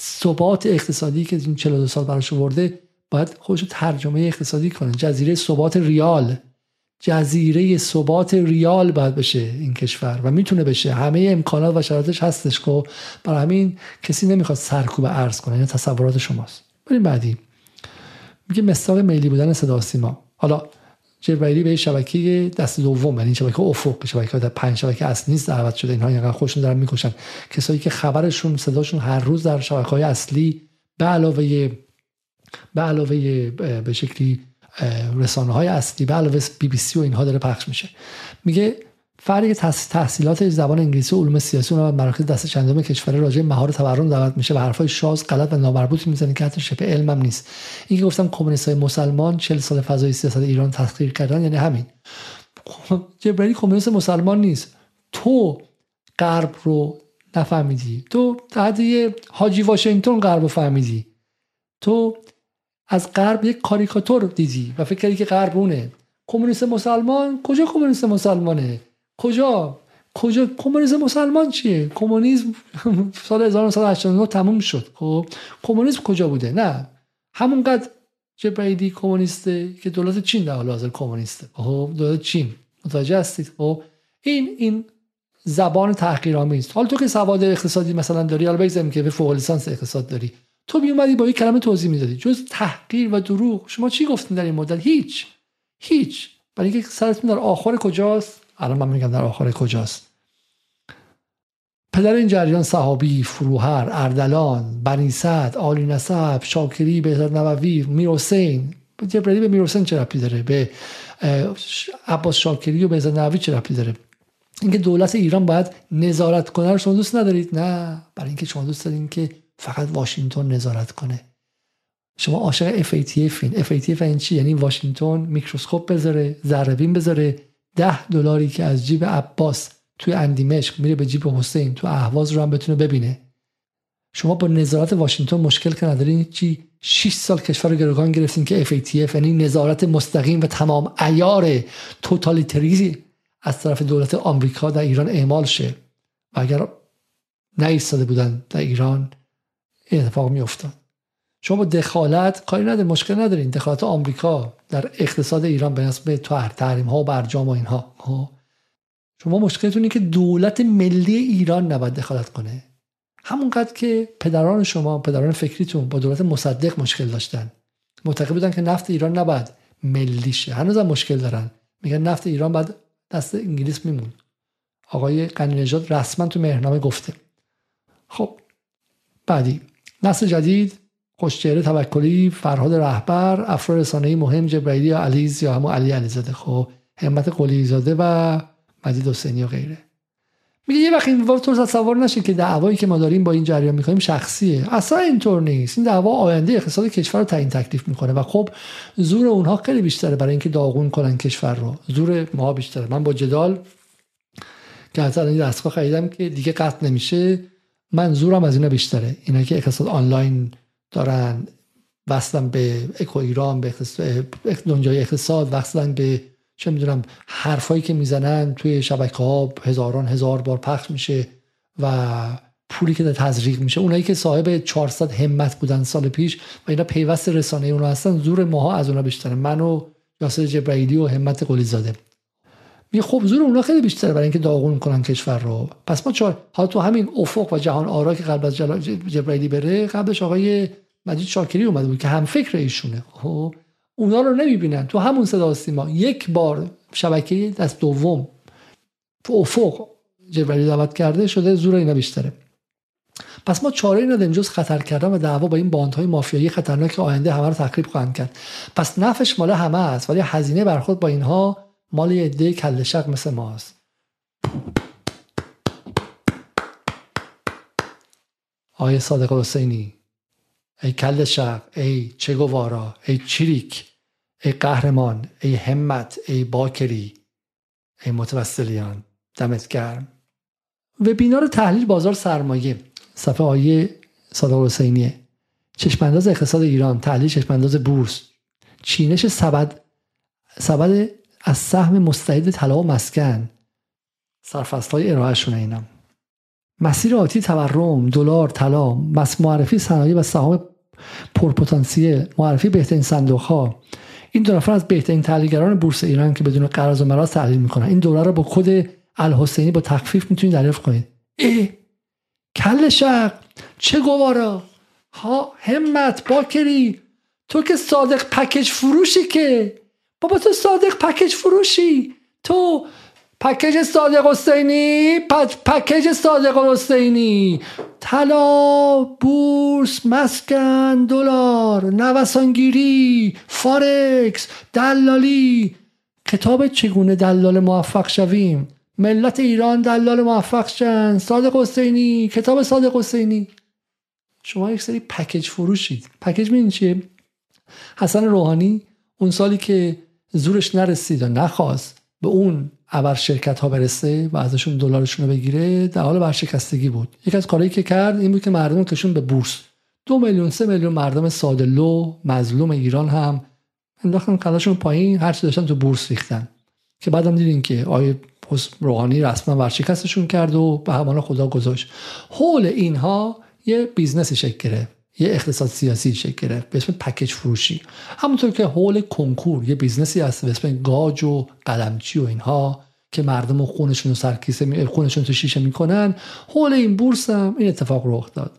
ثبات اقتصادی که این 42 سال براش ورده باید خودش ترجمه اقتصادی کنه. جزیره ثبات ریال. جزیره ثبات ریال باید بشه این کشور و می‌تونه بشه. همه امکانات و شرایطش هستش که برای همین کسی نمی‌خواد سرکوب ارز کنه این تصورات شماست. بریم بعدی. میگه مستاق میلی بودن صدا سیما. حالا جبرائیلی به شبکه دست دوم یعنی شبکه افق شبکه در پنج شبکه اصلی نیست دعوت شده اینها اینقدر خودشون دارن می‌کشن. کسایی که خبرشون صداشون هر روز در شبکه های اصلی به علاوه به علاوه به شکلی رسانه های اصلی به علاوه بی بی سی و اینها داره پخش میشه. میگه فرق تحصیلات زبان انگلیسی و علوم سیاسی و مراکز دست چندم کشور راجع مهار تورم دعوت میشه و حرفای شاز غلط و نامربوط می‌زنه که حتی شبه علمم نیست. این که گفتم کمونیست های مسلمان 40 سال فضای سیاست ایران تحقیر کردن یعنی همین. جبرئیل کمونیست مسلمان نیست. تو غرب رو نفهمیدی. تو تحت حاجی واشنگتن غرب رو فهمیدی. تو از غرب یک کاریکاتور دیدی و فکر کردی که غرب اونه. کمونیست مسلمان؟ کجا کمونیست مسلمانه؟ کجا؟ کجا؟ کمونیسم مسلمان چیه؟ کمونیسم سال 1989 تموم شد خب؟ کمونیسم کجا بوده؟ نه. همونقدر جبرئیلی کمونیسته که دولت چین در حال حاضر کمونیسته خب؟ دولت چین. متوجه هستید خب؟ این این زبان تحقیرآمیز. حال تو که سواد اقتصادی مثلا داری حالا بگذاریم که به فوق لیسانس اقتصاد داری. تو اومدی با یک کلمه توضیح می‌دادی. جز تحقیر و دروغ. شما چی گفتین در این مدت؟ هیچ. هیچ. برای اینکه سرتون در آخر کجاست؟ الان من میگم در آخر کجاست. پدر این جریان صحابی فروهر اردلان بنی سعد آلی نسب شاکری بهزاد نووی میر حسین. جبرئیلی به میر حسین چه ربطی داره؟ به عباس شاکری و بهزاد نووی چه ربطی داره؟ اینکه دولت ایران باید نظارت کنه رو شما دوست ندارید؟ نه. برای اینکه شما دوست دارید که فقط واشنگتن نظارت کنه. شما عاشق FATF این. FATF این چی؟ یعنی واشنگتن میکروسکوپ بذاره ذره بذاره. ده دلاری که از جیب عباس توی اندیمشق میره به جیب حسین تو اهواز رو هم بتونه ببینه. شما با نظارت واشنگتن مشکل که ندارین چی؟ 6 سال کشور رو گروگان گرفتین که FATF یعنی نظارت مستقیم و تمام ایار توتالیتریزی از طرف دولت آمریکا در ایران اعمال شه. و اگر نایستاده بودن در ایران اتفاق می افتاد شما دخالت کاری نداره مشکل ندارین. دخالت آمریکا در اقتصاد ایران به نسبت تحریم ها و برجام و اینها. خب؟ شما مشکلتون که دولت ملی ایران نباید دخالت کنه. همونقدر که پدران شما پدران فکریتون با دولت مصدق مشکل داشتن. معتقد بودن که نفت ایران نباید ملی شه. هنوز هم مشکل دارن. میگن نفت ایران باید دست انگلیس میمون. آقای قنی نژاد رسما تو مهرنامه گفته. خب. بعدی. نسل جدید خوشچهره توکلی فرهاد رهبر افراد رسانه‌ای مهم جبرائیلی یا علیز یا همون علی علیزاده. خب همت قلی زاده و مجید حسینی و غیره. میگه یه وقت این تو تصور نشه که دعوایی که ما داریم با این جریان می‌کنیم شخصیه. اصلا اینطور نیست. این دعوا آینده اقتصاد کشور رو تعیین تکلیف می‌کنه و خب زور اونها خیلی بیشتره برای اینکه داغون کنن کشور رو. زور ما بیشتره. من با جدال که اصلا این دستگاه خریدم که دیگه قطع نمیشه. من زورم از اینا بیشتره. اینا که اقتصاد آنلاین دارن وصلن به اکو ایران به دنیای اقتصاد وصلن به چه می‌دونم حرفایی که می‌زنن توی شبکه ها هزاران هزار بار پخش میشه و پولی که تزریق میشه. اونایی که صاحب 400 همت بودن سال پیش و اینا پیوست رسانه اونا هستن زور ماها از اونا بیشتره. من و یاسر جبرائیلی و همت قلی زاده می خب زور اونا خیلی بیشتره برای اینکه داغون کنن کشور رو. پس ما چهار حالا تو همین افق و جهان آرا که قبل از جبرائیلی بره قبلش آقای مجید شاکری اومده بود که هم فکر ایشونه. خب اونا رو نمی‌بینن. تو همون صدا سیما یک بار شبکه دست دوم تو افق جبرئیل دعوت کرده شده زور اینا بیشتره. پس ما چاره ای نداریم جز خطر کردن و دعوا با این باندهای مافیایی خطرناک آینده همه رو تخریب خواهند کرد. پس نفش مال همه است ولی هزینه برخورد با اینها مال یه عده کله شق مثل ماست. آیه صادق حسینی ای کل شق ای چگوارا ای چریک ای قهرمان ای همت ای باکری ای متوسلیان دمت گرم. وبینار تحلیل بازار سرمایه صفحه آیه صادق حسینیه. چشمانداز اقتصاد ایران تحلیل چشمانداز بورس. چینش سبد سبد از سهم مستعد طلا و مسکن. سرفصل های ارائه شونه اینا. مسیر آتی تورم دلار طلا معرفی صنایع و سهام پرپتانسیل معرفی بهترین صندوق ها این دو نفر از بهترین تحلیلگران بورس ایران که بدون قرض و مراز تحلیل می‌کنن. این دوره رو با کد الحسینی با تخفیف می‌تونید دریافت کنید. ای کل شق چه گوارا؟ ها همت باکری. تو که صادق پکیج فروشی که. بابا تو صادق پکیج فروشی. تو پکیج صادق حسینی پکیج صادق حسینی. طلا بورس مسکن دلار نوسانگیری فارکس دلالی. کتاب چگونه دلال موفق شویم؟ ملت ایران دلال موفق شن. صادق حسینی کتاب صادق حسینی. شما یک سری پکیج فروشید. پکیج میدین چیه؟ حسن روحانی اون سالی که زورش نرسید و نخواست به اون ابر شرکت ها برسه و ازشون دلارشون رو بگیره در حال ورشکستگی بود. یکی از کارهایی که کرد این بود که مردم کشون به بورس. دو میلیون سه میلیون مردم ساده لو مظلوم ایران هم انداختن قداشون پایین هر چی داشتن تو بورس ریختن. که بعدم دیدین که آیه روحانی رسما ورشکستشون کرد و به همان خدا گذاشت. حول اینها یه business ی شکل گرفت. یه اقتصاد سیاسی شکل گرفت به اسم پکیج فروشی. همونطور که حول کنکور یه business ی هست به اسم گاج و قلمچی و اینها که مردم خونشون رو سرکیسه خونشون تو شیشه می‌کنن. حول این بورس هم این اتفاق رخ داد.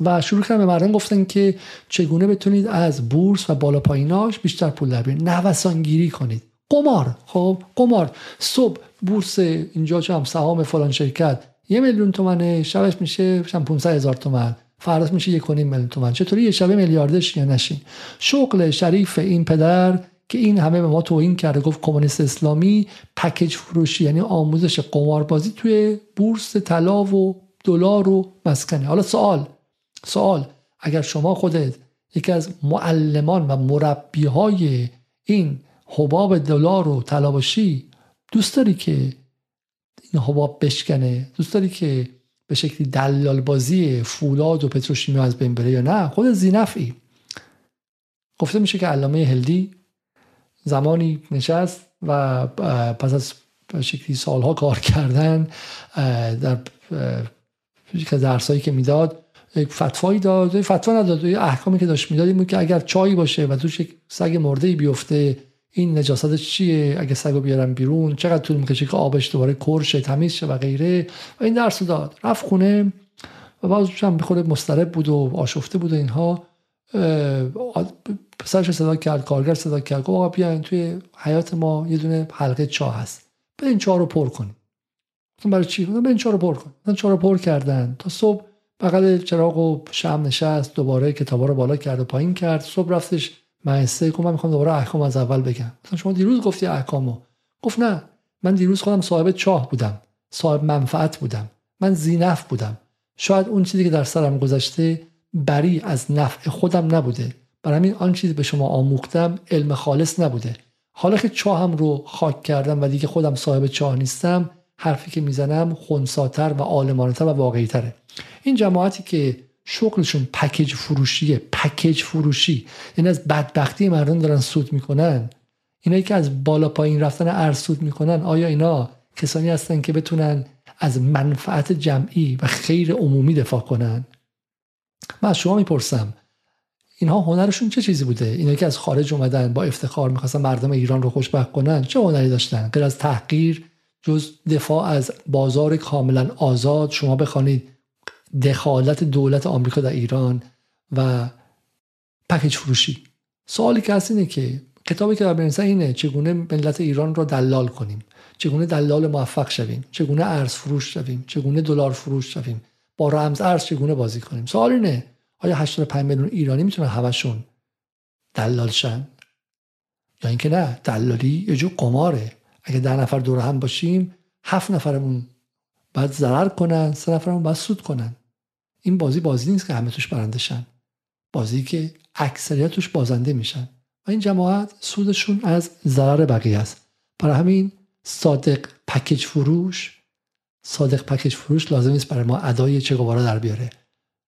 و شروع کردن به مردم گفتن که چگونه بتونید از بورس و بالا پاییناش بیشتر پول در بیارید. نوسانگیری کنید. قمار. خب قمار. صبح بورس اینجا هم سهام فلان شرکت. یه میلیون تومنه شبش میشه 500 هزار تومن. فرض میشه یک میلیون تومن چطوری یه شبه میلیاردش یا نشین؟ شغل شریف این پدر که این همه به ما توهین کرده گفت کمونیست اسلامی پکیج فروشی یعنی آموزش قماربازی توی بورس طلا و دلار و مسکنه. حالا سوال سوال اگر شما خودت یکی از معلمان و مربی های این حباب دلار و طلا باشی دوست داری که این حباب بشکنه؟ دوست داری که به شکلی دلال بازی فولاد و پتروشیمی از بین بره یا نه خود زینفعی. گفته میشه که علامه هلدی زمانی نشست و پس از شکلی سالها کار کردن در درسایی که می‌داد یک فتوایی داد. فتوا نداد. احکامی که داشت می‌داد بود که اگر چای باشه و توش یک سگ مرده بیفته این نجاست چیه؟ اگه سگو بیارم بیرون چقدر طول می‌کشه که آبش دوباره کرشه تمیز شه و غیره؟ و این درس داد. رفت خونه و باز هم خود مسترب بود و آشفته بود و اینها. پسرش صدا کرد کارگر صدا کرد. گفت بیاین توی حیات ما یه دونه حلقه چاه هست. این چاه رو پر کنیم. برای چی؟ این چاه رو پر کن. چاه رو پر کردن. تا صبح بغل چراغ و شم نشست دوباره کتابا رو بالا کرد و پایین کرد. صبح رفتش مهسته گفت من می‌خوام دوباره احکام از اول بگم. مثلا شما دیروز گفتی احکامو. گفت نه من دیروز خودم صاحب چاه بودم صاحب منفعت بودم من زینف بودم. شاید اون چیزی که در سرم گذشته بری از نفع خودم نبوده. برای همین آن چیزی به شما آموختم علم خالص نبوده. حالا که چاهم رو خاک کردم و دیگه خودم صاحب چاه نیستم حرفی که می‌زنم خونساتر و عالمانه‌تر و واقعیتره. این جماعتی که شغلشون پکیج فروشیه. پکیج فروشی. یعنی از بدبختی مردم دارن سود می‌کنن. اینایی که از بالا پایین رفتن ارز سود می‌کنن آیا اینا کسانی هستن که بتونن از منفعت جمعی و خیر عمومی دفاع کنن؟ من از شما می‌پرسم اینها هنرشون چه چیزی بوده؟ اینا که از خارج اومدن با افتخار می‌خواستن مردم ایران رو خوشبخت کنن چه هنری داشتن؟ غیر از تحقیر جز دفاع از بازار کاملا آزاد شما بخوانید دخالت دولت آمریکا در ایران و پکیج فروشی. سوالی که هست اینه که کتابی که در اینه چگونه ملت ایران را دلال کنیم. چگونه دلال موفق شویم. چگونه ارز فروش شویم. چگونه دلار فروش شویم. با رمز ارز چگونه بازی کنیم؟ سوال اینه آیا 85 میلیون ایرانی می‌تونن همشون دلال شن؟ یا اینکه نه دلالی یه جو قماره. اگه ده نفر دور هم باشیم هفت نفرمون باید ضرر کنن سه نفرمون باید سود کنن. این بازی بازی نیست که همه توش برنده شن. بازی که اکثریت توش بازنده میشن. و این جماعت سودشون از ضرر بقیه است. برای همین صادق پکیج فروش صادق پکیج فروش لازم نیست برای ما ادای چه در بیاره.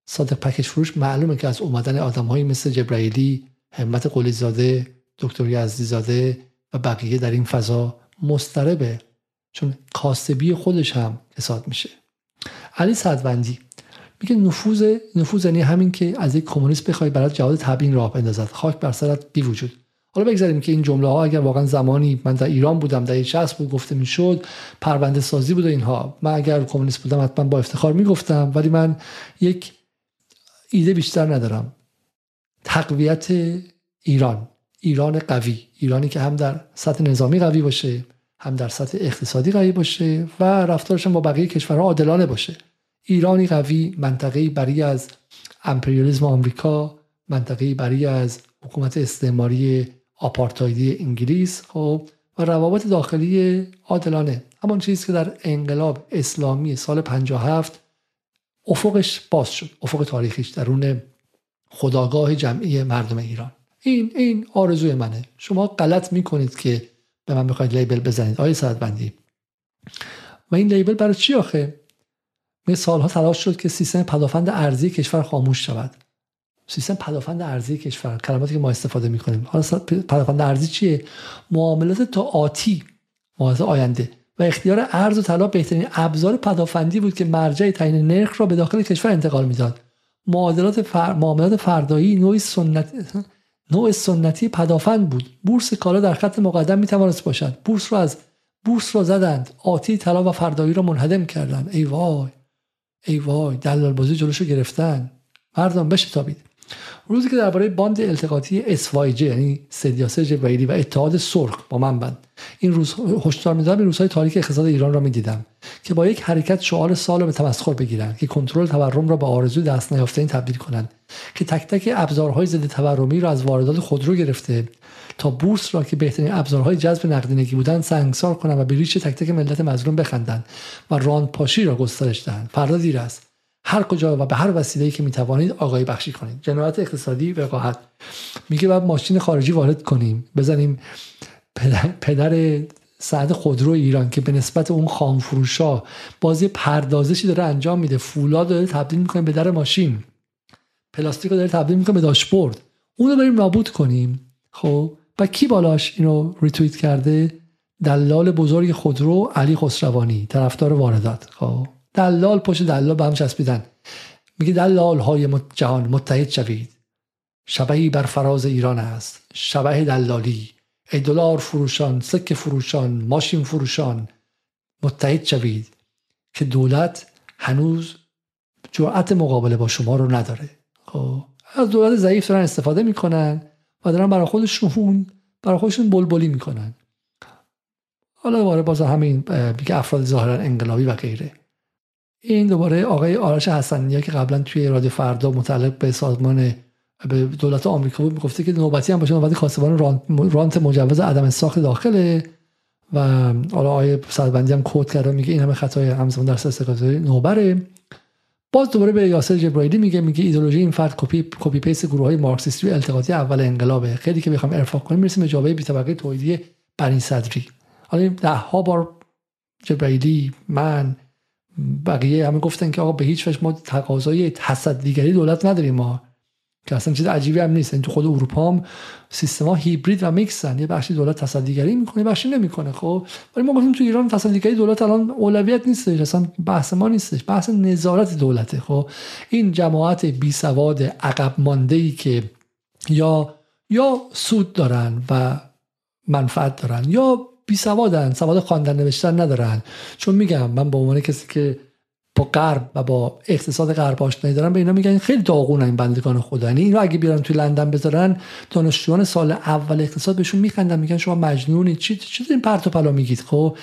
صادق پکیج فروش معلومه که از اومدن آدمهایی مثل جبرائیلی همت قلی زاده دکتر یزدی زاده و بقیه در این فضا مستربه چون کاسبی خودش هم حساب میشه. علی صدوندی میگه نفوذ نفوذ یعنی همین که از یک کمونیست بخوای برات جواد تبیین راه بندازد. خاک بر سرت بی وجود. حالا بگذاریم که این جمله ها اگر واقعا زمانی من در ایران بودم در 60 بود گفته می‌شد پرونده سازی بود اینها. من اگر کمونیست بودم حتما با افتخار می‌گفتم ولی من یک ایده بیشتر ندارم. تقویت ایران ایران قوی ایرانی که هم در سطح نظامی قوی باشه هم در سطح اقتصادی قوی باشه و رفتارش با بقیه کشورها عادلانه باشه. ایرانی قوی منطقه بری از امپریالیسم آمریکا منطقه بری از حکومت استعماری آپارتایدی انگلیس خب و روابط داخلی عادلانه. همان چیزی که در انقلاب اسلامی سال 57 افقش باز شد افق تاریخیش درون خداگاه جمعی مردم ایران. این این آرزوی منه. شما غلط می‌کنید که به من می‌خواید لیبل بزنید آیه ساعت بندی و این لیبل برای چی آخه؟ سالها تلاش شد که سیستم پدافند ارزی کشور خاموش شود. سیستم پدافند ارزی کشور کلماتی که ما استفاده می‌کنیم. حالا پدافند ارزی چیه؟ معاملات تا آتی معاملات آینده. و اختیار ارز و طلا بهترین ابزار پدافندی بود که مرجع تعیین نرخ را به داخل کشور انتقال می‌داد. معادلات فر... معاملات فردایی نوعی سنت نوع سنتی پدافند بود. بورس کالا در خط مقدم می‌توانست باشد. بورس را از بورس را زدند. آتی طلا و فردایی را منهدم کردند. ای وای. ای وای دلال بازی جلوشو گرفتن. مردم بشتابید. روزی که درباره باند التقاطی SYJ یعنی سدیاسه جبرائیلی و اتحاد سرخ با من بند. این روز هشدار می‌دادم این روزهای تاریک اقتصاد ایران را می‌دیدم که با یک حرکت شعار سال به تمسخر بگیرند که کنترل تورم را به آرزوی دست نیافتنی تبدیل کنند که تک تک ابزارهای ضد تورمی را از واردات خودرو گرفته تا بورس را که بهترین ابزارهای جذب نقدینگی بودند سنگسار کنند و به ریش تک تک ملت مظلوم بخندند و پاشی را گسترش دهند. فردا دیر است. هر کجا و به هر وسیله‌ای که می‌توانید آگاهی بخشی کنید. جنایت اقتصادی وقاحت. میگه بعد ماشین خارجی وارد کنیم. بزنیم پدر, پدر سعد خودرو ایران که به نسبت اون خام فروشا بازی پردازشی داره انجام میده. فولاد داره تبدیل می‌کنه به در ماشین. پلاستیک رو داره تبدیل می‌کنه به داشبورد. اون رو بریم نابود کنیم. خب؟ و کی بالاش اینو ریتویت کرده؟ دلال بزرگ خودرو علی خسروانی طرفدار واردات. خب. دلال پشت دلال به هم چسبیدن. میگه دلال های جهان متحد شوید. شبهی بر فراز ایران است. شبه دلالی. ای دلار فروشان سکه فروشان ماشین فروشان متحد شوید که دولت هنوز جرأت مقابله با شما رو نداره. خب. از دولت ضعیف دارن استفاده می‌کنن. و دارن برای خودشون برای خودشون بلبلی می‌کنن. حالا دوباره باز همین میگه افراد ظاهرا انقلابی و غیره. این دوباره آقای آرش حسنیه که قبلا توی رادیو فردا متعلق به سازمان به دولت آمریکا بود می‌گفته که نوبتی هم باشه نوبتی کاسبان رانت مجوز عدم ساخت داخله. و حالا آقای صدوندی هم quote کرده میگه این همه خطای همزمان در استفاده نوبره. باز دوباره به یاسر جبرائیلی میگه میگه ایدولوژی این فرد کپی copy paste گروه های مارکسیستی و التقاطی اول انقلابه. خیلی که بخوام ارفاق کنیم می‌رسیم به جامعه بی طبقه توحیدی برین صدری. حالا ده ها بار جبرائیلی من بقیه همه گفتن که آقا به هیچ وجه ما تقاضای تصدیگری دولت نداریم ما. که اصلا چیز عجیبی هم نیست. این تو خود اروپا هم سیستما هیبرید و میکسن. یه بخشی دولت تصدیگری می‌کنه بخشی نمی‌کنه خب؟ ولی ما گفتیم تو ایران تصدیگری دولت الان اولویت نیستش. اصلا بحث ما نیستش. بحث نظارت دولته خب؟ این جماعت بی سواد عقب مانده ای که یا یا سود دارن و منفعت دارن یا بی سوادن. سواد خواندن نوشتن ندارن. چون میگم من به عنوان کسی که با غرب و با اقتصاد غرب آشنایی دارن به اینا میگن خیلی داغون این بندگان خدا. یعنی اینو اگه بیارن توی لندن بذارن دانشجویان سال اول اقتصاد بهشون میخندن میگن شما مجنونی چی؟ چی این پرت و پلا میگید خب؟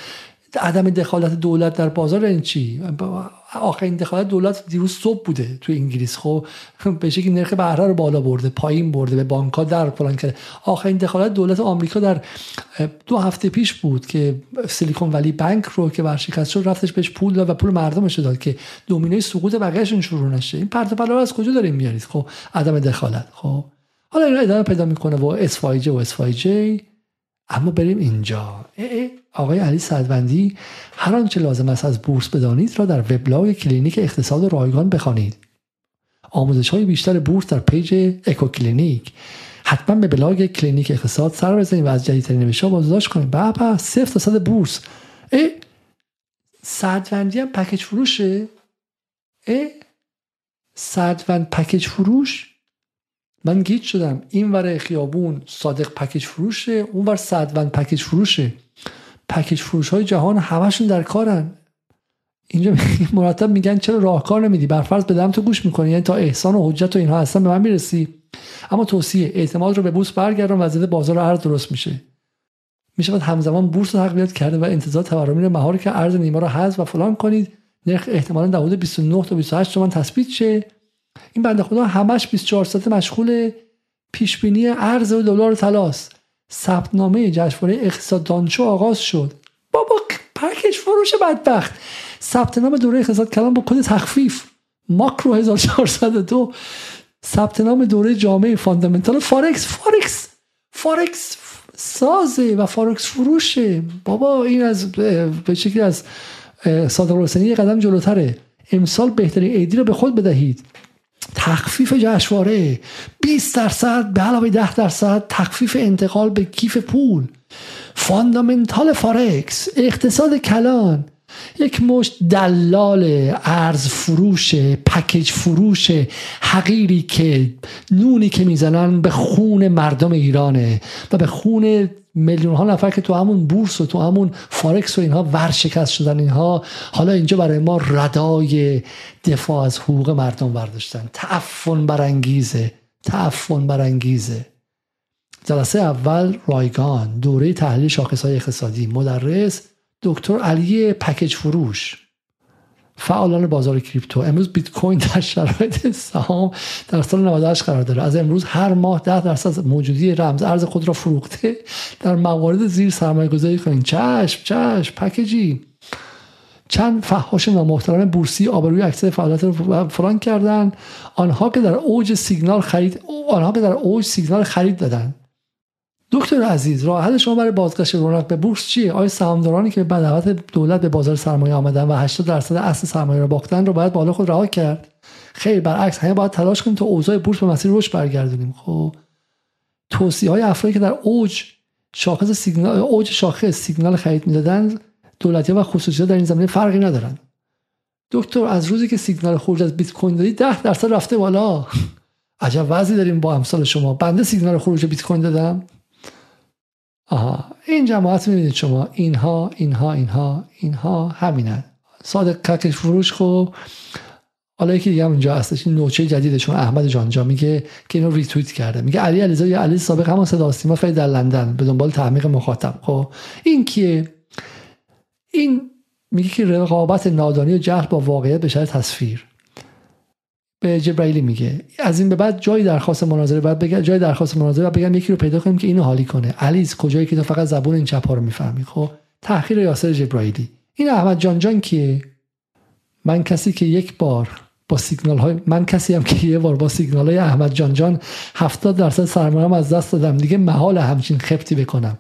عدم دخالت دولت در بازار این چی؟ آخرین دخالت دولت دیروز صبح بوده تو انگلیس. خب به شکلی نرخ بهره رو بالا برده پایین برده به بانک ها در فلان کرده. آخرین دخالت دولت آمریکا در دو هفته پیش بود که Silicon Valley Bank رو که ورشکست شد رفتش بهش پول داد و پول مردمش داد که دومینوی سقوط بقیه‌شون شروع نشه. این پرت رو از کجا داریم میارید؟ خب عدم دخالت. خب حالا این ادامه پیدا می‌کنه و اس و اس اما بریم اینجا. آقای علی صدوندی هر آنچه لازم است از بورس بدانید را در وبلاگ کلینیک اقتصاد رایگان بخوانید. آموزش های بیشتر بورس در page اکو کلینیک. حتما به بلاگ کلینیک اقتصاد سر بزنید و از جدیدترین نوشته بازدید کنید بابا صفر تا بورس. ای صدوندی هم پکیج فروشه؟ ای صدوند پکیج فروش؟ من گیج شدم. این ور خیابون صادق پکیج فروشه اون ور صدوند پکیج فروشه. پکیج فروش های جهان همشون در کارن. اینجا مرتب میگن چرا راهکار نمیدی؟ بر فرض بدم تو گوش می‌کنی. یعنی تا احسان و حجت و اینها هستن به من می‌رسی. اما توصیه اعتماد رو به بورس برگردون وضعیت بازار ارز درست میشه. میشه همزمان بورس رو تقویت کرده و انتظار تورمی مهاری که ارز نیما رو حذف و فلان کنید. نرخ احتمالا در حدود 29 تا 28 تومن تثبیت شه. این بنده خدا همش 24 ساعته مشغول پیش بینی ارز و دلار طلاست. ثبتنامه جشنواره اقتصاد دانشو آغاز شد. بابا پکیج فروش بدبخت. ثبت نام دوره اقتصاد کلان با کد تخفیف. ماکرو 1402 ثبت نام دوره جامع fundamental فارکس فارکس فارکس سازه و فارکس فروشه. بابا این از به شکلی از صادق یه قدم جلوتره. امسال بهترین عیدی رو به خود بدهید. تخفیف جشنواره. 20 درصد به علاوه 10 درصد تخفیف انتقال به کیف پول. fundamental فارکس اقتصاد کلان. یک مشت دلال ارز فروش پکیج فروش حقیری که نونی که می‌زنن به خون مردم ایرانه و به خون میلیون ها نفر که تو همون بورس و تو همون فارکس و اینها ورشکست شدن اینها حالا اینجا برای ما ردای دفاع از حقوق مردم برداشتن تعفن برانگیزه تعفن برانگیزه. جلسه اول رایگان دوره تحلیل شاخص های اقتصادی مدرس دکتر علی پکیج فروش فعالان بازار کریپتو. امروز بیت کوین در شرایط سهام در سال 98 قرار داره. از امروز هر ماه 10 درصد موجودی رمز ارز خود را فروخته در موارد زیر سرمایه گذاری کنید چشم چشم پکیجی. چند فحاش نامحترم بورسی آبروی اکثر فعالیت رو فران کردن. آنها که در اوج سیگنال خرید آنها که در اوج سیگنال خرید دادن. دکتر عزیز راه حل شما برای بازگشت رونق به بورس چیه؟ آیا سهامدارانی که به دعوت دولت به بازار سرمایه آمدن و 80 درصد اصل سرمایه را باختن رو باید بالا خود رها کرد؟ خیر برعکس همه باید تلاش کنیم تا اوضاع بورس به مسیر رشد برگردونیم. خب توصیه های افرادی که در اوج شاخص سیگنال اوج شاخص سیگنال خرید می‌دادن دولتی و خصوصی در این زمینه فرقی ندارن. دکتر از روزی که سیگنال خروج از بیت کوین دادی 10 درصد رفته بالا. عجب وضعی داریم با امثال شما. بنده سیگنال خروج بیت کوین دادم. آها این جماعت می‌بینید شما اینها اینها اینها اینها همینن. صادق ککش فروش خب. حالا یکی دیگه هم اینجا هستش این نوچه جدیدشون احمد جانجا میگه که اینو ریتویت کرده. میگه علی علیزاده یا علی سابق همون صدا سیما خیلی در لندن به دنبال تعمیق مخاطب. خب این کیه؟ این میگه که رقابت نادانی و جهل با واقعیت به شرط تصویر. به جبرائیلی میگه. از این به بعد جای درخواست مناظره بعد بگم جای درخواست مناظره بعد بگم یکی رو پیدا کنیم که اینو حالی کنه. علیز کجایی که تو فقط زبون این چپ ها رو می‌فهمی؟ خب تحقیر یاسر جبرائیلی. این احمد جان جان کیه؟ من کسی که یک بار با سیگنال های من کسی هم که یه بار با سیگنال های احمد جان جان 70 درصد سرمایه‌ام از دست دادم. دیگه محال همچین خبتی بکنم.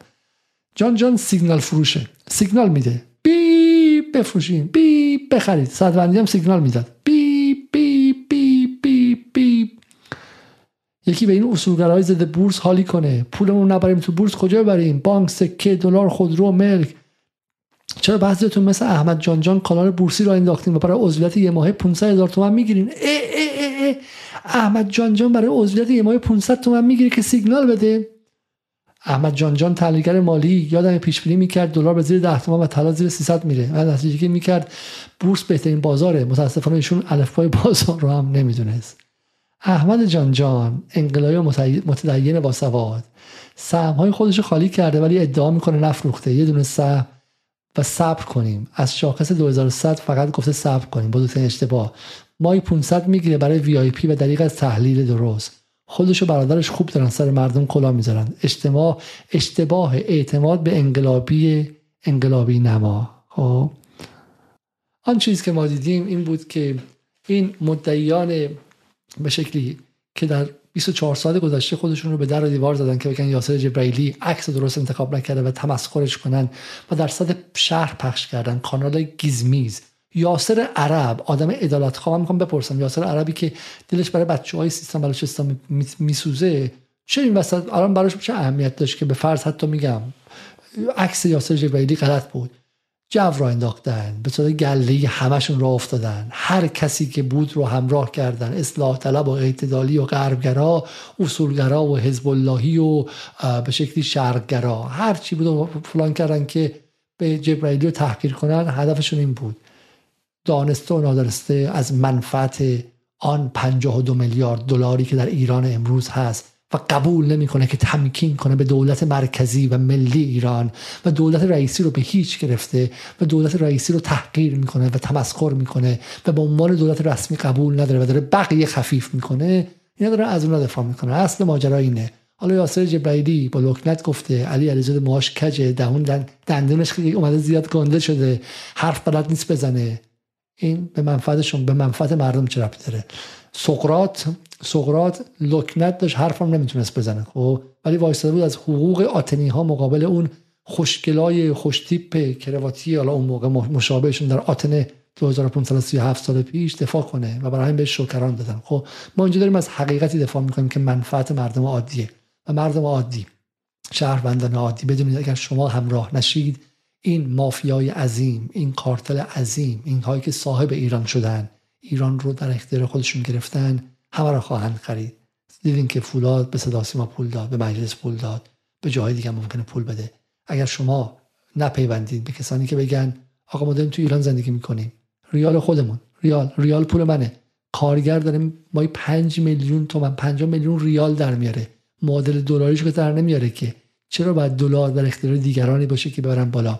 جان جان سیگنال فروشه. سیگنال میده. بی بفروشین. بی بخرید. صدوندی هم سیگنال می‌داد بی بی بی یکی به این اصولگرای ضد بورس حالی کنه. پولمون نبریم تو بورس کجا ببریم؟ بانک سکه دلار خودرو ملک. چرا بعضیتون مثل احمد جان جان کانال بورسی را انداختیم و برای عضویت یه ماه 500 هزار تومن می‌گیرین؟ اه اه اه احمد جان جان برای عضویت یه ماه 500 تومن می‌گیره که سیگنال بده. احمد جان جان تحلیلگر مالی یادم پیش بینی می‌کرد دلار به زیر 10 تومن و طلا زیر 300 میره. من نتیجه می‌کرد بورس بهترین بازاره. متاسفانه ایشون الفبای بازار رو هم نمی‌دونست. احمد جان جان انقلابی متدین با سواد. سهم های خودش خالی کرده ولی ادعا می‌کنه نفروخته. یه دونه سهم و صبر کنیم. از شاخص 2100 فقط گفته صبر کنیم. بزرگترین اشتباه. مای 500 می‌گیره برای وی آی پی و دریق از تحلیل درست. خودش و برادرش خوب دارن سر مردم کلا می‌ذارن. اجتماع اشتباه اعتماد به انقلابی انقلابی نما. خب. آن چیز که ما دیدیم این بود که این مدعیان به شکلی که در 24 سال گذشته خودشون رو به در و دیوار زدن که بگن یاسر جبرائیلی عکس درست انتخاب نکرده و تمسخرش کنن و در صد شهر پخش کردن. کانال گیزمیز. یاسر عرب آدم ادالت خواه می‌خوام بپرسم یاسر عربی که دلش برای بچه های سیستم بلوچستان میسوزه چه این وسط؟ الان براش چه اهمیت داشت که به فرض حتی میگم عکس یاسر جبرائیلی غلط بود. جو را انداختن به صورت گله همشون را افتادن. هر کسی که بود رو همراه کردن. اصلاح طلب و اعتدالی و غربگرا اصولگرا و حزب اللهی و به شکلی شرقگرا. هر چی بود و فلان کردن که به جبرائیلی رو تحقیر کنن هدفشون این بود. دانسته و نادرسته از منفعت آن 52 میلیارد دلاری که در ایران امروز هست. و قبول نمی‌کنه که تمکین کنه به دولت مرکزی و ملی ایران و دولت رئیسی رو به هیچ گرفته و دولت رئیسی رو تحقیر می‌کنه و تمسخر می‌کنه و به عنوان دولت رسمی قبول نداره و داره بقیه خفیف می‌کنه اینا داره از اون دفاع می‌کنه اصل ماجرا اینه. حالا یاسر جبرائیلی با لکنت گفته علی علیزاده ماش کجه دهون دندونش اومده زیاد گنده شده. حرف بلد نیست بزنه. این به منفعتشون به منفعت مردم چه ربطی داره؟ سقرات سقرات لکنت داشت حرفم نمی‌تونست بزنه. خب؟ ولی وایستاده بود از حقوق آتنی ها مقابل اون خوشگلای خوشتیپ کرواتی حالا اون موقع مشابهشون در آتن 2537 سال پیش دفاع کنه و برای همین بهش شکران دادن. خب؟ ما اینجا داریم از حقیقتی دفاع می‌کنیم که منفعت مردم عادیه و مردم عادی شهروندان عادی. بدونید اگر شما همراه نشید این مافیای عظیم این کارتل عظیم این هایی که صاحب ایران شدن ایران رو در اختیار خودشون گرفتن همه را خواهند خرید. دیدین که فولاد به صدا سیما پول داد به مجلس پول داد به جاهای دیگه ممکنه پول بده. اگر شما نپیوندید به کسانی که بگن آقا ما داریم تو ایران زندگی می‌کنیم. ریال خودمون. ریال ریال پول منه. کارگر داریم ما 5 میلیون تومن 5 میلیون ریال در میاره. معادل دلاریش که در نمیاره که. چرا باید دلار در اختیار دیگرانی باشه که ببرن بالا؟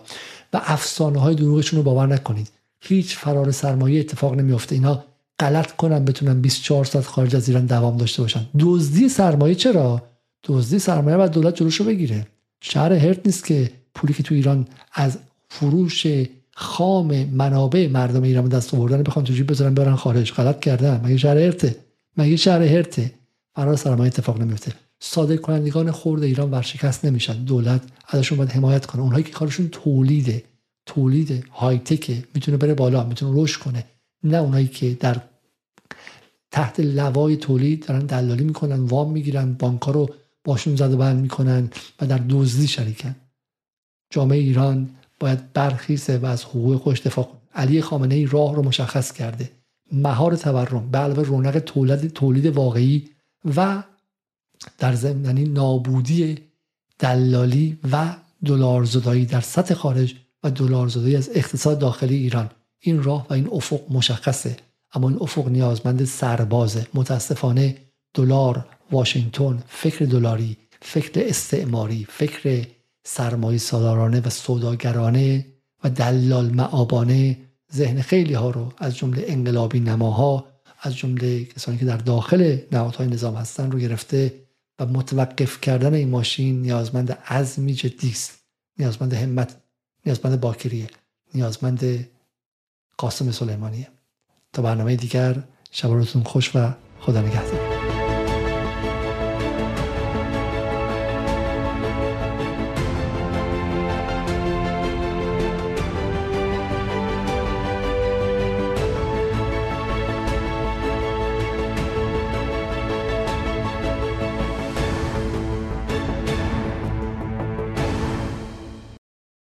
و افسانه های دروغشون رو باور نکنید. هیچ فرار سرمایه اتفاق نمیافته. اینا غلط کنن بتونن 24 ساعت خارج از ایران دوام داشته باشن. دزدی سرمایه چرا؟ دزدی سرمایه بعد دولت جلوشو بگیره. شهر هرت نیست که پولی که تو ایران از فروش خام منابع مردم ایران دست آوردن بخوان تو جیب بذارن برن خارج؟ غلط کردن مگه شهر هرته؟ مگه شهر هرته؟ فرار سرمایه اتفاق نمیفته. صادر کنندگان خرد ایران ورشکست نمیشن. دولت ازشون باید حمایت کنه. اونهایی که کارشون تولیده. تولید های تکه می‌تونه بره بالا می‌تونه رشد کنه. نه اونایی که در تحت لوای تولید دارن دلالی می‌کنن وام می‌گیرن بانکها رو باشون زد و بند می‌کنن و در دزدی شریکن. جامعه ایران باید برخیزه و از حقوق خودش دفاع کنه. علی خامنه ای راه رو مشخص کرده. مهار تورم به علاوه رونق تولید تولید واقعی و در یعنی نابودی دلالی و دلار زدایی در سطح خارج و دلار زدایی از اقتصاد داخلی ایران. این راه و این افق مشخصه اما این افق نیازمند سربازه. متاسفانه دلار واشنگتن فکر دلاری فکر استعماری فکر سرمایه سالارانه و سوداگرانه و دلال معابانه ذهن خیلی ها رو از جمله انقلابی نماها از جمله کسانی که در داخل نهادهای نظام هستن رو گرفته و متوقف کردن این ماشین نیازمند عزمی جدی است. نیازمند همت نیازمند باکریه. نیازمند قاسم سلیمانیه. تا برنامه دیگر شب خوش و خدا نگهدار.